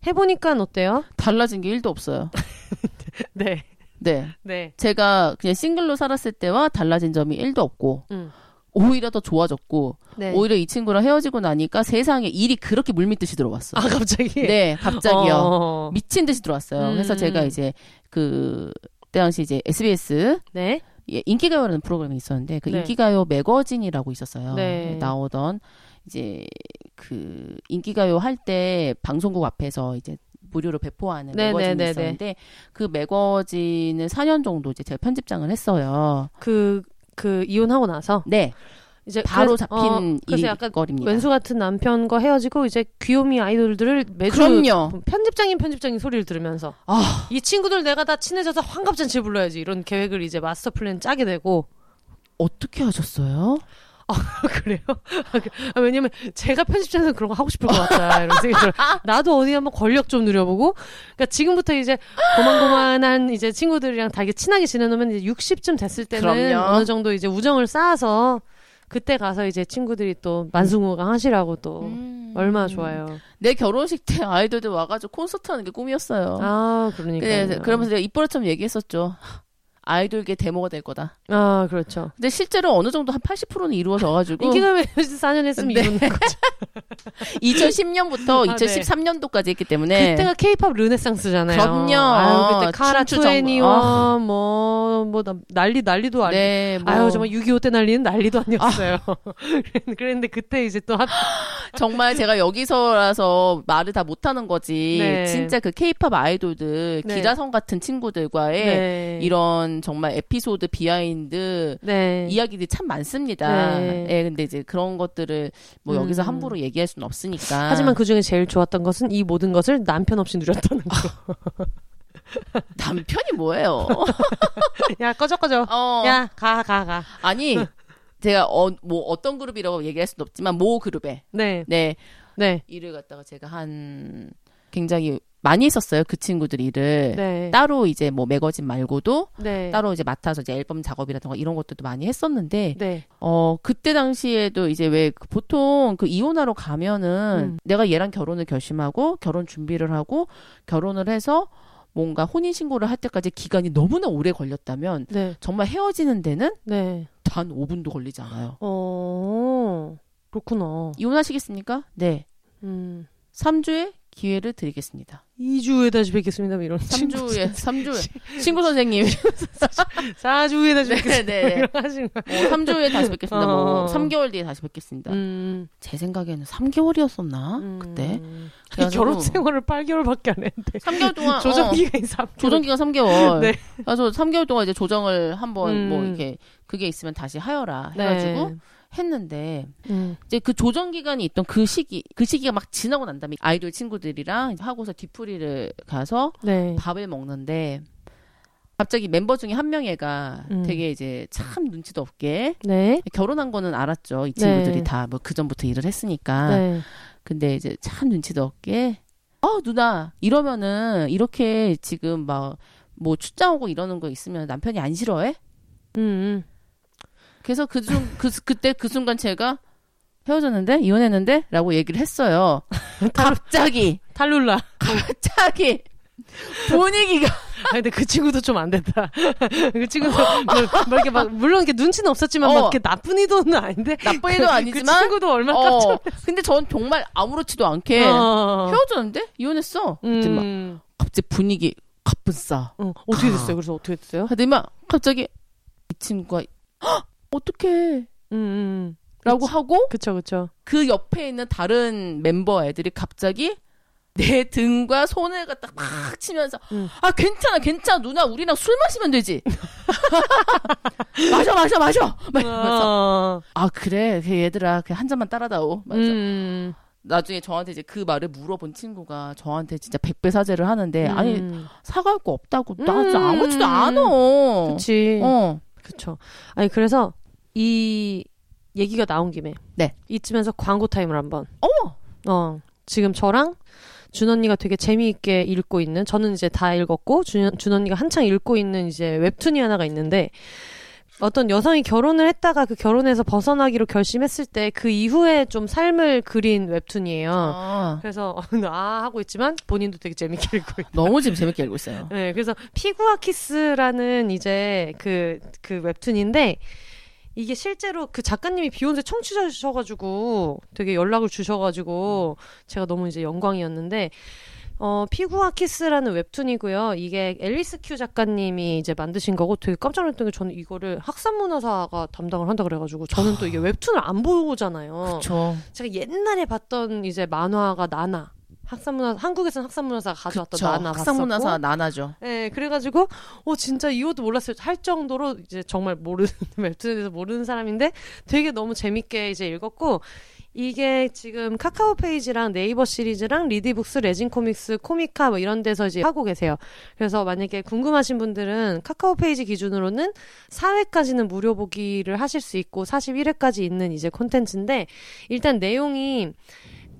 S1: 해보니까 어때요?
S2: 달라진 게 1도 없어요.
S1: 네.
S2: 네.
S1: 네.
S2: 제가 그냥 싱글로 살았을 때와 달라진 점이 1도 없고
S1: 음.
S2: 오히려 더 좋아졌고
S1: 네.
S2: 오히려 이 친구랑 헤어지고 나니까 세상에 일이 그렇게 물밀듯이 들어왔어.
S1: 아, 갑자기?
S2: 네, 갑자기요.
S1: 어.
S2: 미친 듯이 들어왔어요. 그래서
S1: 음.
S2: 제가 이제 그 그때 당시 이제 SBS
S1: 네.
S2: 예, 인기가요라는 프로그램이 있었는데 그
S1: 네.
S2: 인기가요 매거진이라고 있었어요.
S1: 네.
S2: 나오던 이제 그 인기가요 할 때 방송국 앞에서 이제 무료로 배포하는
S1: 네,
S2: 매거진이
S1: 네, 네,
S2: 있었는데 그 매거진을 4년 정도 이제 제가 편집장을 했어요.
S1: 그, 그, 이혼하고 나서.
S2: 네,
S1: 이제
S2: 바로
S1: 그래서-
S2: 잡힌
S1: 어, 그래서 약간
S2: 일거리입니다.
S1: 왼수 같은 남편과 헤어지고 이제 귀요미 아이돌들을 매주
S2: 그럼요.
S1: 편집장인 편집장인 소리를 들으면서
S2: 아,
S1: 이 친구들 내가 다 친해져서 환갑잔치 불러야지 이런 계획을 이제 마스터 플랜 짜게 되고
S2: 어떻게 하셨어요?
S1: 그래요? 아, 그- 아, 왜냐면 제가 편집장에서 그런 거 하고 싶을 것 같다 이런 생각이 들어요. 나도 어디 한번 권력 좀 누려보고 그러니까 지금부터 이제 고만고만한 이제 친구들이랑 다 이게 친하게 지내놓으면 이제 60쯤 됐을 때는
S2: 그럼요.
S1: 어느 정도 이제 우정을 쌓아서 그때 가서 이제 친구들이 또 만수무강 하시라고 또
S2: 음.
S1: 얼마나 좋아요.
S2: 내 결혼식 때 아이돌들 와가지고 콘서트 하는 게 꿈이었어요.
S1: 아 그러니까.
S2: 네, 그러면서 내가 입버릇처럼 얘기했었죠. 아이돌계 데모가 될 거다.
S1: 아 그렇죠.
S2: 근데 실제로 어느 정도 한 80%는 이루어져 가지고
S1: 인기가요 4년 했으면
S2: 네.
S1: 이루는 거죠.
S2: 2010년부터
S1: 아, 네.
S2: 2013년도까지 했기 때문에
S1: 그때가 케이팝 르네상스잖아요.
S2: 그럼요.
S1: 아유, 그때 카라
S2: 정-
S1: 투애니원 뭐뭐 난리 난리도 아니.
S2: 네, 뭐
S1: 아유 정말 6.25 때 난리는 난리도 아니었어요. 그랬는데 그때 이제 또 합,
S2: 정말 제가 여기서라서 말을 다 못 하는 거지.
S1: 네.
S2: 진짜 그 케이팝 아이돌들
S1: 네.
S2: 기라성 같은 친구들과의
S1: 네.
S2: 이런 정말 에피소드 behind
S1: 네.
S2: 이야기들이 참 많습니다.
S1: 네.
S2: 예, 근데 이제 그런 것들을 뭐
S1: 음.
S2: 여기서 함부로 얘기할 수는 없으니까.
S1: 하지만 그 중에 제일 좋았던 것은 이 모든 것을 남편 없이 누렸다는 거.
S2: 남편이 뭐예요?
S1: 야 꺼져 꺼져.
S2: 어,
S1: 야가 가 가.
S2: 아니 제가 어, 뭐 어떤 그룹이라고 얘기할 수는 없지만 모 그룹에
S1: 네.
S2: 네
S1: 네.
S2: 일을 갖다가 제가 한 굉장히 많이 했었어요 그 친구들 일을
S1: 네.
S2: 따로 이제 뭐 매거진 말고도
S1: 네.
S2: 따로 이제 맡아서 이제 앨범 작업이라든가 이런 것들도 많이 했었는데
S1: 네.
S2: 어 그때 당시에도 이제 왜그 보통 그 이혼하러 가면은
S1: 음.
S2: 내가 얘랑 결혼을 결심하고 결혼 준비를 하고 결혼을 해서 뭔가 혼인 신고를 할 때까지 기간이 너무나 오래 걸렸다면
S1: 네.
S2: 정말 헤어지는 데는
S1: 네.
S2: 단 5분도 걸리지 않아요.
S1: 어. 그렇구나.
S2: 이혼하시겠습니까? 네.
S1: 음.
S2: 3주에 기회를 드리겠습니다.
S1: 2주 후에 다시 뵙겠습니다. 뭐 이런
S2: 3주 후에 3주 후에 친구 선생님
S1: 4주 후에 다시 뵙겠습니다.
S2: 네, 네.
S1: 이런 하신 거.
S2: 뭐 3주 후에 다시 뵙겠습니다. 뭐
S1: 어.
S2: 3개월 뒤에 다시 뵙겠습니다.
S1: 음,
S2: 제 생각에는 3개월이었었나
S1: 음.
S2: 그때
S1: 아니, 결혼 생활을 8개월밖에 안 했는데
S2: 3개월 동안
S1: 조정
S2: 어,
S1: 기간이 3개월.
S2: 조정 기간 3개월.
S1: 네.
S2: 그래서 3개월 동안 이제 조정을 한번 뭐
S1: 음.
S2: 이렇게 그게 있으면 다시 하여라 해가지고 했는데
S1: 음.
S2: 이제 그 조정 기간이 있던 그 시기 그 시기가 막 지나고 난 다음에 아이돌 친구들이랑 하고서 뒤풀이를 가서
S1: 네.
S2: 밥을 먹는데 갑자기 멤버 중에 한 명애가
S1: 음.
S2: 되게 이제 참 눈치도 없게
S1: 네.
S2: 결혼한 거는 알았죠 이
S1: 네.
S2: 친구들이 다뭐 그 전부터 일을 했으니까
S1: 네.
S2: 근데 이제 참 눈치도 없게 어 누나 이러면은 이렇게 지금 막 뭐 출장 오고 이러는 거 있으면 남편이 안 싫어해?
S1: 음.
S2: 그래서 그 중 그 그때 그 순간 제가 헤어졌는데 이혼했는데 라고 얘기를 했어요. 갑자기
S1: 탈룰라.
S2: 갑자기 분위기가
S1: 아 근데 그 친구도 좀 안 됐다. 그 친구도 뭐, 뭐 이렇게 막 물론 이렇게 눈치는 없었지만 막
S2: 어.
S1: 이렇게 나쁜 의도는 아닌데
S2: 나쁜 애도
S1: 그
S2: 아니지만
S1: 친구도 얼마나 깜짝
S2: 어 근데 전 정말 아무렇지도 않게
S1: 어.
S2: 헤어졌는데 이혼했어. 그때 막
S1: 음.
S2: 갑자기 분위기 가뿐싸.
S1: 어, 어떻게 됐어요? 그래서 어떻게 됐어요?
S2: 하더니 막 갑자기 이 친구가 "헉, 어떡해
S1: 음, 음.
S2: 라고 하고
S1: 그쵸 그쵸.
S2: 그 옆에 있는 다른 멤버 애들이 갑자기 내 등과 손을 갖다 막 치면서
S1: 음.
S2: 아 괜찮아 괜찮아 누나 우리랑 술 마시면 되지 마셔 마셔 마셔 막 이러면서
S1: 어.
S2: 아 그래 그 얘들아 그한 잔만 따라다오 그래서
S1: 음.
S2: 나중에 저한테 이제 그 말을 물어본 친구가 저한테 진짜 백배 사죄를 하는데 아니
S1: 음.
S2: 사과할 거 없다고 나 진짜
S1: 음.
S2: 아무렇지도 않아
S1: 그치.
S2: 어
S1: 그쵸. 아니 그래서 이 얘기가 나온 김에
S2: 네.
S1: 이쯤에서 광고 타임을 한번.
S2: 어머
S1: 어 지금 저랑 준 언니가 되게 재미있게 읽고 있는 저는 이제 다 읽었고 준, 준 언니가 한창 읽고 있는 이제 웹툰이 하나가 있는데 어떤 여성이 결혼을 했다가 그 결혼에서 벗어나기로 결심했을 때 그 이후에 좀 삶을 그린 웹툰이에요.
S2: 아,
S1: 그래서 아 하고 있지만 본인도 되게 재밌게 읽고 있고.
S2: 너무 지금 재밌게 읽고 있어요
S1: 네, 그래서 피구와 키스라는 이제 그, 그 웹툰인데, 이게 실제로 그 작가님이 비혼세 청취자셔가지고 되게 연락을 주셔가지고 제가 너무 이제 영광이었는데, 어, 피구와 키스라는 웹툰이고요. 이게 앨리스 큐 작가님이 이제 만드신 거고 되게 깜짝 놀랐던 게 저는 이거를 학산문화사가 담당을 한다 그래가지고 저는 또 이게 웹툰을 안 보잖아요.
S2: 그쵸
S1: 제가 옛날에 봤던 이제 만화가 나나. 학산문화 한국에서는 학산문화사가 가져왔던
S2: 그쵸
S1: 나나
S2: 학산문화사
S1: 봤었고
S2: 나나죠
S1: 네, 그래가지고, 어, 진짜 이것도 몰랐어요. 할 정도로 이제 정말 모르는, 웹툰에 대해서 모르는 사람인데 되게 너무 재밌게 이제 읽었고, 이게 지금 카카오 페이지랑 네이버 시리즈랑 리디북스, 레진 코믹스, 코미카 뭐 이런 데서 이제 하고 계세요. 그래서 만약에 궁금하신 분들은 카카오 페이지 기준으로는 4회까지는 무료 보기를 하실 수 있고 41회까지 있는 이제 콘텐츠인데 일단 내용이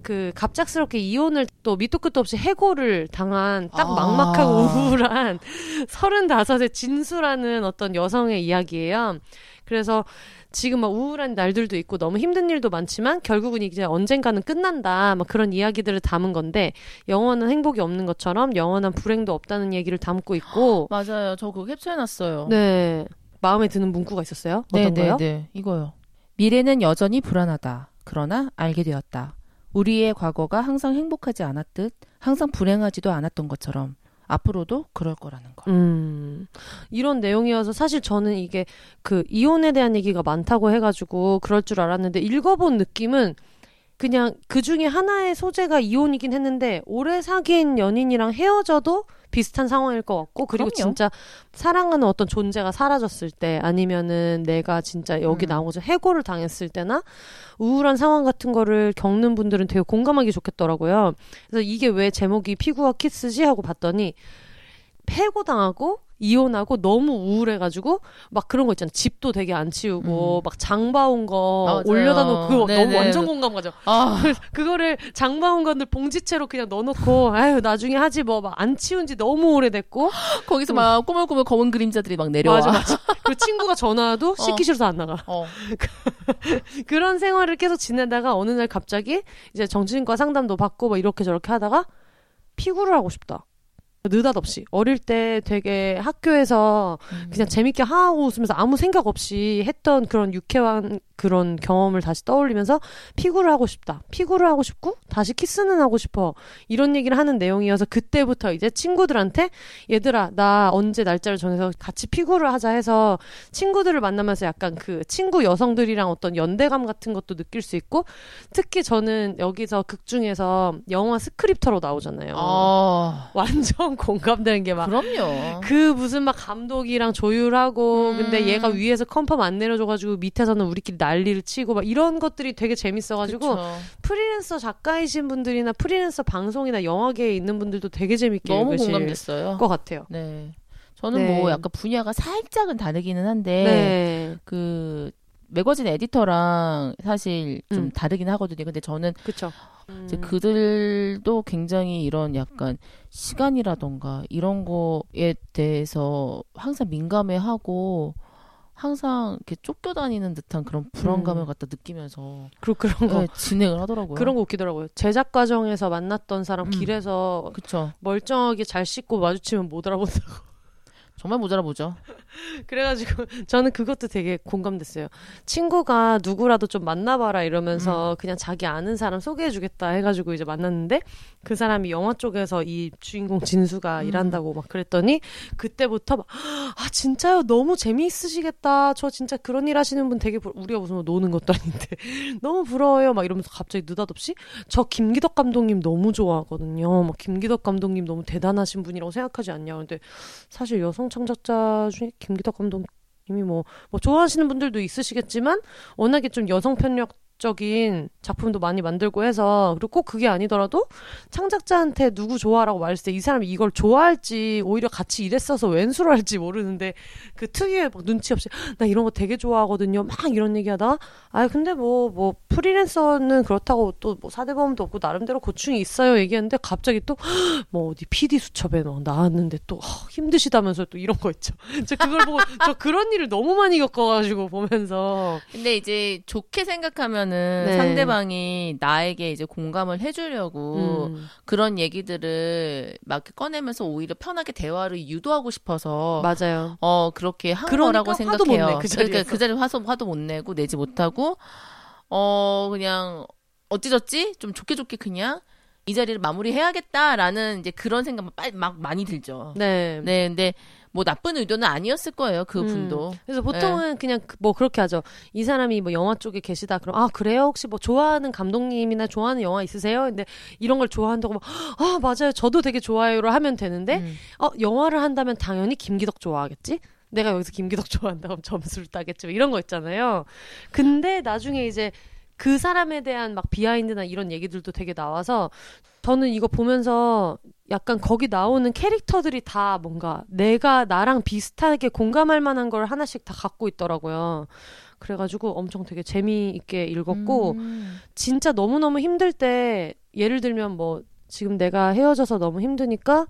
S1: 그 갑작스럽게 이혼을 또 밑도 끝도 없이 해고를 당한 딱
S2: 아.
S1: 막막하고 우울한 서른다섯의 진수라는 어떤 여성의 이야기예요. 그래서 지금 막 우울한 날들도 있고 너무 힘든 일도 많지만 결국은 이제 언젠가는 끝난다. 막 그런 이야기들을 담은 건데 영원한 행복이 없는 것처럼 영원한 불행도 없다는 얘기를 담고 있고
S2: 맞아요 저 그거 캡처해놨어요
S1: 네. 마음에 드는 문구가 있었어요? 어떤 거요?
S2: 네, 이거요. 미래는 여전히 불안하다. 그러나 알게 되었다. 우리의 과거가 항상 행복하지 않았듯 항상 불행하지도 않았던 것처럼 앞으로도 그럴 거라는 걸.
S1: 음, 이런 내용이어서 사실 저는 이게 그 이혼에 대한 얘기가 많다고 해가지고 그럴 줄 알았는데 읽어본 느낌은 그냥 그 중에 하나의 소재가 이혼이긴 했는데 오래 사귄 연인이랑 헤어져도 비슷한 상황일 것 같고 그리고
S2: 그럼요.
S1: 진짜 사랑하는 어떤 존재가 사라졌을 때 아니면은 내가 진짜 여기
S2: 음.
S1: 나오고서 해고를 당했을 때나 우울한 상황 같은 거를 겪는 분들은 되게 공감하기 좋겠더라고요. 그래서 이게 왜 제목이 피구와 키스지 하고 봤더니 해고당하고 이혼하고 너무 우울해가지고 막 그런 거 있잖아. 집도 되게 안 치우고
S2: 음.
S1: 막 장봐온 거
S2: 맞아요.
S1: 올려다 놓고 그거
S2: 네네.
S1: 너무 완전 공감 가죠.
S2: 아,
S1: 그거를 장봐온 것들 봉지채로 그냥 넣어놓고 아유 나중에 하지 뭐 막 안 치운 지 너무 오래됐고
S2: 거기서 막 꼬물꼬물 검은 그림자들이 막 내려와.
S1: 맞아 맞아. 그 친구가 전화와도 씻기 싫어서 안 나가.
S2: 어.
S1: 그런 생활을 계속 지내다가 어느 날 갑자기 이제 정신과 상담도 받고 뭐 이렇게 저렇게 하다가 피구를 하고 싶다. 느닷없이 어릴 때 되게 학교에서
S2: 음.
S1: 그냥 재밌게 하고 웃으면서 아무 생각 없이 했던 그런 유쾌한 그런 경험을 다시 떠올리면서 피구를 하고 싶다. 피구를 하고 싶고 다시 키스는 하고 싶어. 이런 얘기를 하는 내용이어서 그때부터 이제 친구들한테 얘들아 나 언제 날짜를 정해서 같이 피구를 하자 해서 친구들을 만나면서 약간 그 친구 여성들이랑 어떤 연대감 같은 것도 느낄 수 있고 특히 저는 여기서 극 중에서 영화 스크립터로 나오잖아요.
S2: 아,
S1: 완전 공감되는 게 막
S2: 그럼요.
S1: 그 무슨 막 감독이랑 조율하고
S2: 음.
S1: 근데 얘가 위에서 컨펌 안 내려줘가지고 밑에서는 우리끼리 난리를 치고 막 이런 것들이 되게 재밌어가지고
S2: 그쵸.
S1: 프리랜서 작가이신 분들이나 프리랜서 방송이나 영화계에 있는 분들도 되게 재밌게
S2: 너무 공감됐어요.
S1: 것 같아요.
S2: 네. 저는
S1: 네.
S2: 뭐 약간 분야가 살짝은 다르기는 한데
S1: 네,
S2: 그 매거진 에디터랑 사실 좀
S1: 음.
S2: 다르긴 하거든요. 근데 저는
S1: 그쵸.
S2: 이제
S1: 음.
S2: 그들도 굉장히 이런 약간 시간이라던가 이런 거에 대해서 항상 민감해하고 항상 이렇게 쫓겨 다니는 듯한 그런 불안감을
S1: 음.
S2: 갖다 느끼면서
S1: 그, 그런 거
S2: 네, 진행을 하더라고요.
S1: 그런 거 웃기더라고요. 제작 과정에서 만났던 사람
S2: 음.
S1: 길에서
S2: 그쵸.
S1: 멀쩡하게 잘 씻고 마주치면 못 알아본다고.
S2: 정말 모자라 보죠.
S1: 그래가지고 저는 그것도 되게 공감됐어요. 친구가 누구라도 좀 만나봐라 이러면서 그냥 자기 아는 사람 소개해주겠다 해가지고 이제 만났는데 그 사람이 영화 쪽에서 이 주인공 진수가
S2: 음.
S1: 일한다고 막 그랬더니 그때부터 막 아 진짜요? 너무 재미있으시겠다. 저 진짜 그런 일 하시는 분 되게 부... 우리가 무슨 뭐 노는 것도 아닌데 너무 부러워요. 막 이러면서 갑자기 느닷없이 저 김기덕 감독님 너무 좋아하거든요. 막 김기덕 감독님 너무 대단하신 분이라고 생각하지 않냐? 근데 사실 여성 창작자 중에 김기덕 감독님이 뭐, 뭐 좋아하시는 분들도 있으시겠지만 워낙에 좀 여성 편력 적인 작품도 많이 만들고 해서 그리고 꼭 그게 아니더라도 창작자한테 누구 좋아라고 말했을 때 이 사람이 이걸 좋아할지 오히려 같이 일했어서 왼수를 할지 모르는데 그 특유의 막 눈치 없이 나 이런 거 되게 좋아하거든요. 막 이런 얘기하다가 아 근데 뭐뭐 프리랜서는 그렇다고 또 뭐 사대보험도 없고 나름대로 고충이 있어요. 얘기했는데 갑자기 또 뭐 어디 PD 수첩에 막 나왔는데 또 아, 힘드시다면서 또 이런 거 있죠. 저 그걸 보고 저 그런 일을 너무 많이 겪어가지고 보면서.
S2: 근데 이제 좋게 생각하면 은
S1: 네.
S2: 상대방이 나에게 이제 공감을 해주려고
S1: 음,
S2: 그런 얘기들을 막 꺼내면서 오히려 편하게 대화를 유도하고 싶어서
S1: 맞아요.
S2: 어 그렇게 한
S1: 그러니까
S2: 거라고 생각해요.
S1: 내, 그.
S2: 그러니까 그 자리에 화도 화도 못 내고 내지 못하고 어 그냥 어찌저찌 좀 좋게 좋게 그냥 이 자리를 마무리해야겠다라는 이제 그런 생각만 빨리 막 많이 들죠.
S1: 네.
S2: 네, 근데 뭐 나쁜 의도는 아니었을 거예요. 그
S1: 음.
S2: 분도.
S1: 그래서 보통은 그냥 그- 뭐 그렇게 하죠. 이 사람이 뭐 영화 쪽에 계시다. 그럼 아 그래요? 혹시 뭐 좋아하는 감독님이나 좋아하는 영화 있으세요? 근데 이런 걸 좋아한다고 막아 맞아요. 저도 되게 좋아요를 하면 되는데
S2: 음.
S1: 어 영화를 한다면 당연히 김기덕 좋아하겠지. 내가 여기서 김기덕 좋아한다고 점수를 따겠지. 뭐 이런 거 있잖아요. 근데 나중에 이제 그 사람에 대한 막 비하인드나 이런 얘기들도 되게 나와서 저는 이거 보면서 약간 거기 나오는 캐릭터들이 다 뭔가 내가 나랑 비슷하게 공감할 만한 걸 하나씩 다 갖고 있더라고요. 그래가지고 엄청 되게 재미있게 읽었고
S2: 음.
S1: 진짜 너무너무 힘들 때 예를 들면 뭐 지금 내가 헤어져서 너무 힘드니까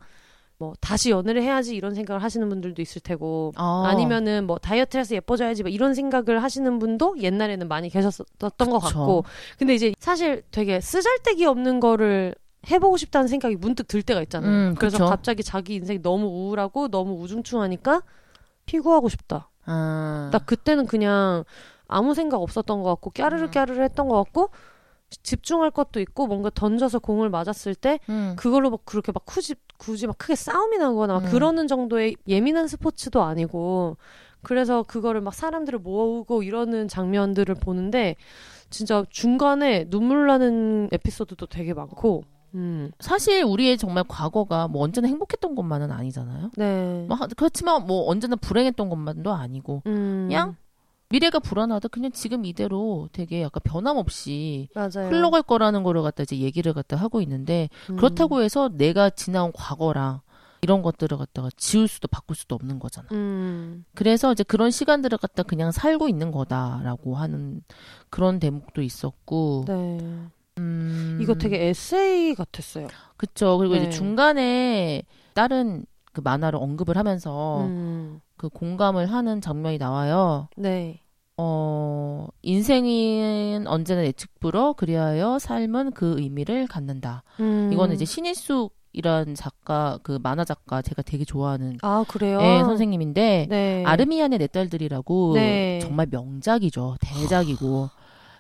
S1: 뭐 다시 연애를 해야지 이런 생각을 하시는 분들도 있을 테고
S2: 어.
S1: 아니면은 뭐 다이어트를 해서 예뻐져야지 뭐 이런 생각을 하시는 분도 옛날에는 많이 계셨었던 것
S2: 그쵸.
S1: 같고 근데 이제 사실 되게 쓰잘데기 없는 거를 해보고 싶다는 생각이 문득 들 때가 있잖아요.
S2: 음,
S1: 그래서
S2: 그쵸.
S1: 갑자기 자기 인생이 너무 우울하고 너무 우중충하니까 피구하고 싶다.
S2: 아.
S1: 딱 그때는 그냥 아무 생각 없었던 것 같고 까르르
S2: 음.
S1: 까르르 했던 것 같고 집중할 것도 있고 뭔가 던져서 공을 맞았을 때
S2: 음.
S1: 그걸로 막 그렇게 막 굳이 굳이 막 크게 싸움이 나거나 막
S2: 음.
S1: 그러는 정도의 예민한 스포츠도 아니고 그래서 그거를 막 사람들을 모으고 이러는 장면들을 보는데 진짜 중간에 눈물 나는 에피소드도 되게 많고 음.
S2: 사실 우리의 정말 과거가 뭐 언제나 행복했던 것만은 아니잖아요.
S1: 네.
S2: 뭐 하- 그렇지만 뭐 언제나 불행했던 것만도 아니고
S1: 음.
S2: 그냥 미래가 불안하다 그냥 지금 이대로 되게 약간 변함없이
S1: 맞아요.
S2: 흘러갈 거라는 거를 갖다 이제 얘기를 갖다 하고 있는데
S1: 음.
S2: 그렇다고 해서 내가 지나온 과거랑 이런 것들을 갖다가 지울 수도 바꿀 수도 없는 거잖아.
S1: 음.
S2: 그래서 이제 그런 시간들을 갖다 그냥 살고 있는 거다라고 하는 그런 대목도 있었고,
S1: 네.
S2: 음,
S1: 이거 되게 에세이 같았어요.
S2: 그쵸. 그리고
S1: 네.
S2: 이제 중간에 다른 그 만화를 언급을 하면서
S1: 음.
S2: 그 공감을 하는 장면이 나와요.
S1: 네.
S2: 어, 인생은 언제나 예측 불허, 그리하여 삶은 그 의미를 갖는다.
S1: 음.
S2: 이거는 이제 신일숙 이란 작가 그 만화 작가 제가 되게 좋아하는
S1: 아 그래요?
S2: 예, 선생님인데
S1: 네.
S2: 아르미안의 내 딸들이라고
S1: 네.
S2: 정말 명작이죠 대작이고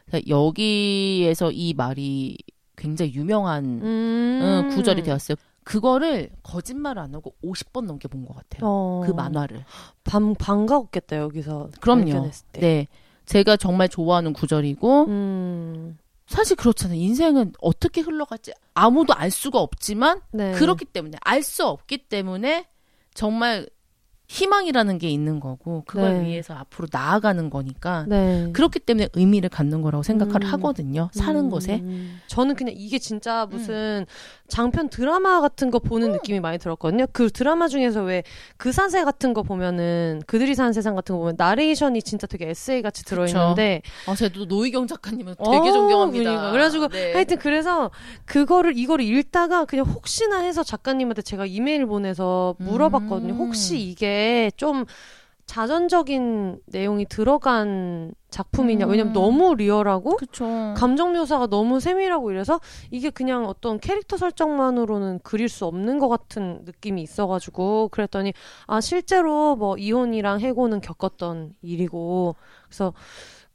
S2: 그러니까 여기에서 이 말이 굉장히 유명한
S1: 음.
S2: 어, 구절이 되었어요. 그거를 거짓말 안 하고 50번 넘게 본 것 같아요.
S1: 어.
S2: 그 만화를.
S1: 반 반가웠겠다 여기서
S2: 그럼요. 네. 제가 정말 좋아하는 구절이고
S1: 음.
S2: 사실 그렇잖아요. 인생은 어떻게 흘러갈지 아무도 알 수가 없지만
S1: 네.
S2: 그렇기 때문에 알 수 없기 때문에 정말 희망이라는 게 있는 거고 그걸
S1: 네.
S2: 위해서 앞으로 나아가는 거니까
S1: 네.
S2: 그렇기 때문에 의미를 갖는 거라고 생각을
S1: 음.
S2: 하거든요. 사는
S1: 음.
S2: 것에.
S1: 저는 그냥 이게 진짜 무슨 장편 드라마 같은 거 보는 느낌이 많이 들었거든요. 그 드라마 중에서 왜그 사세 같은 거 보면은 그들이 사는 세상 같은 거 보면 나레이션이 진짜 되게 에세이 같이 들어있는데
S2: 아, 제가 또 노희경 작가님은
S1: 어,
S2: 되게 존경합니다.
S1: 그러니까. 그래가지고
S2: 네.
S1: 하여튼 그래서 그거를 이거를 읽다가 그냥 혹시나 해서 작가님한테 제가 이메일 보내서 물어봤거든요.
S2: 음.
S1: 혹시 이게 좀 자전적인 내용이 들어간 작품이냐?
S2: 음.
S1: 왜냐면 너무 리얼하고
S2: 그쵸.
S1: 감정 묘사가 너무 세밀하고 이래서 이게 그냥 어떤 캐릭터 설정만으로는 그릴 수 없는 것 같은 느낌이 있어가지고 그랬더니 아 실제로 뭐 이혼이랑 해고는 겪었던 일이고 그래서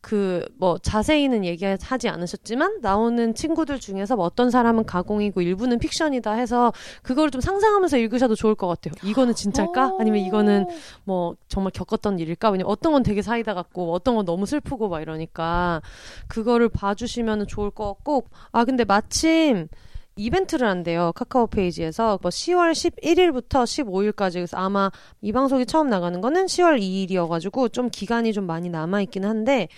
S1: 그 뭐 자세히는 얘기하지 않으셨지만 나오는 친구들 중에서 뭐 어떤 사람은 가공이고 일부는 픽션이다 해서 그거를 좀 상상하면서 읽으셔도 좋을 것 같아요. 이거는 진짜일까? 아니면 이거는 뭐 정말 겪었던 일일까? 왜냐면 어떤 건 되게 사이다 같고 어떤 건 너무 슬프고 막 이러니까 그거를 봐주시면 좋을 것 같고 아 근데 마침 이벤트를 한대요 카카오 페이지에서. 뭐 10월 11일부터 15일까지. 그래서 아마 이 방송이 처음 나가는 거는 10월 2일이어가지고 좀 기간이 좀 많이 남아 있긴 한데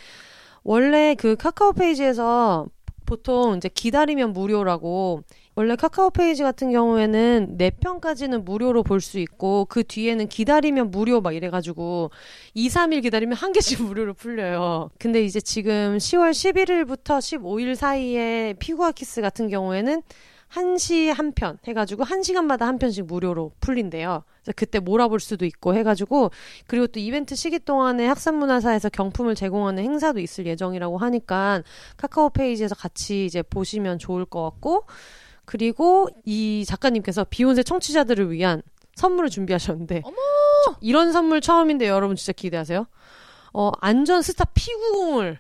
S1: 원래 그 카카오 페이지에서 보통 이제 기다리면 무료라고 원래 카카오 페이지 같은 경우에는 4편까지는 무료로 볼 수 있고 그 뒤에는 기다리면 무료 막 이래가지고 2, 3일 기다리면 한 개씩 무료로 풀려요. 근데 이제 지금 10월 11일부터 15일 사이에 피구와 키스 같은 경우에는 1시 한 편 해가지고 1시간마다 한 편씩 무료로 풀린대요. 그때 몰아볼 수도 있고 해가지고 그리고 또 이벤트 시기 동안에 학산문화사에서 경품을 제공하는 행사도 있을 예정이라고 하니까 카카오 페이지에서 같이 이제 보시면 좋을 것 같고 그리고 이 작가님께서 비혼세 청취자들을 위한 선물을 준비하셨는데
S2: 어머!
S1: 저- 이런 선물 처음인데 여러분 진짜 기대하세요. 어 안전 스타 피구공을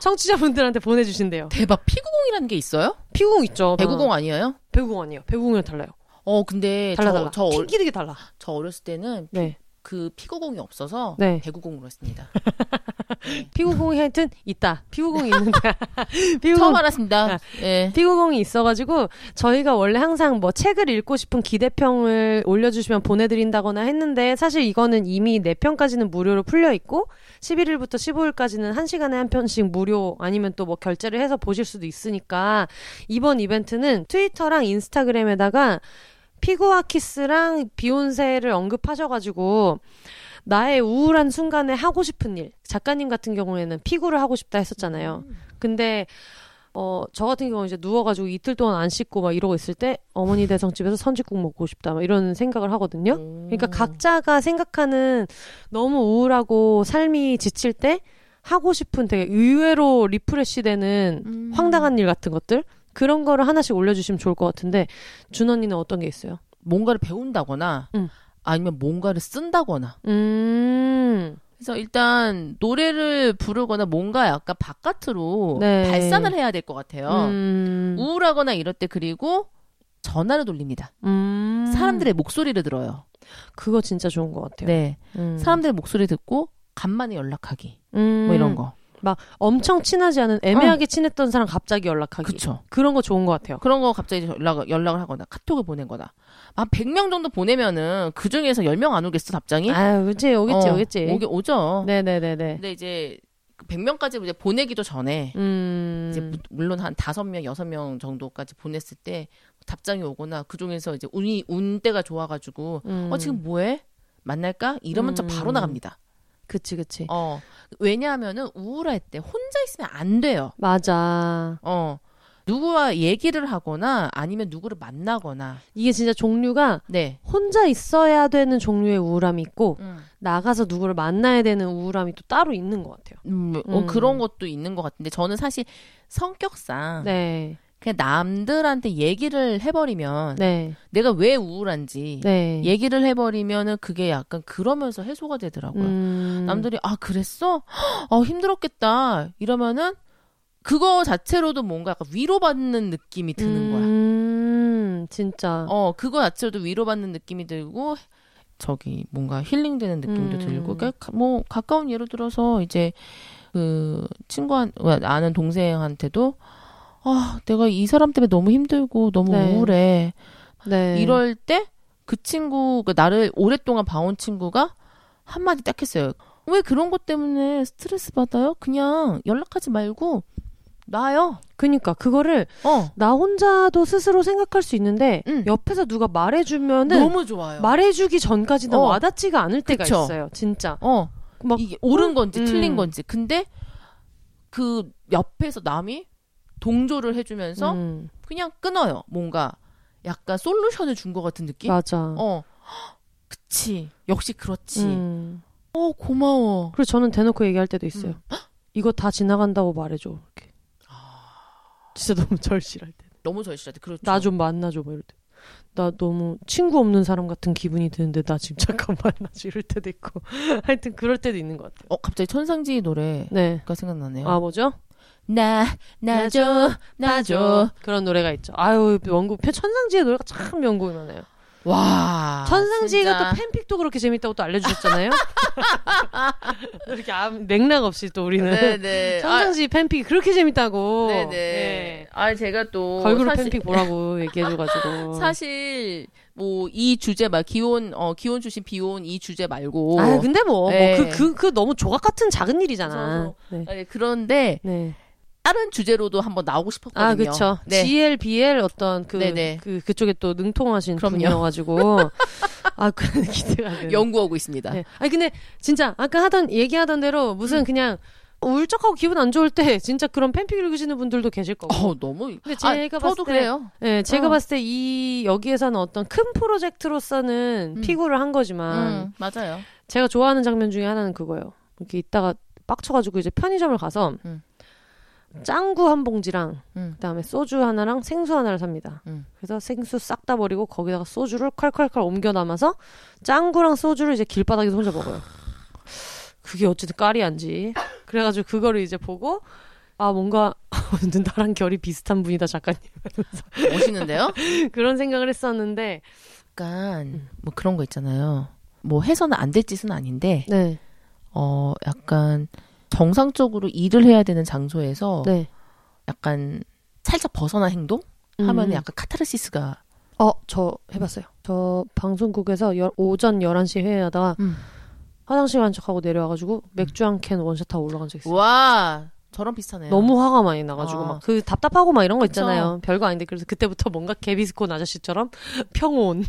S1: 청취자분들한테 보내주신대요.
S2: 대박. 피구공이라는 게 있어요?
S1: 피구공 있죠.
S2: 배구공 아니에요?
S1: 배구공 아니에요. 배구공이랑 달라요.
S2: 어, 근데
S1: 달라
S2: 저,
S1: 달라.
S2: 저, 얼,
S1: 핑기르기 달라.
S2: 저 어렸을 때는
S1: 네.
S2: 그 피구공이 없어서
S1: 네.
S2: 배구공으로 했습니다.
S1: 피구공이 하여튼 있다. 피구공이 있는데 피구공
S2: 처음 알았습니다. 예.
S1: 피구공이 있어가지고 저희가 원래 항상 뭐 책을 읽고 싶은 기대평을 올려주시면 보내드린다거나 했는데 사실 이거는 이미 4편까지는 무료로 풀려 있고 11일부터 15일까지는 1시간에 한 편씩 무료 아니면 또 뭐 결제를 해서 보실 수도 있으니까 이번 이벤트는 트위터랑 인스타그램에다가 피구아 키스랑 비욘세를 언급하셔가지고 나의 우울한 순간에 하고 싶은 일 작가님 같은 경우에는 피구를 하고 싶다 했었잖아요. 근데 어, 저 같은 경우 이제 누워가지고 이틀 동안 안 씻고 막 이러고 있을 때 어머니 대성집에서 선지국 먹고 싶다 막 이런 생각을 하거든요. 그러니까
S2: 음.
S1: 각자가 생각하는 너무 우울하고 삶이 지칠 때 하고 싶은 되게 의외로 refresh 되는
S2: 음.
S1: 황당한 일 같은 것들 그런 거를 하나씩 올려주시면 좋을 것 같은데 준 언니는 어떤 게 있어요?
S2: 뭔가를 배운다거나
S1: 음.
S2: 아니면 뭔가를 쓴다거나
S1: 음,
S2: 그래서 일단 노래를 부르거나 뭔가 약간 바깥으로
S1: 네.
S2: 발산을 해야 될 것 같아요.
S1: 음,
S2: 우울하거나 이럴 때 그리고 전화를 돌립니다.
S1: 음.
S2: 사람들의 목소리를 들어요.
S1: 그거 진짜 좋은 것 같아요.
S2: 네.
S1: 음.
S2: 사람들의 목소리 듣고 간만에 연락하기.
S1: 음.
S2: 뭐 이런 거.
S1: 엄청 친하지 않은 애매하게 친했던 사람 갑자기 연락하기.
S2: 그쵸.
S1: 그런 거 좋은 것 같아요.
S2: 그런 거 갑자기 연락, 연락을 하거나 카톡을 보내거나. 한 100명 정도 보내면은 그 중에서 10명 안 오겠어, 답장이?
S1: 아, 그치, 오겠지,
S2: 어,
S1: 오겠지.
S2: 오게, 오죠.
S1: 네네네네.
S2: 근데 이제 100명까지 이제 보내기도 전에
S1: 음.
S2: 이제 무- 물론 한 다섯 명 여섯 명 정도까지 보냈을 때 답장이 오거나 그 중에서 이제 운이 운때가 좋아가지고
S1: 음.
S2: 어 지금 뭐해 만날까 이러면 저 바로
S1: 음.
S2: 나갑니다.
S1: 그치, 그치.
S2: 어 왜냐하면은 우울할 때 혼자 있으면 안 돼요.
S1: 맞아.
S2: 어 누구와 얘기를 하거나 아니면 누구를 만나거나
S1: 이게 진짜 종류가
S2: 네.
S1: 혼자 있어야 되는 종류의 우울함이 있고,
S2: 음.
S1: 나가서 누구를 만나야 되는 우울함이 또 따로 있는 것 같아요.
S2: 음, 어,
S1: 음.
S2: 그런 것도 있는 것 같은데 저는 사실 성격상
S1: 네.
S2: 그냥 남들한테 얘기를 해버리면
S1: 네.
S2: 내가 왜 우울한지
S1: 네.
S2: 얘기를 해버리면은 그게 약간 그러면서 해소가 되더라고요.
S1: 음.
S2: 남들이 아 그랬어? 어 힘들었겠다 이러면은 그거 자체로도 뭔가 약간 위로받는 느낌이 드는 거야.
S1: 음, 진짜.
S2: 어 그거 자체로도 위로받는 느낌이 들고 저기 뭔가 힐링되는 느낌도
S1: 음.
S2: 들고 그러니까 가- 뭐 가까운 예로 들어서 이제 그 친구한 아는 동생한테도 아 내가 이 사람 때문에 너무 힘들고 너무
S1: 네.
S2: 우울해
S1: 네.
S2: 이럴 때 그 친구 그 나를 오랫동안 봐온 친구가 한마디 딱 했어요 왜 그런 것 때문에 스트레스 받아요 그냥 연락하지 말고 놔요
S1: 그니까 그거를
S2: 어
S1: 나 혼자도 스스로 생각할 수 있는데
S2: 응.
S1: 옆에서 누가 말해주면은
S2: 너무 좋아요
S1: 말해주기 전까지는
S2: 어.
S1: 와닿지가 않을 때가
S2: 그쵸.
S1: 있어요. 진짜.
S2: 어
S1: 막
S2: 이게 옳은 건지
S1: 음.
S2: 틀린 건지. 근데 그 옆에서 남이 동조를 해주면서
S1: 음,
S2: 그냥 끊어요. 뭔가 약간 솔루션을 준 것 같은 느낌?
S1: 맞아.
S2: 어. 그치. 역시 그렇지.
S1: 음.
S2: 어, 고마워.
S1: 그래서 저는 대놓고 얘기할 때도 있어요.
S2: 음.
S1: 이거 다 지나간다고 말해줘. 이렇게. 진짜 너무 절실할 때.
S2: 너무 절실하대. 그렇죠.
S1: 나 좀 만나줘. 뭐 이럴 때. 나 너무 친구 없는 사람 같은 기분이 드는데 나 지금 잠깐 만나줘. 이럴 때도 있고. 하여튼 그럴 때도 있는 것 같아요.
S2: 어, 갑자기 천상지 노래가
S1: 네.
S2: 생각나네요.
S1: 아, 뭐죠?
S2: 나, 나줘, 나줘.
S1: 그런 노래가 있죠. 아유, 원곡, 천상지의 노래가 참 명곡이 많아요.
S2: 와.
S1: 천상지가
S2: 진짜.
S1: 또 팬픽도 그렇게 재밌다고 또 알려주셨잖아요. 이렇게 맥락 없이 또 우리는
S2: 네네. 아,
S1: 천상지 팬픽이 그렇게 재밌다고.
S2: 네네.
S1: 네.
S2: 아, 제가 또.
S1: 걸그룹
S2: 사실-
S1: 팬픽 보라고 얘기해줘가지고.
S2: 사실 뭐 이 주제 막 기혼 어 기혼 출신 비혼 이 주제 말고
S1: 아 근데 뭐,
S2: 네.
S1: 뭐 그, 그, 그 너무 조각 같은 작은 일이잖아. 네.
S2: 네, 그런데
S1: 네.
S2: 다른 주제로도 한번 나오고 싶었거든요.
S1: 아, 그쵸.
S2: 네.
S1: GL, BL 어떤 그,
S2: 네네.
S1: 그, 그쪽에 또 능통하신
S2: 그럼요.
S1: 분이어 가지고. 아, 그 기대가.
S2: 연구하고 있습니다.
S1: 네. 아니 근데 진짜 아까 하던 얘기하던 대로 무슨
S2: 음.
S1: 그냥 울적하고 기분 안 좋을 때 진짜 그런 팬픽 읽으시는 분들도 계실 거고.
S2: 어 너무
S1: 근데
S2: 아,
S1: 제가 봤을
S2: 저도
S1: 때
S2: 그래요.
S1: 네, 제가
S2: 어.
S1: 봤을 때 이 여기에서는 어떤 큰 프로젝트로서는
S2: 음.
S1: 피구를 한 거지만
S2: 음, 맞아요.
S1: 제가 좋아하는 장면 중에 하나는 그거예요. 이렇게 있다가 빡쳐가지고 이제 편의점을 가서
S2: 음.
S1: 짱구 한 봉지랑
S2: 음.
S1: 그다음에 소주 하나랑 생수 하나를 삽니다.
S2: 음.
S1: 그래서 생수 싹 다 버리고 거기다가 소주를 콸콸콸 옮겨 담아서 짱구랑 소주를 이제 길바닥에서 혼자 먹어요. 그게 어쨌든 까리한지. 그래가지고 그거를 이제 보고 아 뭔가 나랑 결이 비슷한 분이다 작가님
S2: 멋있는데요?
S1: 그런 생각을 했었는데
S2: 약간 뭐 그런 거 있잖아요. 뭐 해서는 안 될 짓은 아닌데
S1: 네,
S2: 어 약간 정상적으로 일을 해야 되는 장소에서
S1: 네.
S2: 약간 살짝 벗어난 행동 하면
S1: 음.
S2: 약간 카타르시스가
S1: 어, 저 해봤어요. 저 방송국에서 열- 오전 11시 회의하다가
S2: 음.
S1: 화장실 간 척하고 내려와가지고 맥주 한 캔 원샷 하고 올라간 적 있어요.
S2: 와 저랑 비슷하네요.
S1: 너무 화가 많이 나가지고
S2: 아.
S1: 막 그 답답하고 막 이런 거
S2: 그쵸.
S1: 있잖아요. 별거 아닌데 그래서 그때부터 뭔가 개비스콘 아저씨처럼 평온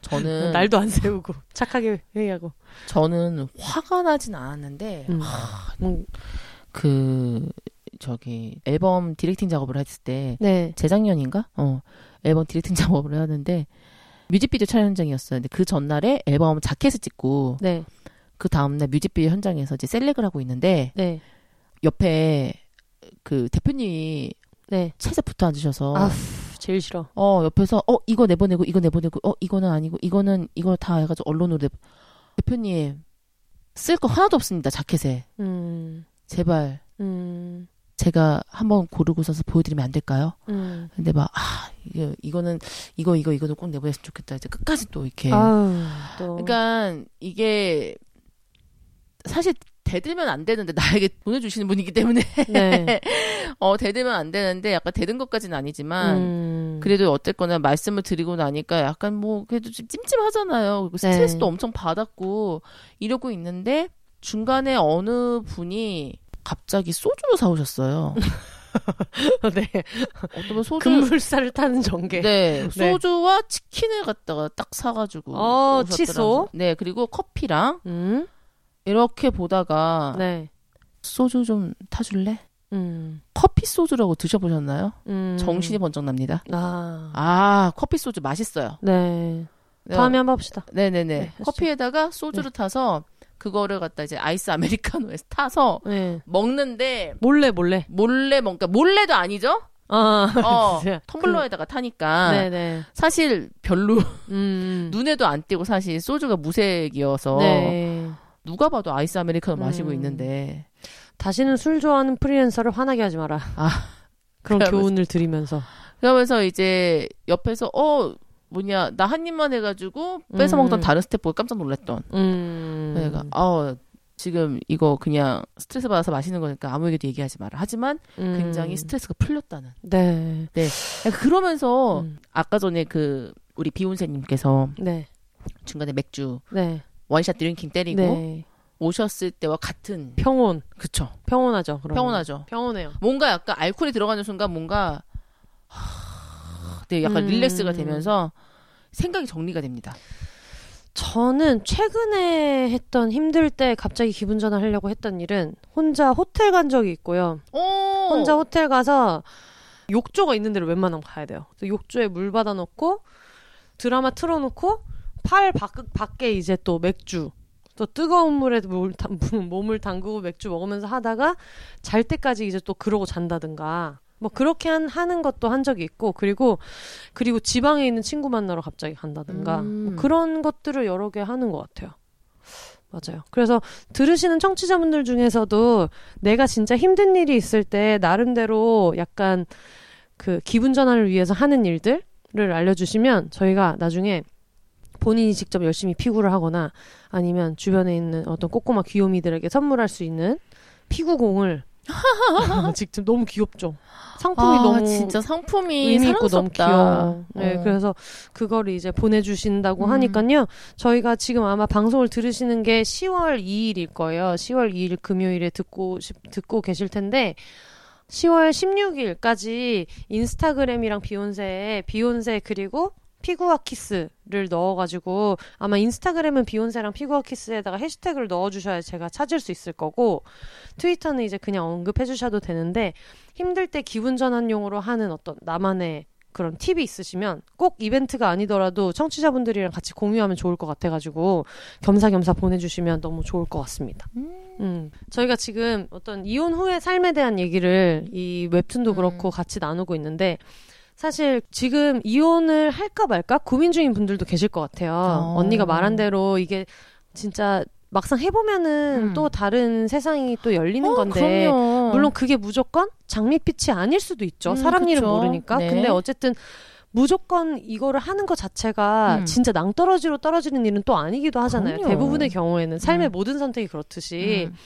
S2: 저는
S1: 날도 안 세우고 착하게 회의하고
S2: 저는 화가 나진 않았는데
S1: 음. 음,
S2: 그 저기 앨범 directing 작업을 했을 때
S1: 네.
S2: 재작년인가? 어 앨범 directing 작업을 하는데 뮤직비디오 촬영 현장이었어요. 근데 그 전날에 앨범 자켓을 찍고
S1: 네.
S2: 그 다음날 뮤직비디오 현장에서 이제 select을 하고 있는데
S1: 네.
S2: 옆에 그 대표님이
S1: 네.
S2: 채에 붙어 앉으셔서
S1: 아, 제일 싫어.
S2: 어 옆에서 어 이거 내보내고 이거 내보내고 어 이거는 아니고 이거는 이걸 다 해가지고 언론으로 내... 대표님 쓸 거 하나도 없습니다 자켓에
S1: 음.
S2: 제발
S1: 음.
S2: 제가 한번 고르고 서서 보여드리면 안 될까요?
S1: 음.
S2: 근데 막 아 이거 이거는 이거 이거 이거도 꼭 내보냈으면 좋겠다 이제 끝까지 또 이렇게
S1: 아유, 또.
S2: 그러니까 이게 사실 대들면 안 되는데 나에게 보내주시는 분이기 때문에
S1: 네.
S2: 어 대들면 안 되는데 약간 대든 것까지는 아니지만
S1: 음.
S2: 그래도 어쨌거나 말씀을 드리고 나니까 약간 뭐 그래도 좀 찜찜하잖아요. 그리고
S1: 네.
S2: 스트레스도 엄청 받았고 이러고 있는데 중간에 어느 분이 갑자기 소주를 사오셨어요.
S1: 네.
S2: 어떤 분 소주
S1: 금물살을 타는 전개.
S2: 네, 소주와 치킨을 갖다가 딱 사가지고
S1: 어,
S2: 오셨더라고요. 네 그리고 커피랑
S1: 음.
S2: 이렇게 보다가
S1: 네.
S2: 소주 좀 타줄래?
S1: 음.
S2: 커피 소주라고 드셔보셨나요?
S1: 음.
S2: 정신이 번쩍 납니다.
S1: 아.
S2: 아 커피 소주 맛있어요.
S1: 네. 다음에 한번 합시다.
S2: 네네네.
S1: 네.
S2: 커피에다가 소주를 타서 그거를 갖다 이제 아이스 아메리카노에 타서
S1: 네.
S2: 먹는데
S1: 몰래 몰래.
S2: 몰래 뭔가 몰래도 아니죠?
S1: 아,
S2: 어. 텀블러에다가 타니까
S1: 네네.
S2: 사실 별로
S1: 음.
S2: 눈에도 안 띄고 사실 소주가 무색이어서
S1: 네.
S2: 누가 봐도 아이스 아메리카노 마시고
S1: 음.
S2: 있는데
S1: 다시는 술 좋아하는 프리랜서를 화나게 하지 마라.
S2: 아.
S1: 그런
S2: 그러면서-
S1: 교훈을 드리면서.
S2: 그러면서 이제 옆에서 어 뭐냐 나 한 입만 해가지고 뺏어
S1: 음.
S2: 먹던 다른 스태프 보고 깜짝 놀랐던
S1: 음.
S2: 내가 어 지금 이거 그냥 스트레스 받아서 마시는 거니까 아무에게도 얘기하지 마라 하지만
S1: 음.
S2: 굉장히 스트레스가 풀렸다는
S1: 네.
S2: 약간 그러면서
S1: 음.
S2: 아까 전에 그 우리 비욘세님께서
S1: 네.
S2: 중간에 맥주
S1: 네.
S2: 원샷 drinking 때리고
S1: 네.
S2: 오셨을 때와 같은
S1: 평온.
S2: 그쵸
S1: 평온하죠. 그러면.
S2: 평온하죠
S1: 평온해요.
S2: 뭔가 약간 알코올이 들어가는 순간 뭔가 하... 네, 약간
S1: 음.
S2: relax가 되면서 생각이 정리가 됩니다.
S1: 저는 최근에 했던 힘들 때 갑자기 기분 전환하려고 했던 일은 혼자 호텔 간 적이 있고요.
S2: 오!
S1: 혼자 호텔 가서 욕조가 있는 데를 웬만하면 가야 돼요. 그래서 욕조에 물 받아놓고 드라마 틀어놓고 팔 밖, 밖에 이제 또 맥주 또 뜨거운 물에 물, 담- 몸을 담그고 맥주 먹으면서 하다가 잘 때까지 이제 또 그러고 잔다든가 뭐 그렇게 한, 하는 것도 한 적이 있고 그리고 그리고 지방에 있는 친구 만나러 갑자기 간다든가
S2: 음.
S1: 뭐 그런 것들을 여러 개 하는 것 같아요. 맞아요. 그래서 들으시는 청취자분들 중에서도 내가 진짜 힘든 일이 있을 때 나름대로 약간 그 기분 전환을 위해서 하는 일들을 알려주시면 저희가 나중에 본인이 직접 열심히 피구를 하거나 아니면 주변에 있는 어떤 꼬꼬마 귀요미들에게 선물할 수 있는 피구공을 직접 너무 귀엽죠. 상품이
S2: 아,
S1: 너무
S2: 진짜 상품이
S1: 의미 있고 너무. 귀여워. 네,
S2: 어.
S1: 그래서 그거를 이제 보내주신다고
S2: 음.
S1: 하니까요. 저희가 지금 아마 방송을 들으시는 게 10월 2일일 거예요. 10월 2일 금요일에 듣고 싶- 듣고 계실 텐데 10월 16일까지 인스타그램이랑 비욘세에 비욘세 그리고 피구와 키스를 넣어가지고 아마 인스타그램은 비욘세랑 피구와 키스에다가 해시태그를 넣어주셔야 제가 찾을 수 있을 거고 트위터는 이제 그냥 언급해주셔도 되는데 힘들 때 기분 전환용으로 하는 어떤 나만의 그런 팁이 있으시면 꼭 이벤트가 아니더라도 청취자분들이랑 같이 공유하면 좋을 것 같아가지고 겸사겸사 보내주시면 너무 좋을 것 같습니다. 음. 저희가 지금 어떤 이혼 후의 삶에 대한 얘기를 이 웹툰도
S2: 음.
S1: 그렇고 같이 나누고 있는데 사실 지금 이혼을 할까 말까 고민 중인 분들도 계실 것 같아요.
S2: 어.
S1: 언니가 말한 대로 이게 진짜 막상 해보면은
S2: 음.
S1: 또 다른 세상이 또 열리는
S2: 어,
S1: 건데
S2: 그럼요.
S1: 물론 그게 무조건 장밋빛이 아닐 수도 있죠.
S2: 음,
S1: 사람 일은
S2: 그쵸.
S1: 모르니까.
S2: 네.
S1: 근데 어쨌든 무조건 이거를 하는 것 자체가
S2: 음.
S1: 진짜 낭떠러지로 떨어지는 일은 또 아니기도 하잖아요.
S2: 그럼요.
S1: 대부분의 경우에는 삶의
S2: 음.
S1: 모든 선택이 그렇듯이
S2: 음.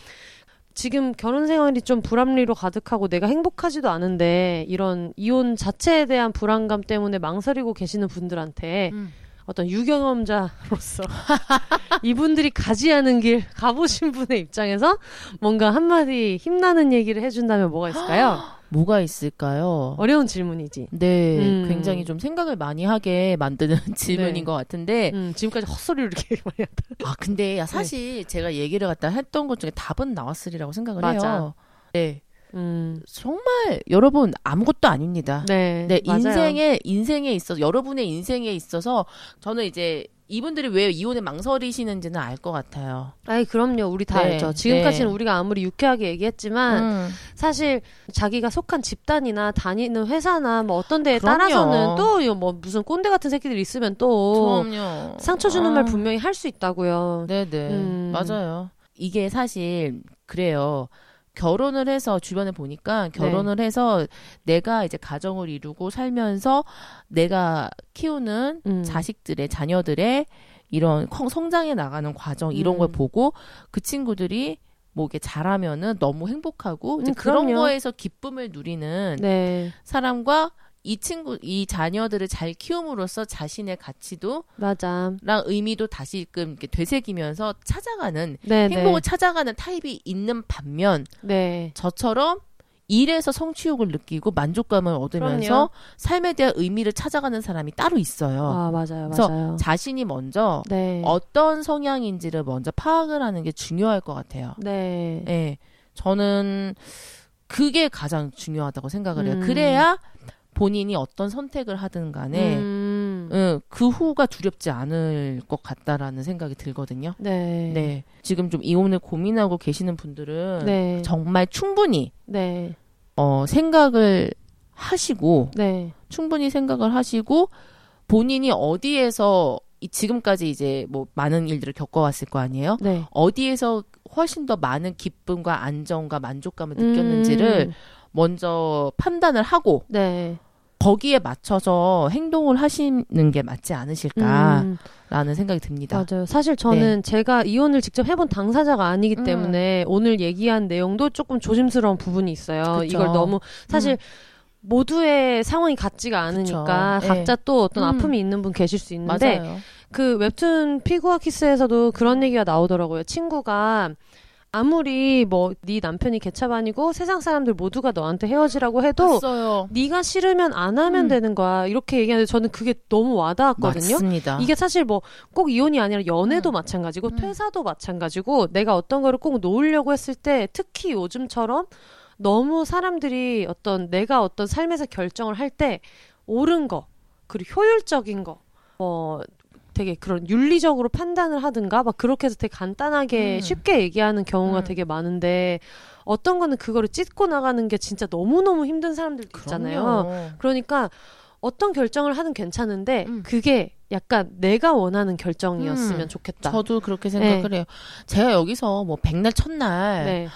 S1: 지금 결혼 생활이 좀 불합리로 가득하고 내가 행복하지도 않은데 이런 이혼 자체에 대한 불안감 때문에 망설이고 계시는 분들한테
S2: 음.
S1: 어떤 유경험자로서 이분들이 가지 않은 길 가보신 분의 입장에서 뭔가 한마디 힘나는 얘기를 해준다면 뭐가 있을까요?
S2: 뭐가 있을까요?
S1: 어려운 질문이지.
S2: 네,
S1: 음.
S2: 굉장히 좀 생각을 많이 하게 만드는 질문인
S1: 네.
S2: 것 같은데,
S1: 음, 지금까지 헛소리를 이렇게 많이 했다.
S2: 아 근데 야, 사실 제가 얘기를 갖다 했던 것 중에 답은 나왔으리라고 생각을
S1: 맞아.
S2: 해요. 네,
S1: 음,
S2: 정말 여러분 아무것도 아닙니다.
S1: 네.
S2: 네. 인생에 인생에 있어 여러분의 인생에 있어서 저는 이제 이분들이 왜 이혼에 망설이시는지는 알 것 같아요.
S1: 아이, 그럼요. 우리 다
S2: 네,
S1: 알죠. 지금까지는
S2: 네.
S1: 우리가 아무리 유쾌하게 얘기했지만,
S2: 음.
S1: 사실 자기가 속한 집단이나 다니는 회사나 뭐 어떤 데에
S2: 그럼요.
S1: 따라서는 또 뭐 무슨 꼰대 같은 새끼들이 있으면 또
S2: 그럼요.
S1: 상처 주는
S2: 아.
S1: 말 분명히 할 수 있다고요.
S2: 네네.
S1: 음.
S2: 맞아요. 이게 사실, 그래요. 결혼을 해서 주변에 보니까 결혼을 해서 내가 이제 가정을 이루고 살면서 내가 키우는
S1: 음.
S2: 자식들의 자녀들의 이런 콩- 성장해 나가는 과정 이런
S1: 음.
S2: 걸 보고 그 친구들이 뭐 이게 잘하면은 너무 행복하고 이제
S1: 음,
S2: 그런. 거에서 기쁨을 누리는
S1: 네,
S2: 사람과 이 친구 이 자녀들을 잘 키움으로써 자신의 가치도
S1: 맞아.
S2: 랑 의미도 다시금 이렇게 되새기면서 찾아가는
S1: 네,
S2: 행복을 찾아가는 타입이 있는 반면
S1: 네.
S2: 저처럼 일에서 성취욕을 느끼고 만족감을 얻으면서
S1: 그럼요.
S2: 삶에 대한 의미를 찾아가는 사람이 따로 있어요.
S1: 아, 맞아요,
S2: 그래서
S1: 맞아요.
S2: 자신이 먼저
S1: 네.
S2: 어떤 성향인지를 먼저 파악을 하는 게 중요할 것 같아요.
S1: 네.
S2: 예. 저는 그게 가장 중요하다고 생각을 해요.
S1: 음.
S2: 그래야 본인이 어떤 선택을 하든 간에
S1: 음.
S2: 응, 그 후가 두렵지 않을 것 같다라는 생각이 들거든요.
S1: 네.
S2: 네. 지금 좀 이혼을 고민하고 계시는 분들은
S1: 네.
S2: 정말 충분히
S1: 네.
S2: 어, 생각을 하시고
S1: 네.
S2: 충분히 생각을 하시고 본인이 어디에서 이 지금까지 이제 뭐 많은 일들을 겪어왔을 거 아니에요.
S1: 네.
S2: 어디에서 훨씬 더 많은 기쁨과 안정과 만족감을 느꼈는지를
S1: 음,
S2: 먼저 판단을 하고
S1: 네.
S2: 거기에 맞춰서 행동을 하시는 게 맞지 않으실까라는
S1: 음,
S2: 생각이 듭니다.
S1: 맞아요. 사실 저는 제가 이혼을 직접 해본 당사자가 아니기
S2: 음.
S1: 때문에 오늘 얘기한 내용도 조금 조심스러운 부분이 있어요.
S2: 그쵸.
S1: 이걸 너무 사실
S2: 음.
S1: 모두의 상황이 같지가 않으니까
S2: 그쵸.
S1: 각자 또 어떤
S2: 음.
S1: 아픔이 있는 분 계실 수 있는데
S2: 맞아요.
S1: 그 웹툰 피구아 키스에서도 그런 얘기가 나오더라고요. 친구가 아무리 뭐 네 남편이 개차반이고 세상 사람들 모두가 너한테 헤어지라고 해도
S2: 봤어요.
S1: 네가 싫으면 안 하면
S2: 음.
S1: 되는 거야. 이렇게 얘기하는데 저는 그게 너무 와닿았거든요.
S2: 맞습니다.
S1: 이게 사실 뭐 꼭 이혼이 아니라 연애도
S2: 음.
S1: 마찬가지고
S2: 음.
S1: 퇴사도 마찬가지고 내가 어떤 거를 꼭 놓으려고 했을 때 특히 요즘처럼 너무 사람들이 어떤 내가 어떤 삶에서 결정을 할 때 옳은 거 그리고 효율적인 거 어, 되게 그런 윤리적으로 판단을 하든가 막 그렇게 해서 되게 간단하게
S2: 음.
S1: 쉽게 얘기하는 경우가
S2: 음.
S1: 되게 많은데 어떤 거는 그거를 찢고 나가는 게 진짜 너무너무 힘든 사람들도 있잖아요.
S2: 그럼요.
S1: 그러니까 어떤 결정을 하든 괜찮은데
S2: 음.
S1: 그게 약간 내가 원하는 결정이었으면
S2: 음.
S1: 좋겠다.
S2: 저도 그렇게 생각을 해요. 제가 여기서 뭐 백날 첫날
S1: 네,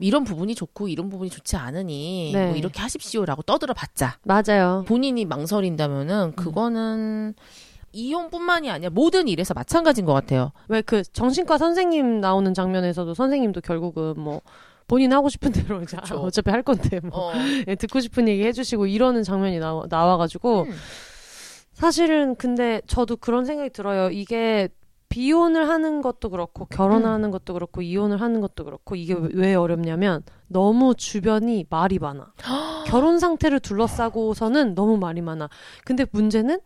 S2: 이런 부분이 좋고 이런 부분이 좋지 않으니
S1: 네.
S2: 뭐 이렇게 하십시오라고 떠들어 봤자
S1: 맞아요.
S2: 본인이 망설인다면은
S1: 음.
S2: 그거는 이혼뿐만이 아니라 모든 일에서 마찬가지인 것 같아요.
S1: 왜 그 정신과 선생님 나오는 장면에서도 선생님도 결국은 뭐 본인 하고 싶은 대로 이제
S2: 그쵸.
S1: 어차피 할 건데 뭐
S2: 어.
S1: 예, 듣고 싶은 얘기 해주시고 이러는 장면이 나와, 나와가지고
S2: 음.
S1: 사실은 근데 저도 그런 생각이 들어요. 이게 비혼을 하는 것도 그렇고 결혼하는 것도 그렇고 이혼을 하는 것도 그렇고 이게 왜- 왜 어렵냐면 너무 주변이 말이 많아. 결혼 상태를 둘러싸고서는 너무 말이 많아. 근데 문제는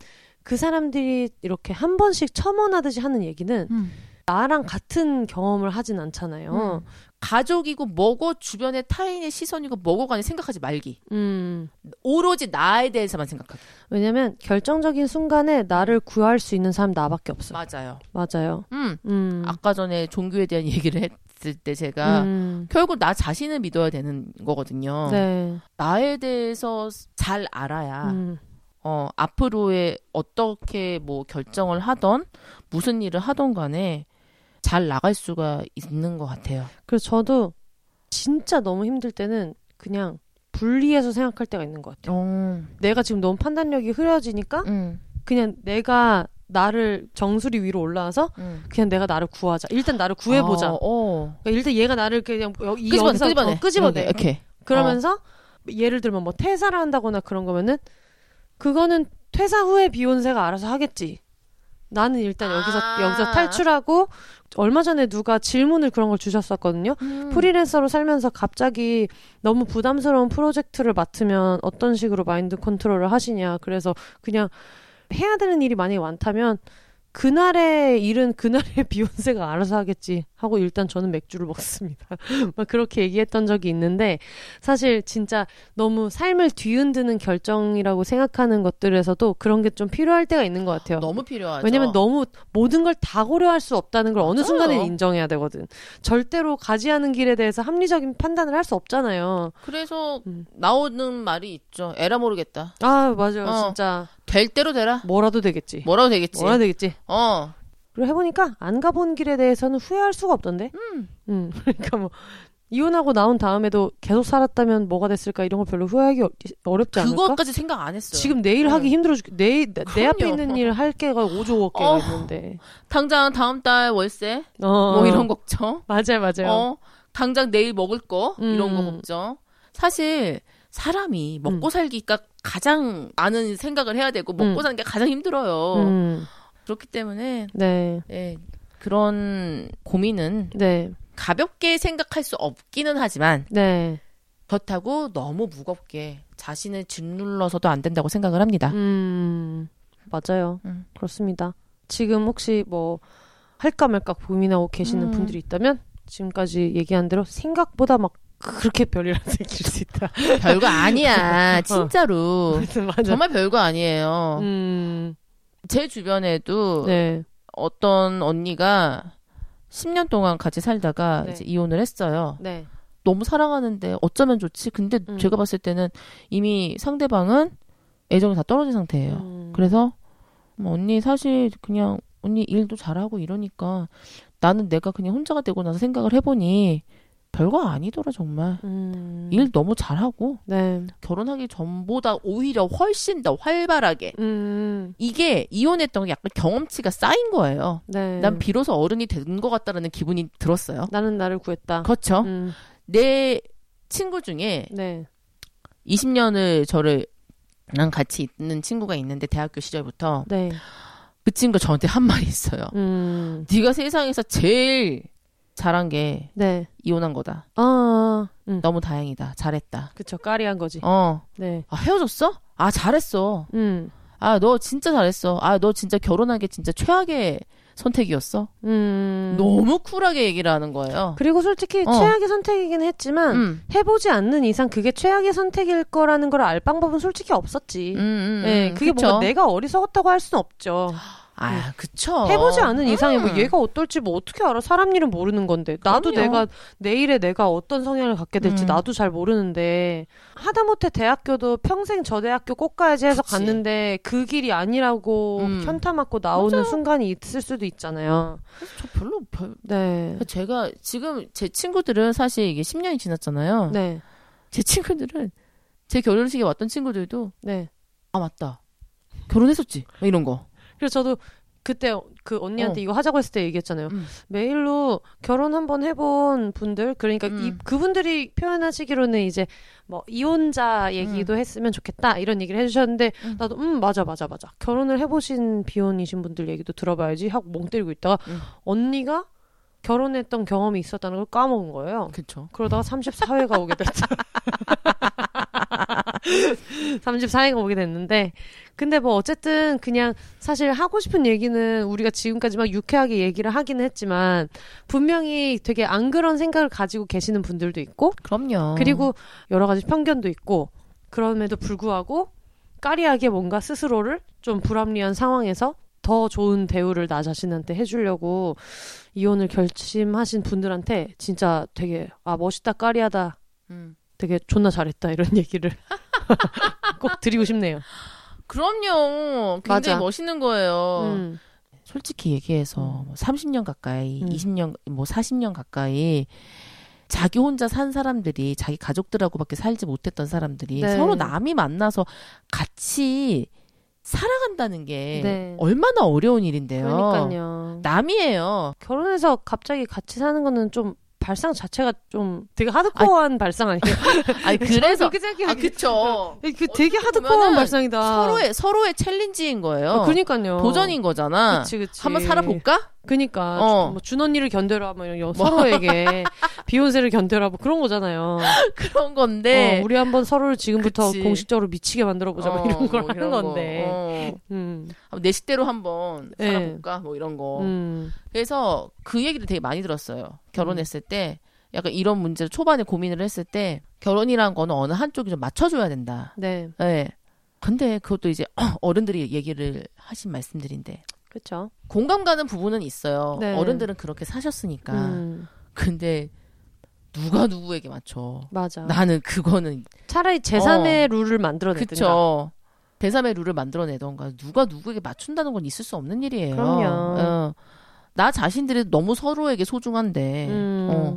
S1: 그 사람들이 이렇게 한 번씩 첨언하듯이 하는 얘기는
S2: 음.
S1: 나랑 같은 경험을 하진 않잖아요.
S2: 음. 가족이고 뭐고 주변의 타인의 시선이고 뭐고 간에 생각하지 말기.
S1: 음.
S2: 오로지 나에 대해서만 생각하기.
S1: 왜냐면 결정적인 순간에 나를 구할 수 있는 사람 나밖에 없어.
S2: 맞아요.
S1: 맞아요.
S2: 음.
S1: 음.
S2: 아까 전에 종교에 대한 얘기를 했을 때 제가
S1: 음.
S2: 결국 나 자신을 믿어야 되는 거거든요.
S1: 네.
S2: 나에 대해서 잘 알아야
S1: 음.
S2: 어, 앞으로의 어떻게 뭐 결정을 하던 무슨 일을 하던 간에 잘 나갈 수가 있는 것 같아요.
S1: 그래서 저도 진짜 너무 힘들 때는 그냥 분리해서 생각할 때가 있는 것 같아요.
S2: 어,
S1: 내가 지금 너무 판단력이 흐려지니까
S2: 음,
S1: 그냥 내가 나를 정수리 위로 올라와서
S2: 음.
S1: 그냥 내가 나를 구하자. 일단 나를 구해보자.
S2: 어, 어.
S1: 그러니까 일단 얘가 나를 그냥 이
S2: 끄집어내,
S1: 여기서
S2: 끄집어내.
S1: 어, 끄집어내.
S2: 이렇게.
S1: 그러면서 예를 들면 뭐 퇴사를 한다거나 그런 거면은 그거는 퇴사 후에 비욘세가 알아서 하겠지. 나는 일단 여기서
S2: 아.
S1: 여기서 탈출하고 얼마 전에 누가 질문을 그런 걸 주셨었거든요.
S2: 음.
S1: 프리랜서로 살면서 갑자기 너무 부담스러운 프로젝트를 맡으면 어떤 식으로 마인드 컨트롤을 하시냐. 그래서 그냥 해야 되는 일이 만약에 많다면 그날의 일은 그날의 비욘세가 알아서 하겠지 하고 일단 저는 맥주를 먹습니다. 막 그렇게 얘기했던 적이 있는데 사실 진짜 너무 삶을 뒤흔드는 결정이라고 생각하는 것들에서도 그런 게 좀 필요할 때가 있는 것 같아요.
S2: 너무 필요하죠.
S1: 왜냐면 너무 모든 걸 다 고려할 수 없다는 걸 어느. 순간에 인정해야 되거든. 절대로 가지 않은 길에 대해서 합리적인 판단을 할 수 없잖아요.
S2: 그래서
S1: 음.
S2: 나오는 말이 있죠. 에라 모르겠다.
S1: 아 맞아요,
S2: 어.
S1: 진짜
S2: 될 대로 되라.
S1: 뭐라도 되겠지.
S2: 뭐라도 되겠지.
S1: 뭐라도 되겠지.
S2: 어.
S1: 그리고 해보니까 안 가본 길에 대해서는 후회할 수가 없던데.
S2: 음.
S1: 음, 그러니까 뭐 이혼하고 나온 다음에도 계속 살았다면 뭐가 됐을까 이런 거 별로 후회하기 어, 어렵지 않을까?
S2: 그것까지 생각 안 했어요.
S1: 지금 내일
S2: 응.
S1: 하기 힘들어 죽. 내일 내- 내 앞에. 있는 일 할 게가 5조 개가
S2: 어.
S1: 있는데.
S2: 당장 다음 달 월세
S1: 어,
S2: 뭐 이런 걱정.
S1: 맞아요, 맞아요.
S2: 어. 당장 내일 먹을 거 이런 거
S1: 음.
S2: 걱정. 사실 사람이 먹고 살기가 가장 많은 생각을 해야 되고 먹고
S1: 음.
S2: 사는 게 가장 힘들어요.
S1: 음,
S2: 그렇기 때문에
S1: 네,
S2: 예, 그런 고민은
S1: 네,
S2: 가볍게 생각할 수 없기는 하지만
S1: 네.
S2: 그렇다고 너무 무겁게 자신을 짓눌러서도 안 된다고 생각을 합니다.
S1: 음, 맞아요.
S2: 음.
S1: 그렇습니다. 지금 혹시 뭐 할까 말까 고민하고 계시는
S2: 음.
S1: 분들이 있다면 지금까지 얘기한 대로 생각보다 막 그렇게 별일안 생길 수 있다.
S2: 별거 아니야, 진짜로.
S1: 맞아.
S2: 정말 별거 아니에요.
S1: 음,
S2: 제 주변에도
S1: 네,
S2: 어떤 언니가 10년 동안 같이 살다가
S1: 네.
S2: 이제 이혼을 했어요.
S1: 네.
S2: 너무 사랑하는데 어쩌면 좋지? 근데
S1: 음.
S2: 제가 봤을 때는 이미 상대방은 애정이 다 떨어진 상태예요.
S1: 음.
S2: 그래서 뭐 언니 사실 그냥 언니 일도 잘하고 이러니까 나는 내가 그냥 혼자가 되고 나서 생각을 해보니 별거 아니더라 정말.
S1: 음.
S2: 일 너무 잘하고
S1: 네.
S2: 결혼하기 전보다 오히려 훨씬 더 활발하게
S1: 음.
S2: 이게 이혼했던 게 약간 경험치가 쌓인 거예요.
S1: 네.
S2: 난 비로소 어른이 된 것 같다라는 기분이 들었어요.
S1: 나는 나를 구했다.
S2: 그렇죠.
S1: 음.
S2: 내 친구 중에
S1: 네.
S2: 20년을 저를 랑 같이 있는 친구가 있는데 대학교 시절부터
S1: 네.
S2: 그 친구가 저한테 한 말이 있어요.
S1: 음.
S2: 네가 세상에서 제일 잘한 게
S1: 네.
S2: 이혼한 거다.
S1: 아. 음.
S2: 너무 다행이다. 잘했다.
S1: 그쵸. 까리한 거지.
S2: 어.
S1: 네.
S2: 아, 헤어졌어? 아, 잘했어.
S1: 음.
S2: 아, 너 진짜 잘했어. 아, 너 진짜 결혼한 게 진짜 최악의 선택이었어.
S1: 음.
S2: 너무 쿨하게 얘기를 하는 거예요.
S1: 그리고 솔직히
S2: 어.
S1: 최악의 선택이긴 했지만
S2: 음.
S1: 해보지 않는 이상 그게 최악의 선택일 거라는 걸 알 방법은 솔직히 없었지.
S2: 음, 음,
S1: 네,
S2: 음.
S1: 그게
S2: 그쵸?
S1: 뭔가 내가 어리석었다고 할 수는 없죠.
S2: 아, 그쵸.
S1: 해보지 않은 이상에 뭐
S2: 음.
S1: 얘가 어떨지 뭐 어떻게 알아? 사람 일은 모르는 건데. 나도
S2: 그럼요.
S1: 내가 내일에 내가 어떤 성향을 갖게 될지
S2: 음.
S1: 나도 잘 모르는데 하다못해 대학교도 평생 저 대학교 꼭 가야지 해서
S2: 그치.
S1: 갔는데 그 길이 아니라고
S2: 음.
S1: 현타 맞고 나오는
S2: 맞아.
S1: 순간이 있을 수도 있잖아요.
S2: 저 별로, 별,
S1: 네.
S2: 제가 지금 제 친구들은 사실 이게 10년이 지났잖아요.
S1: 네.
S2: 제 친구들은 제 결혼식에 왔던 친구들도
S1: 네.
S2: 아 맞다 결혼했었지 막 이런 거.
S1: 그래서 저도 그때 그 언니한테
S2: 어.
S1: 이거 하자고 했을 때 얘기했잖아요.
S2: 음.
S1: 메일로 결혼 한번 해본 분들, 그러니까 이
S2: 음.
S1: 그분들이 표현하시기로는 이제 뭐 이혼자 얘기도 했으면 좋겠다 이런 얘기를 해주셨는데
S2: 음.
S1: 나도 음 맞아 맞아 맞아 결혼을 해보신 비혼이신 분들 얘기도 들어봐야지 하고 멍 때리고 있다가
S2: 음.
S1: 언니가 결혼했던 경험이 있었다는 걸 까먹은 거예요.
S2: 그쵸.
S1: 그러다가 34회가 오게 됐죠. 34회가 오게 됐는데, 근데 뭐 어쨌든 그냥 사실 하고 싶은 얘기는 우리가 지금까지 막 유쾌하게 얘기를 하기는 했지만, 분명히 되게 안 그런 생각을 가지고 계시는 분들도 있고,
S2: 그럼요.
S1: 그리고 여러 가지 편견도 있고, 그럼에도 불구하고 까리하게 뭔가 스스로를 좀 불합리한 상황에서 더 좋은 대우를 나 자신한테 해주려고 이혼을 결심하신 분들한테 진짜 되게 아 멋있다 까리하다
S2: 음.
S1: 되게 존나 잘했다 이런 얘기를 꼭 드리고 싶네요.
S2: 그럼요. 굉장히
S1: 맞아.
S2: 멋있는 거예요.
S1: 음.
S2: 솔직히 얘기해서
S1: 음.
S2: 뭐 30년 가까이,
S1: 음.
S2: 20년, 뭐 40년 가까이 자기 혼자 산 사람들이 자기 가족들하고밖에 살지 못했던 사람들이
S1: 네.
S2: 서로 남이 만나서 같이 살아간다는 게
S1: 네.
S2: 얼마나 어려운 일인데요.
S1: 그러니까요.
S2: 남이에요.
S1: 결혼해서 갑자기 같이 사는 거는 좀 발상 자체가 좀 되게 하드코어한 발상 아니에요?
S2: 아니 그래서
S1: 그렇게 생각해요.
S2: 아 그쵸.
S1: 그 되게
S2: 어떻게
S1: 하드코어한 발상이다.
S2: 서로의 서로의 챌린지인 거예요.
S1: 어, 그러니까요.
S2: 도전인 거잖아.
S1: 그치 그치.
S2: 한번 살아볼까?
S1: 그니까
S2: 어.
S1: 뭐 준 언니를 견뎌라 뭐 이런 서로에게 비욘세를 견뎌라 뭐 그런 거잖아요.
S2: 그런 건데.
S1: 어, 우리 한번 서로를 지금부터
S2: 그치.
S1: 공식적으로 미치게 만들어 보자 뭐
S2: 어,
S1: 이런 걸
S2: 뭐
S1: 하는. 건데.
S2: 어.
S1: 음.
S2: 내 식대로 한번
S1: 네.
S2: 살아볼까? 뭐 이런 거.
S1: 음.
S2: 그래서 그 얘기를 되게 많이 들었어요. 결혼했을 때 약간 이런 문제를 초반에 고민을 했을 때 결혼이란 거는 어느 한쪽이 좀 맞춰줘야 된다.
S1: 네.
S2: 네. 근데 그것도 이제 어른들이 얘기를 하신 말씀들인데
S1: 그렇죠.
S2: 공감 가는 부분은 있어요.
S1: 네.
S2: 어른들은 그렇게 사셨으니까.
S1: 음.
S2: 근데 누가 누구에게 맞춰?
S1: 맞아.
S2: 나는 그거는
S1: 차라리 제3의 룰을 만들어내든가.
S2: 그쵸. 대3의 룰을 만들어내던가 누가 누구에게 맞춘다는 건 있을 수 없는 일이에요.
S1: 그럼요.
S2: 어. 나 자신들이 너무 서로에게 소중한데
S1: 음.
S2: 어,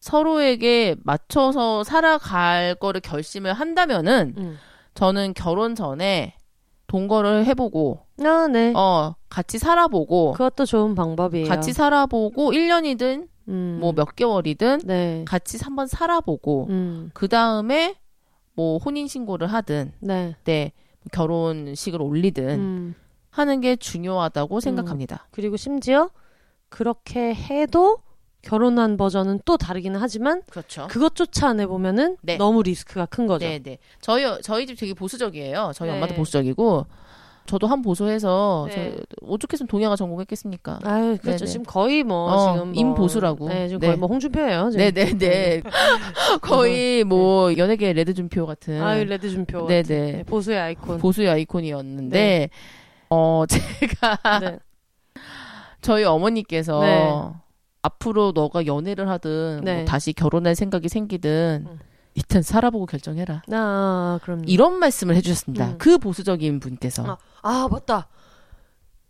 S2: 서로에게 맞춰서 살아갈 거를 결심을 한다면은
S1: 음.
S2: 저는 결혼 전에 동거를 해보고
S1: 아, 네.
S2: 어 같이 살아보고
S1: 그것도 좋은 방법이에요.
S2: 같이 살아보고 1년이든
S1: 음.
S2: 뭐몇 개월이든
S1: 네.
S2: 같이 한번 살아보고
S1: 음.
S2: 그 다음에 뭐 혼인 신고를 하든
S1: 네.
S2: 네 결혼식을 올리든
S1: 음.
S2: 하는 게 중요하다고 생각합니다.
S1: 그리고 심지어 그렇게 해도 결혼한 버전은 또 다르기는 하지만
S2: 그렇죠.
S1: 그것조차 안 해보면은
S2: 네.
S1: 너무 리스크가 큰 거죠.
S2: 네, 네. 저희 저희 집 되게 보수적이에요. 저희
S1: 네.
S2: 엄마도 보수적이고 저도 한 보수해서
S1: 네.
S2: 저 오죽했으면 동양화 전공했겠습니까?
S1: 아유, 그렇죠.
S2: 네네.
S1: 지금 거의 뭐
S2: 어,
S1: 지금 뭐,
S2: 임보수라고.
S1: 네, 지금
S2: 네.
S1: 거의 뭐 홍준표예요. 지금.
S2: 네, 네, 네. 거의 뭐 연예계 레드 준표 같은
S1: 아유, 레드 준표.
S2: 네,
S1: 같은.
S2: 네.
S1: 네, 보수의 아이콘.
S2: 보수의 아이콘이었는데 어 제가
S1: 네.
S2: 저희 어머니께서
S1: 네.
S2: 앞으로 너가 연애를 하든
S1: 네.
S2: 뭐 다시 결혼할 생각이 생기든
S1: 음.
S2: 일단 살아보고 결정해라.
S1: 아, 그럼
S2: 이런 말씀을 해주셨습니다.
S1: 음.
S2: 그 보수적인 분께서.
S1: 아, 아, 맞다.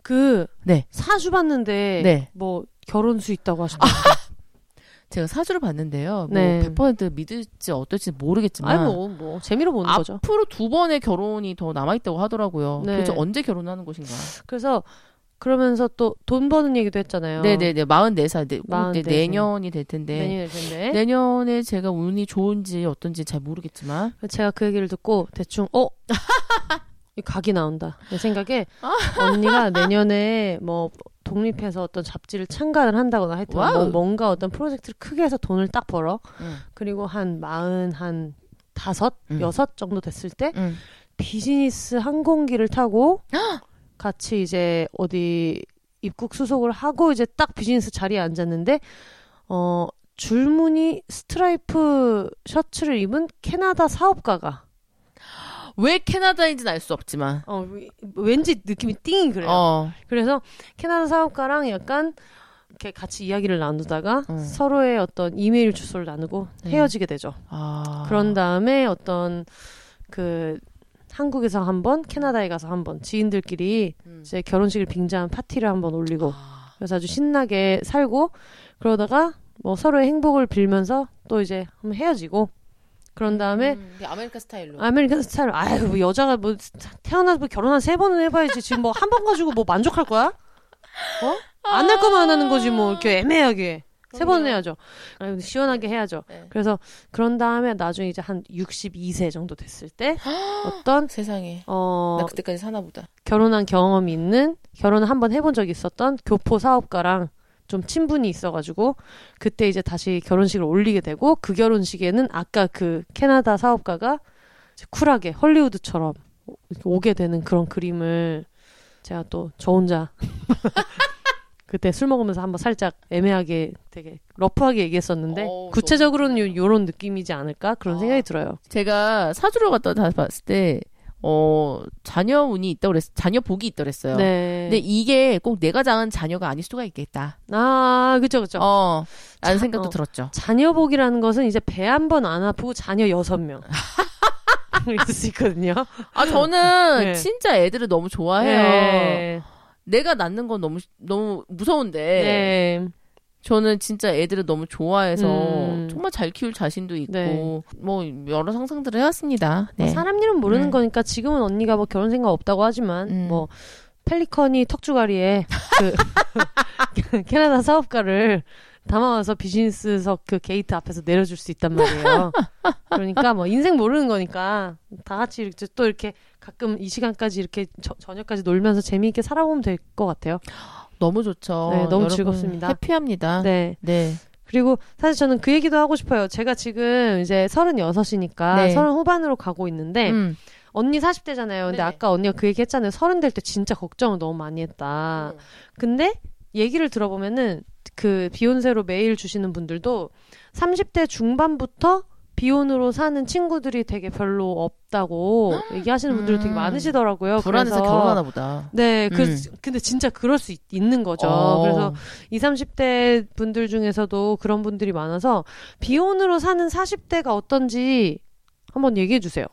S1: 그
S2: 네.
S1: 사주 봤는데
S2: 네.
S1: 뭐 결혼수 있다고 하시던데.
S2: 제가 사주를 봤는데요.
S1: 네.
S2: 뭐100% 믿을지 어떨지 모르겠지만.
S1: 아니 뭐, 뭐 재미로 보는 거죠.
S2: 앞으로 두 번의 결혼이 더 남아 있다고 하더라고요.
S1: 네.
S2: 도대체 언제 결혼하는 것인가?
S1: 그래서 그러면서 또 돈 버는 얘기도 했잖아요.
S2: 네네네. 44살. 네,
S1: 44
S2: 네, 내년이 될 텐데.
S1: 내년일 텐데.
S2: 내년에 제가 운이 좋은지 어떤지 잘 모르겠지만.
S1: 제가 그 얘기를 듣고 대충 어? 이 각이 나온다. 내 생각에
S2: 아.
S1: 언니가 내년에 뭐 독립해서 어떤 잡지를 창간을 한다거나 하여튼 뭐. 뭔가 어떤 프로젝트를 크게 해서 돈을 딱 벌어.
S2: 응.
S1: 그리고 한 마흔 한 다섯,
S2: 음.
S1: 여섯 정도 됐을 때
S2: 응.
S1: 비즈니스 항공기를 타고 같이 이제 어디 입국 수속을 하고 이제 딱 비즈니스 자리에 앉았는데 어 줄무늬 스트라이프 셔츠를 입은 캐나다 사업가가
S2: 왜 캐나다인지는 알 수 없지만.
S1: 어 위- 왠지 느낌이 띵이 그래요.
S2: 어.
S1: 그래서 캐나다 사업가랑 약간 이렇게 같이 이야기를 나누다가
S2: 음.
S1: 서로의 어떤 이메일 주소를 나누고
S2: 네.
S1: 헤어지게 되죠.
S2: 아.
S1: 그런 다음에 어떤 그 한국에서 한 번, 캐나다에 가서 한번 지인들끼리
S2: 음.
S1: 이제 결혼식을 빙자한 파티를 한번 올리고
S2: 아.
S1: 그래서 아주 신나게 살고 그러다가 뭐 서로의 행복을 빌면서 또 이제 한번 헤어지고 그런 다음에
S2: 음, 아메리카 스타일로.
S1: American 스타일 아유 뭐 여자가 뭐 태어나서 뭐 결혼 한 세 번은 해봐야지 지금 뭐 한 번 가지고 뭐 만족할 거야? 어? 안 할 거면 안 하는 거지 뭐 이렇게 애매하게 세
S2: 그럼요.
S1: 해야죠. 아유, 시원하게 해야죠.
S2: 네.
S1: 그래서 그런 다음에 나중에 이제 한 62세 정도 됐을 때 어떤
S2: 세상에.
S1: 어
S2: 나 그때까지 사나 보다.
S1: 결혼한 경험이 있는 결혼을 한번 해본 적이 있었던 교포 사업가랑 좀 친분이 있어가지고 그때 이제 다시 결혼식을 올리게 되고 그 결혼식에는 아까 그 캐나다 사업가가 쿨하게 헐리우드처럼 오게 되는 그런 그림을 제가 또 저 혼자 그때 술 먹으면서 한번 살짝 애매하게 되게 러프하게 얘기했었는데
S2: 어우,
S1: 구체적으로는 요, 요런 느낌이지 않을까 그런
S2: 아.
S1: 생각이 들어요.
S2: 제가 사주를 갔다 다 봤을 때, 어, 자녀 운이 있다고 그랬, 자녀 복이 있다 그랬어요.
S1: 네.
S2: 근데 이게 꼭 내가 낳은 자녀가 아닐 수가 있겠다.
S1: 아, 그죠, 그죠.
S2: 어, 라는
S1: 자-
S2: 생각도
S1: 어.
S2: 들었죠.
S1: 자녀 복이라는 것은 이제 배 한 번 안 아프고 자녀 여섯 명. 있을 수 있거든요.
S2: 아, 저는
S1: 네.
S2: 진짜 애들을 너무 좋아해요.
S1: 네.
S2: 내가 낳는 건 너무, 너무 무서운데,
S1: 네.
S2: 저는 진짜 애들을 너무 좋아해서
S1: 음.
S2: 정말 잘 키울 자신도 있고,
S1: 네.
S2: 뭐, 여러 상상들을 해왔습니다. 네.
S1: 사람 일은 모르는
S2: 음.
S1: 거니까 지금은 언니가 뭐 결혼 생각 없다고 하지만
S2: 음.
S1: 뭐 펠리컨이 턱주가리에 그 캐나다 사업가를 담아와서 비즈니스석 그 게이트 앞에서 내려줄 수 있단 말이에요. 그러니까 뭐 인생 모르는 거니까 다 같이 이렇게 또 이렇게 가끔 이 시간까지 이렇게 저, 저녁까지 놀면서 재미있게 살아보면 될 것 같아요.
S2: 너무 좋죠.
S1: 네, 너무 즐겁습니다.
S2: happy합니다.
S1: 네.
S2: 네.
S1: 그리고 사실 저는 그 얘기도 하고 싶어요. 제가 지금 이제 36이니까
S2: 네.
S1: 서른 후반으로 가고 있는데
S2: 음.
S1: 언니 40대잖아요. 근데
S2: 네네.
S1: 아까 언니가 그 얘기 했잖아요. 서른 될때 진짜 걱정을 너무 많이 했다.
S2: 음.
S1: 근데 얘기를 들어보면은 그 비혼세로 메일 주시는 분들도 30대 중반부터 비혼으로 사는 친구들이 되게 별로 없다고 얘기하시는 분들이 되게
S2: 음.
S1: 많으시더라고요.
S2: 불안해서
S1: 그래서
S2: 결혼하나 보다.
S1: 네, 그,
S2: 음.
S1: 근데 진짜 그럴 수 있, 는 거죠.
S2: 어.
S1: 그래서 20, 30대 분들 중에서도 그런 분들이 많아서 비혼으로 사는 40대가 어떤지 한번 얘기해 주세요.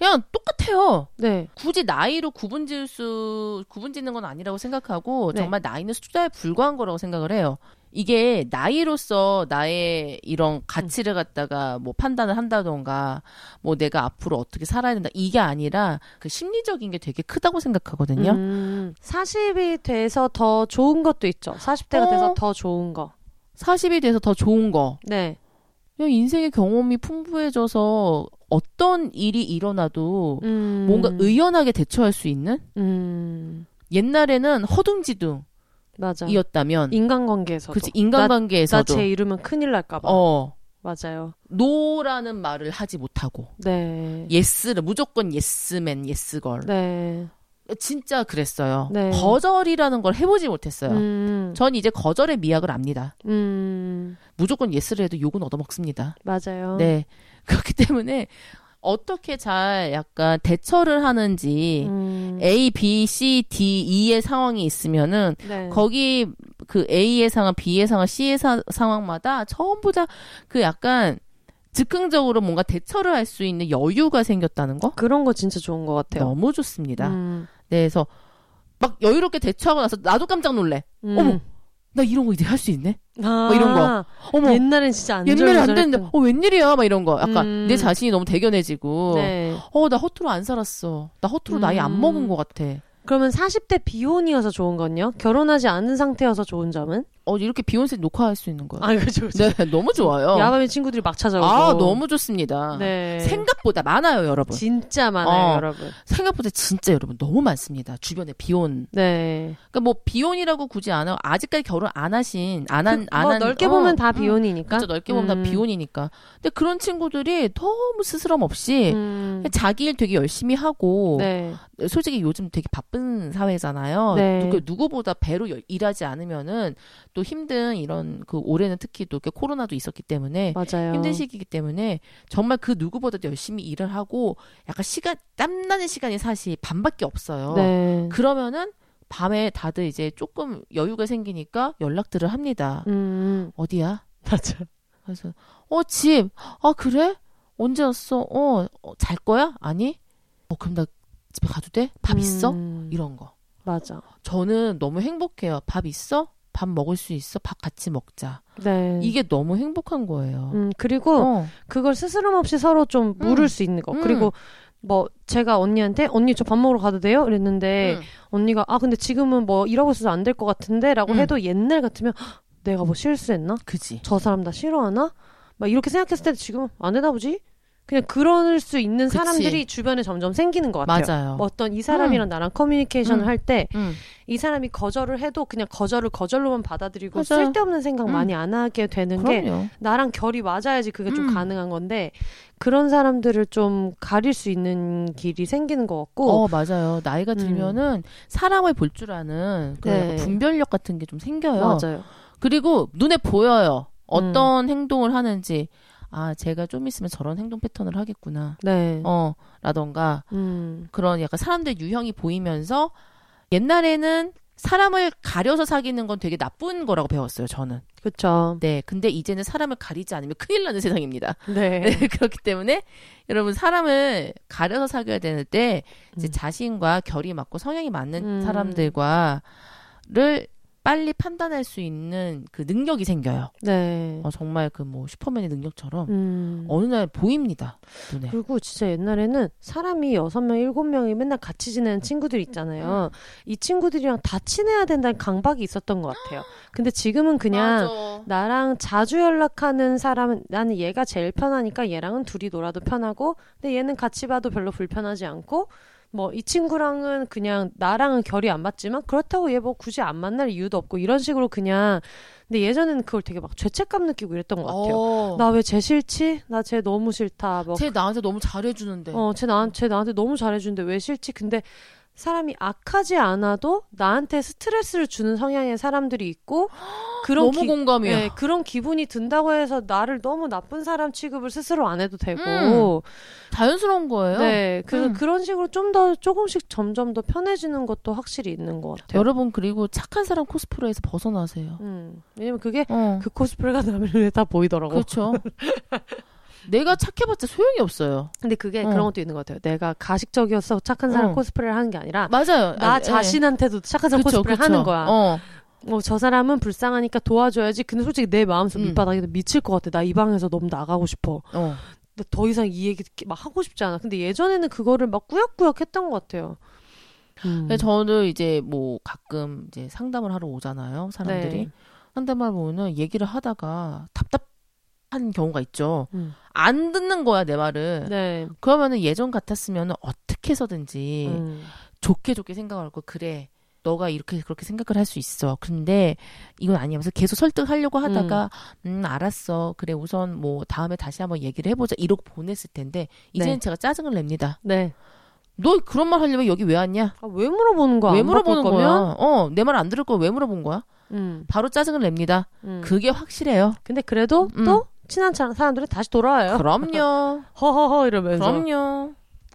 S2: 그냥 똑같아요.
S1: 네.
S2: 굳이 나이로 구분 지을 수, 구분 짓는 건 아니라고 생각하고,
S1: 네.
S2: 정말 나이는 숫자에 불과한 거라고 생각을 해요. 이게 나이로서 나의 이런 가치를 갖다가 뭐 판단을 한다던가, 뭐 내가 앞으로 어떻게 살아야 된다, 이게 아니라 그 심리적인 게 되게 크다고 생각하거든요.
S1: 음, 40이 돼서 더 좋은 것도 있죠. 40대가
S2: 어.
S1: 돼서 더 좋은 거.
S2: 40이 돼서 더 좋은 거.
S1: 네.
S2: 그냥 인생의 경험이 풍부해져서 어떤 일이 일어나도
S1: 음,
S2: 뭔가 의연하게 대처할 수 있는?
S1: 음,
S2: 옛날에는 허둥지둥이었다면,
S1: 맞아. 인간관계에서도.
S2: 그치, 인간관계에서도.
S1: 나제 이름은 큰일 날까봐.
S2: 어,
S1: 맞아요.
S2: no라는 말을 하지 못하고,
S1: 네.
S2: yes를, 무조건 예스맨, yes girl.
S1: 네.
S2: 진짜 그랬어요.
S1: 네.
S2: 거절이라는 걸 해보지 못했어요.
S1: 음,
S2: 전 이제 거절의 미학을 압니다.
S1: 음,
S2: 무조건 yes를 해도 욕은 얻어먹습니다.
S1: 맞아요.
S2: 네. 그렇기 때문에 어떻게 잘 약간 대처를 하는지
S1: 음,
S2: A, B, C, D, E의 상황이 있으면은
S1: 네.
S2: 거기 그 A의 상황, B의 상황, C의 사- 상황마다 전부 다그 약간 즉흥적으로 뭔가 대처를 할 수 있는 여유가 생겼다는 거
S1: 그런 거 진짜 좋은 것 같아요.
S2: 너무 좋습니다.
S1: 음,
S2: 네, 그래서 막 여유롭게 대처하고 나서 나도 깜짝 놀래.
S1: 음.
S2: 어머, 나 이런 거 이제 할 수 있네.
S1: 아,
S2: 뭐 이런 거. 어머,
S1: 옛날엔 진짜 안
S2: 옛날에 안 됐는데, 어, 웬일이야? 막 이런 거. 약간
S1: 음.
S2: 내 자신이 너무 대견해지고,
S1: 네.
S2: 어, 나 허투루 안 살았어. 나 허투루 나이 안
S1: 음.
S2: 먹은 것 같아.
S1: 그러면 40대 비혼이어서 좋은 건요? 결혼하지 않은 상태여서 좋은 점은?
S2: 어, 이렇게 비욘세 녹화할 수 있는 거야.
S1: 아, 그죠.
S2: 네, 너무 좋아요.
S1: 야밤에 친구들이 막 찾아오고.
S2: 아, 너무 좋습니다.
S1: 네.
S2: 생각보다 많아요, 여러분.
S1: 진짜 많아요,
S2: 어.
S1: 여러분.
S2: 생각보다 진짜 여러분 너무 많습니다. 주변에 비혼.
S1: 네.
S2: 그러니까 뭐 비혼이라고 굳이 안 하고 아직까지 결혼 안 하신 안한안뭐한
S1: 넓게
S2: 어,
S1: 보면 다
S2: 음,
S1: 비혼이니까.
S2: 진짜 넓게 보면
S1: 음.
S2: 다 비혼이니까. 근데 그런 친구들이 너무 스스럼 없이
S1: 음.
S2: 자기 일 되게 열심히 하고
S1: 네.
S2: 솔직히 요즘 되게 바쁜 사회잖아요.
S1: 네.
S2: 누구, 누구보다 배로 열- 일하지 않으면은 또 힘든 이런 그 올해는 특히 또 코로나도 있었기 때문에
S1: 맞아요.
S2: 힘든 시기이기 때문에 정말 그 누구보다도 열심히 일을 하고 약간 시간 땀나는 시간이 사실 반밖에 없어요.
S1: 네.
S2: 그러면은 밤에 다들 이제 조금 여유가 생기니까 연락들을 합니다.
S1: 음.
S2: 어디야?
S1: 맞아.
S2: 그래서 어 집. 아 그래? 언제 왔어? 어, 어, 잘 거야? 아니? 어 그럼 나 집에 가도 돼? 밥 있어?
S1: 음.
S2: 이런 거.
S1: 맞아.
S2: 저는 너무 행복해요. 밥 있어? 밥 먹을 수 있어? 밥 같이 먹자.
S1: 네.
S2: 이게 너무 행복한 거예요.
S1: 음, 그리고
S2: 어.
S1: 그걸 스스럼 없이 서로 좀 물을
S2: 음.
S1: 수 있는 거.
S2: 음.
S1: 그리고 뭐 제가 언니한테 언니 저 밥 먹으러 가도 돼요? 이랬는데
S2: 응.
S1: 언니가 아 근데 지금은 뭐 이러고 있어서 안 될 것 같은데라고
S2: 음.
S1: 해도 옛날 같으면 "헉, 내가 뭐 실수했나?
S2: 그지.
S1: 저 사람 나 싫어하나? 막 이렇게 생각했을 때 지금 안 되나 보지? 그냥 그럴 수 있는
S2: 그치.
S1: 사람들이 주변에 점점 생기는 것 같아요.
S2: 맞아요.
S1: 뭐 어떤 이 사람이랑 나랑 커뮤니케이션을
S2: 음.
S1: 할때 이
S2: 응.
S1: 사람이 거절을 해도 그냥 거절을 거절로만 받아들이고
S2: 맞아요.
S1: 쓸데없는 생각
S2: 음.
S1: 많이 안 하게 되는 게
S2: 그럼요.
S1: 나랑 결이 맞아야지 그게 좀
S2: 음.
S1: 가능한 건데 그런 사람들을 좀 가릴 수 있는 길이 생기는 것 같고
S2: 어 맞아요. 나이가
S1: 음.
S2: 들면은 사람을 볼 줄 아는 그
S1: 네.
S2: 분별력 같은 게 좀 생겨요.
S1: 맞아요.
S2: 그리고 눈에 보여요. 어떤 행동을 하는지. 아, 제가 좀 있으면 저런 행동 패턴을 하겠구나.
S1: 네.
S2: 어, 라던가
S1: 음.
S2: 그런 약간 사람들 유형이 보이면서 옛날에는 사람을 가려서 사귀는 건 되게 나쁜 거라고 배웠어요, 저는.
S1: 그쵸.
S2: 네. 근데 이제는 사람을 가리지 않으면 큰일 나는 세상입니다.
S1: 네.
S2: 네, 그렇기 때문에 여러분 사람을 가려서 사귀어야 되는데 이제
S1: 음.
S2: 자신과 결이 맞고 성향이 맞는
S1: 음.
S2: 사람들과를 빨리 판단할 수 있는 그 능력이 생겨요.
S1: 네.
S2: 어, 정말 그 뭐 슈퍼맨의 능력처럼
S1: 음.
S2: 어느 날 보입니다. 눈에.
S1: 그리고 진짜 옛날에는 사람이 여섯 명, 일곱 명이 맨날 같이 지내는 친구들 있잖아요. 이 친구들이랑 다 친해야 된다는 강박이 있었던 것 같아요. 근데 지금은 그냥
S2: 맞아.
S1: 나랑 자주 연락하는 사람은 나는 얘가 제일 편하니까 얘랑은 둘이 놀아도 편하고 근데 얘는 같이 봐도 별로 불편하지 않고 뭐 이 친구랑은 그냥 나랑은 결이 안 맞지만 그렇다고 얘 뭐 굳이 안 만날 이유도 없고 이런 식으로 그냥 근데 예전에는 그걸 되게 막 죄책감 느끼고 이랬던 것 같아요.
S2: 어.
S1: 나왜 쟤 싫지? 나 쟤 너무 싫다. 뭐
S2: 쟤 나한테 너무 잘해주는데.
S1: 어, 쟤, 나, 쟤 나한테 너무 잘해주는데 왜 싫지? 근데 사람이 악하지 않아도 나한테 스트레스를 주는 성향의 사람들이 있고 그런
S2: 너무
S1: 기-
S2: 공감이야.
S1: 네, 그런 기분이 든다고 해서 나를 너무 나쁜 사람 취급을 스스로 안 해도 되고
S2: 음, 자연스러운 거예요.
S1: 네, 그,
S2: 음.
S1: 그런 식으로 좀 더 조금씩 점점 더 편해지는 것도 확실히 있는 것 같아요.
S2: 여러분 그리고 착한 사람 코스프레에서 벗어나세요.
S1: 음, 왜냐면 그게
S2: 어.
S1: 그 코스프레가 나면 눈에 다 보이더라고.
S2: 그렇죠. 내가 착해봤자 소용이 없어요.
S1: 근데 그게
S2: 어.
S1: 그런 것도 있는 것 같아요. 내가 가식적이어서 착한 사람
S2: 어.
S1: 코스프레를 하는 게 아니라
S2: 맞아요.
S1: 나
S2: 아, 예.
S1: 자신한테도 착한 사람
S2: 그쵸,
S1: 코스프레
S2: 그쵸.
S1: 하는 거야.
S2: 어.
S1: 어, 저 사람은 불쌍하니까 도와줘야지. 근데 솔직히 내 마음속
S2: 음.
S1: 밑바닥에 미칠 것 같아. 나 이 방에서 너무 나가고 싶어.
S2: 어.
S1: 더 이상 이 얘기 막 하고 싶지 않아. 근데 예전에는 그거를 막 꾸역꾸역 했던 것 같아요. 음.
S2: 저는 이제 뭐 가끔 이제 상담을 하러 오잖아요. 사람들이.
S1: 네.
S2: 상담을 보면은 얘기를 하다가 답답 한 경우가 있죠.
S1: 음.
S2: 안 듣는 거야, 내 말을.
S1: 네.
S2: 그러면은 예전 같았으면 어떻게 해서든지
S1: 음.
S2: 좋게 좋게 생각을 하고 그래. 너가 이렇게 그렇게 생각을 할 수 있어. 근데 이건 아니면서 계속 설득하려고 하다가 음, 알았어. 그래 우선 뭐 다음에 다시 한번 얘기를 해보자. 이러고 보냈을 텐데 이제는
S1: 네.
S2: 제가 짜증을 냅니다.
S1: 네.
S2: 너 그런 말 하려면 여기 왜 왔냐?
S1: 아, 왜 물어보는 거야? 왜안
S2: 물어보는 거야?
S1: 거면?
S2: 어, 내 말 안 들을 거왜 물어본 거야?
S1: 음.
S2: 바로 짜증을 냅니다.
S1: 음.
S2: 그게 확실해요.
S1: 근데 그래도
S2: 음.
S1: 또 친한 차- 사람들은 다시 돌아와요.
S2: 그럼요.
S1: 허허허 이러면서
S2: 그럼요.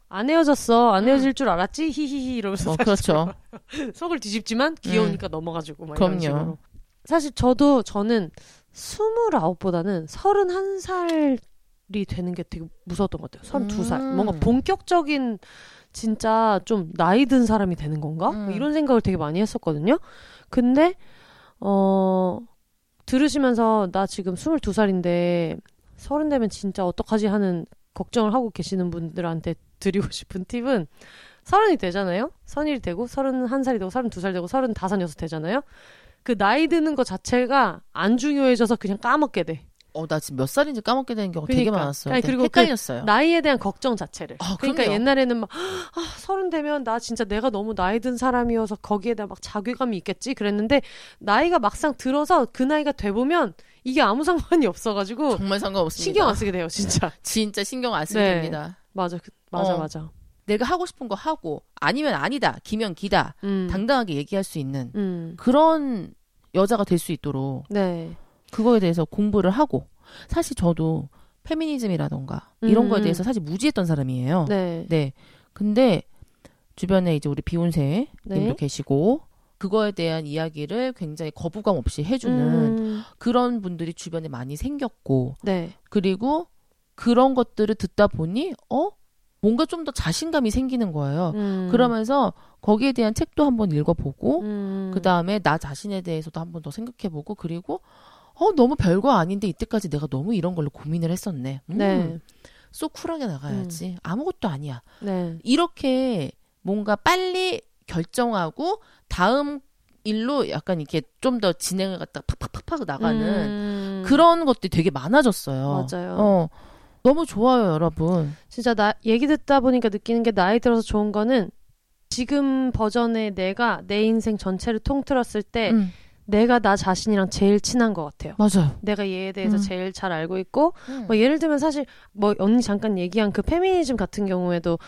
S1: 안 헤어졌어. 안
S2: 음.
S1: 헤어질 줄 알았지? 히히히 이러면서
S2: 어, 그렇죠.
S1: 속을 뒤집지만 귀여우니까 넘어가지고 막
S2: 그럼요.
S1: 식으로. 사실 저도 저는 29보다는 31살이 되는 게 되게 무서웠던 것 같아요. 32살.
S2: 음.
S1: 뭔가 본격적인 진짜 좀 나이 든 사람이 되는 건가? 뭐
S2: 음.
S1: 이런 생각을 되게 많이 했었거든요. 근데 어 들으시면서 나 지금 22살인데 서른 되면 진짜 어떡하지 하는 걱정을 하고 계시는 분들한테 드리고 싶은 팁은 서른이 되잖아요. 선일이 되고 서른 한 살이 되고 서른 두 살 되고 서른 다섯 여섯 되잖아요. 그 나이 드는 것 자체가 안 중요해져서 그냥 까먹게 돼.
S2: 어, 나 지금 몇 살인지 까먹게 되는 경우 가 되게
S1: 그러니까.
S2: 많았어요.
S1: 아니, 그리고
S2: 헷갈렸어요.
S1: 나이에 대한 걱정 자체를.
S2: 아,
S1: 그러니까
S2: 그럼요.
S1: 옛날에는 막, 아, 서른 되면 나 진짜 내가 너무 나이 든 사람이어서 거기에 대한 막 자괴감이 있겠지? 그랬는데, 나이가 막상 들어서 그 나이가 돼보면 이게 아무 상관이 없어가지고,
S2: 정말 상관없습니다.
S1: 신경 안 쓰게 돼요, 진짜.
S2: 진짜 신경 안 쓰게
S1: 네.
S2: 됩니다.
S1: 맞아, 그- 맞아,
S2: 어.
S1: 맞아.
S2: 내가 하고 싶은 거 하고 아니면 아니다. 기면 기다.
S1: 음.
S2: 당당하게 얘기할 수 있는
S1: 음.
S2: 그런 여자가 될 수 있도록
S1: 네.
S2: 그거에 대해서 공부를 하고 사실 저도 페미니즘이라던가 이런
S1: 음.
S2: 거에 대해서 사실 무지했던 사람이에요.
S1: 네.
S2: 네. 근데 주변에 이제 우리 비욘세
S1: 네.
S2: 님도 계시고 그거에 대한 이야기를 굉장히 거부감 없이 해주는
S1: 음.
S2: 그런 분들이 주변에 많이 생겼고
S1: 네.
S2: 그리고 그런 것들을 듣다 보니 어 뭔가 좀 더 자신감이 생기는 거예요.
S1: 음.
S2: 그러면서 거기에 대한 책도 한번 읽어보고
S1: 음.
S2: 그 다음에 나 자신에 대해서도 한번 더 생각해보고 그리고 어 너무 별거 아닌데 이때까지 내가 너무 이런 걸로 고민을 했었네. 음,
S1: 네.
S2: 쏙 쿨하게 나가야지. 아무것도 아니야.
S1: 네.
S2: 이렇게 뭔가 빨리 결정하고 다음 일로 약간 이렇게 좀 더 진행을 갖다 팍팍팍팍 나가는
S1: 음.
S2: 그런 것들이 되게 많아졌어요.
S1: 맞아요.
S2: 어, 너무 좋아요, 여러분.
S1: 진짜 나 얘기 듣다 보니까 느끼는 게 나이 들어서 좋은 거는 지금 버전의 내가 내 인생 전체를 통틀었을 때
S2: 음,
S1: 내가 나 자신이랑 제일 친한 것 같아요.
S2: 맞아요.
S1: 내가 얘에 대해서
S2: 음.
S1: 제일 잘 알고 있고
S2: 음.
S1: 뭐 예를 들면 사실 뭐 언니 잠깐 얘기한 그 페미니즘 같은 경우에도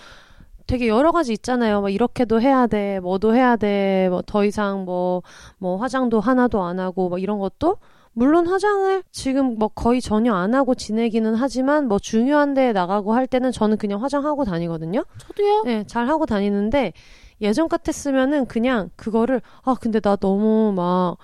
S1: 되게 여러 가지 있잖아요. 뭐 이렇게도 해야 돼, 뭐도 해야 돼, 뭐 더 이상 뭐 뭐 화장도 하나도 안 하고 뭐 이런 것도 물론 화장을 지금 뭐 거의 전혀 안 하고 지내기는 하지만 뭐 중요한 데에 나가고 할 때는 저는 그냥 화장하고 다니거든요.
S2: 저도요.
S1: 네, 잘 하고 다니는데 예전 같았으면은 그냥 그거를 아 근데 나 너무 막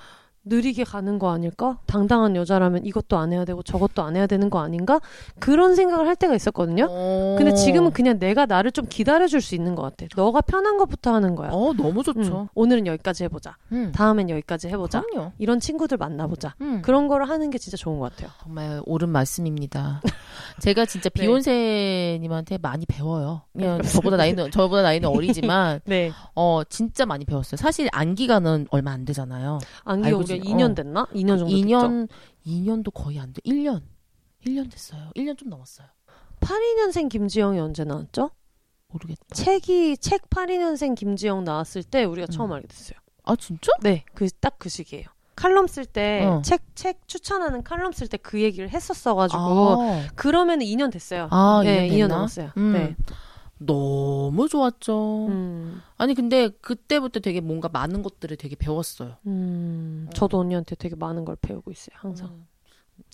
S1: 느리게 가는 거 아닐까? 당당한 여자라면 이것도 안 해야 되고 저것도 안 해야 되는 거 아닌가? 그런 생각을 할 때가 있었거든요.
S2: 어.
S1: 근데 지금은 그냥 내가 나를 좀 기다려줄 수 있는 것 같아. 너가 편한 것부터 하는 거야.
S2: 어 너무
S1: 음,
S2: 좋죠.
S1: 오늘은 여기까지 해보자.
S2: 음.
S1: 다음엔 여기까지 해보자.
S2: 그럼요.
S1: 이런 친구들 만나보자.
S2: 음.
S1: 그런 거를 하는 게 진짜 좋은 것 같아요.
S2: 정말 옳은 말씀입니다. 제가 진짜
S1: 네.
S2: 비욘세님한테 많이 배워요. 그냥 저보다 나이는 저보다 나이는 어리지만
S1: 네.
S2: 어 진짜 많이 배웠어요. 사실 안기가는 얼마 안 되잖아요.
S1: 안기 우리가
S2: 지-
S1: 2년
S2: 어.
S1: 됐나? 2년 정도 됐죠.
S2: 2년 2년도 거의 안 돼. 1년 1년 됐어요. 1년 좀 넘었어요.
S1: 82년생 김지영이 언제 나왔죠?
S2: 모르겠다.
S1: 책이 책 82년생 김지영 나왔을 때 우리가 처음
S2: 음.
S1: 알게 됐어요.
S2: 아 진짜?
S1: 네, 그 딱 그 시기예요. 칼럼 쓸때
S2: 어.
S1: 책책 추천하는 칼럼 쓸 때 그 얘기를 했었어 가지고
S2: 아,
S1: 그러면 2년 됐어요.
S2: 아
S1: 네,
S2: 2년
S1: 2년
S2: 됐나?
S1: 넘었어요.
S2: 음.
S1: 네.
S2: 너무 좋았죠.
S1: 음,
S2: 아니 근데 그때부터 되게 뭔가 많은 것들을 되게 배웠어요.
S1: 음, 저도 언니한테 되게 많은 걸 배우고 있어요. 항상.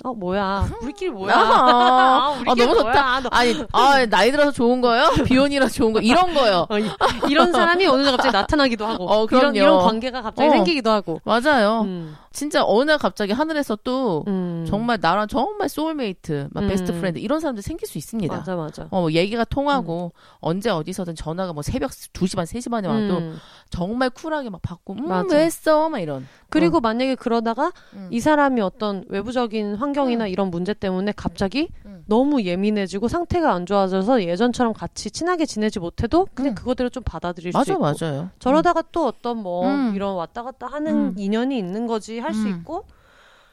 S2: 음.
S1: 어, 뭐야? 우리끼리 뭐야?
S2: 아,
S1: 우리끼리
S2: 아, 너무
S1: 뭐야? 너-
S2: 아니, 아, 나이 들어서 좋은 거요? 비혼이라 좋은 거 이런 거요.
S1: 어, 이- 이런 사람이 어느 날 갑자기 나타나기도 하고
S2: 어,
S1: 이런
S2: 그럼요.
S1: 이런 관계가 갑자기
S2: 어.
S1: 생기기도 하고.
S2: 맞아요.
S1: 음,
S2: 진짜 어느 날 갑자기 하늘에서 또
S1: 음.
S2: 정말 나랑 정말 소울메이트, 막
S1: 음.
S2: best friend 이런 사람들 생길 수 있습니다.
S1: 맞아 맞아.
S2: 어, 뭐 얘기가 통하고 언제 어디서든 전화가 뭐 새벽 2시 반, 3시 반에 와도
S1: 음.
S2: 정말 쿨하게 막 받고 음,
S1: 맞아.
S2: 왜 했어? 막 이런.
S1: 그리고 만약에 그러다가
S2: 음.
S1: 이 사람이 어떤 외부적인 환경이나 이런 문제 때문에 갑자기
S2: 음.
S1: 너무 예민해지고 상태가 안 좋아져서 예전처럼 같이 친하게 지내지 못해도 그냥
S2: 음.
S1: 그거대로 좀 받아들일 수
S2: 맞아,
S1: 있고
S2: 맞아요.
S1: 저러다가 또 어떤 뭐
S2: 음.
S1: 이런 왔다 갔다 하는
S2: 음.
S1: 인연이 있는 거지 할수
S2: 음.
S1: 있고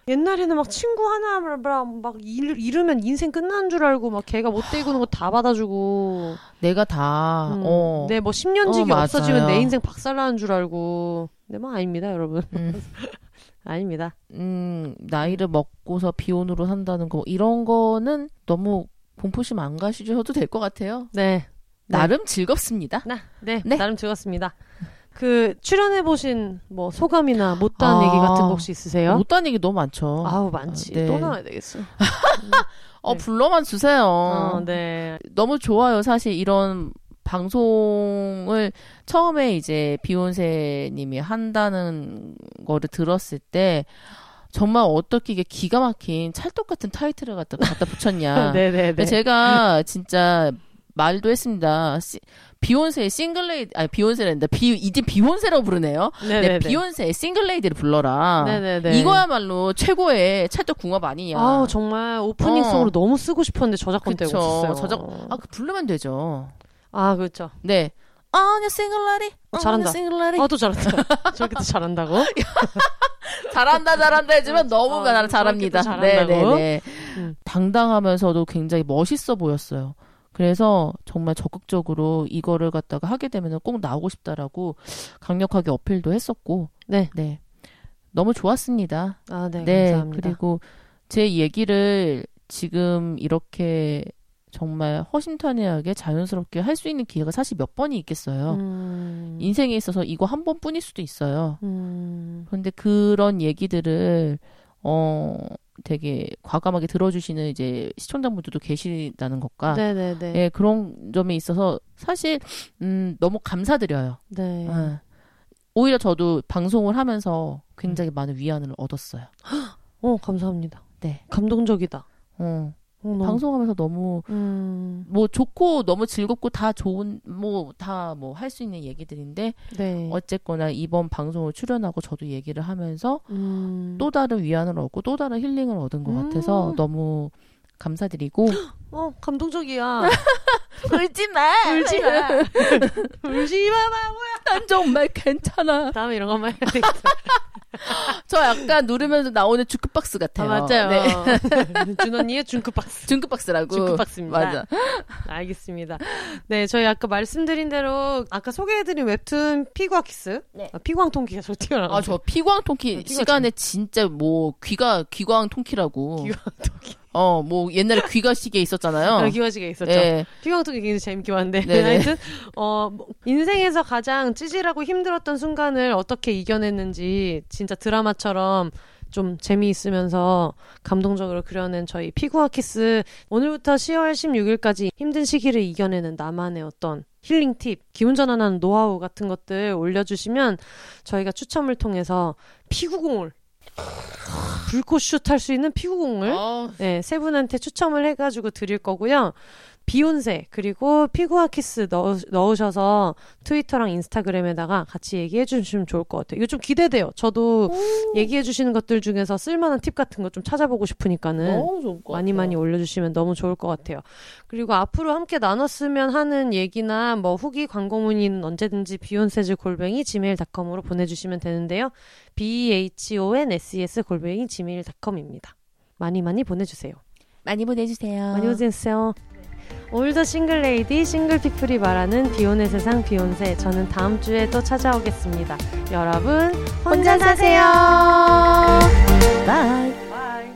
S1: 옛날에는 막 친구 하나 막 일, 잃으면 인생 끝나는 줄 알고 막 걔가 못 데리고는 거 다 받아주고
S2: 내가 다,
S1: 음.
S2: 어.
S1: 내뭐 10년 지기
S2: 어,
S1: 없어지면. 내 인생 박살나는 줄 알고 근데 뭐 아닙니다 여러분
S2: 음.
S1: 아닙니다
S2: 음, 나이를 먹고서 비혼으로 산다는 거 이런 거는 너무 공포심 안 가시셔도 될 것 같아요.
S1: 네
S2: 나름 즐겁습니다.
S1: 나, 네,
S2: 네.
S1: 나름 즐겁습니다. 그 출연해 보신 뭐 소감이나 못다한
S2: 아,
S1: 얘기 같은 거 혹시 있으세요?
S2: 못한 얘기 너무 많죠.
S1: 아우 많지.
S2: 네.
S1: 또 나와야 되겠어.
S2: 어,
S1: 네.
S2: 불러만 주세요.
S1: 어, 네.
S2: 너무 좋아요. 사실 이런 방송을 처음에 이제 비욘세님이 한다는 거를 들었을 때 정말 어떻게 이게 기가 막힌 찰떡 같은 타이틀을 갖다 갖다 붙였냐.
S1: 네네네.
S2: 제가 진짜 말도 했습니다. 시, 비욘세의 single lady, 아니, 비욘세란다. 비, 이제 비욘세라고 부르네요.
S1: 네네네.
S2: 네, 비욘세의 single lady를 불러라.
S1: 네네네.
S2: 이거야말로 최고의 찰떡 궁합 아니냐.
S1: 아우 정말 오프닝송으로
S2: 어.
S1: 너무 쓰고 싶었는데 저작권 때문에. 없었어요.
S2: 저작, 아, 그 부르면 되죠.
S1: 아 그렇죠.
S2: 네. all the single lady.
S1: 어, 잘한다.
S2: single lady.
S1: 아 또 잘한다. 저렇게 또 잘한다고?
S2: 잘한다, 잘한다 해주면 너무
S1: 어,
S2: 잘합니다. 네네네.
S1: 음.
S2: 당당하면서도 굉장히 멋있어 보였어요. 그래서 정말 적극적으로 이거를 갖다가 하게 되면 꼭 나오고 싶다라고 강력하게 어필도 했었고,
S1: 네.
S2: 네. 너무 좋았습니다.
S1: 아 네,
S2: 네.
S1: 감사합니다.
S2: 그리고 제 얘기를 지금 이렇게 정말 허심탄회하게 자연스럽게 할 수 있는 기회가 사실 몇 번이 있겠어요.
S1: 음,
S2: 인생에 있어서 이거 한 번뿐일 수도 있어요.
S1: 음,
S2: 그런데 그런 얘기들을 어 되게 과감하게 들어주시는 이제 시청자분들도 계시다는 것과
S1: 네네네.
S2: 예 그런 점에 있어서 사실 음 너무 감사드려요.
S1: 네.
S2: 예. 오히려 저도 방송을 하면서
S1: 음.
S2: 굉장히 많은 위안을 얻었어요.
S1: 어 감사합니다.
S2: 네.
S1: 감동적이다.
S2: 어,
S1: 어,
S2: 방송하면서 너무
S1: 음,
S2: 뭐 좋고 너무 즐겁고 다 좋은 뭐 다 뭐 할 수 있는 얘기들인데
S1: 네.
S2: 어쨌거나 이번 방송을 출연하고 저도 얘기를 하면서
S1: 음,
S2: 또 다른 위안을 얻고 또 다른 힐링을 얻은 것 같아서
S1: 음.
S2: 너무 감사드리고
S1: 어 감동적이야.
S2: 울지 마
S1: 울지 마. 울지 마.
S2: 난 정말 괜찮아
S1: 다음에 이런 거 한번 해야 되겠다.
S2: 저 약간 누르면서 나오는 주크박스
S1: 아,
S2: 같아요
S1: 맞아요.
S2: 네.
S1: 준 언니의 중크박스.
S2: 중크박스라고
S1: 중크박스입니다.
S2: 맞아
S1: 알겠습니다. 네, 저희 아까 말씀드린 대로 아까 소개해드린 웹툰 피구아키스.
S2: 네.
S1: 아, 피구왕 통키가 저 튀어나가.
S2: 아저 피광 통키
S1: 피가
S2: 시간에 진짜 뭐 귀가 귀광 통키라고
S1: 피구왕 통키.
S2: 어 뭐 옛날에 귀가 시계 있었잖아요
S1: 아, 기와지가 있었죠.
S2: 예.
S1: 통키 굉장히 재밌게 봤는데. 하여튼 어 뭐, 인생에서 가장 찌질하고 힘들었던 순간을 어떻게 이겨냈는지 진짜 드라마처럼 좀 재미있으면서 감동적으로 그려낸 저희 피구아키스 오늘부터 10월 16일까지 힘든 시기를 이겨내는 나만의 어떤 힐링 팁, 기분 전환하는 노하우 같은 것들 올려주시면 저희가 추첨을 통해서 피구공을 불꽃 슛 할 수 있는 피구공을
S2: 어,
S1: 네, 세 분한테 추첨을 해가지고 드릴 거고요. 비혼세 그리고 피구아 키스 넣으, 넣으셔서 트위터랑 인스타그램에다가 같이 얘기해 주시면 좋을 것 같아요. 이거 좀 기대돼요. 저도 얘기해 주시는 것들 중에서 쓸만한 팁 같은 거 좀 찾아보고 싶으니까는
S2: 너무 좋을 것
S1: 많이
S2: 같아요.
S1: 많이 올려주시면 너무 좋을 것 같아요. 그리고 앞으로 함께 나눴으면 하는 얘기나 뭐 후기 광고 문의는 언제든지 비혼세즈 골뱅이 gmail.com으로 보내주시면 되는데요. b h o n s e s 골뱅이 gmail.com입니다. 많이 많이 보내주세요.
S2: 많이 보내주세요
S1: 많이 보내주세요. All the single lady single people이 말하는 비혼의 세상 비혼세 저는 다음 주에 또 찾아오겠습니다. 여러분 혼자 사세요.
S2: 바이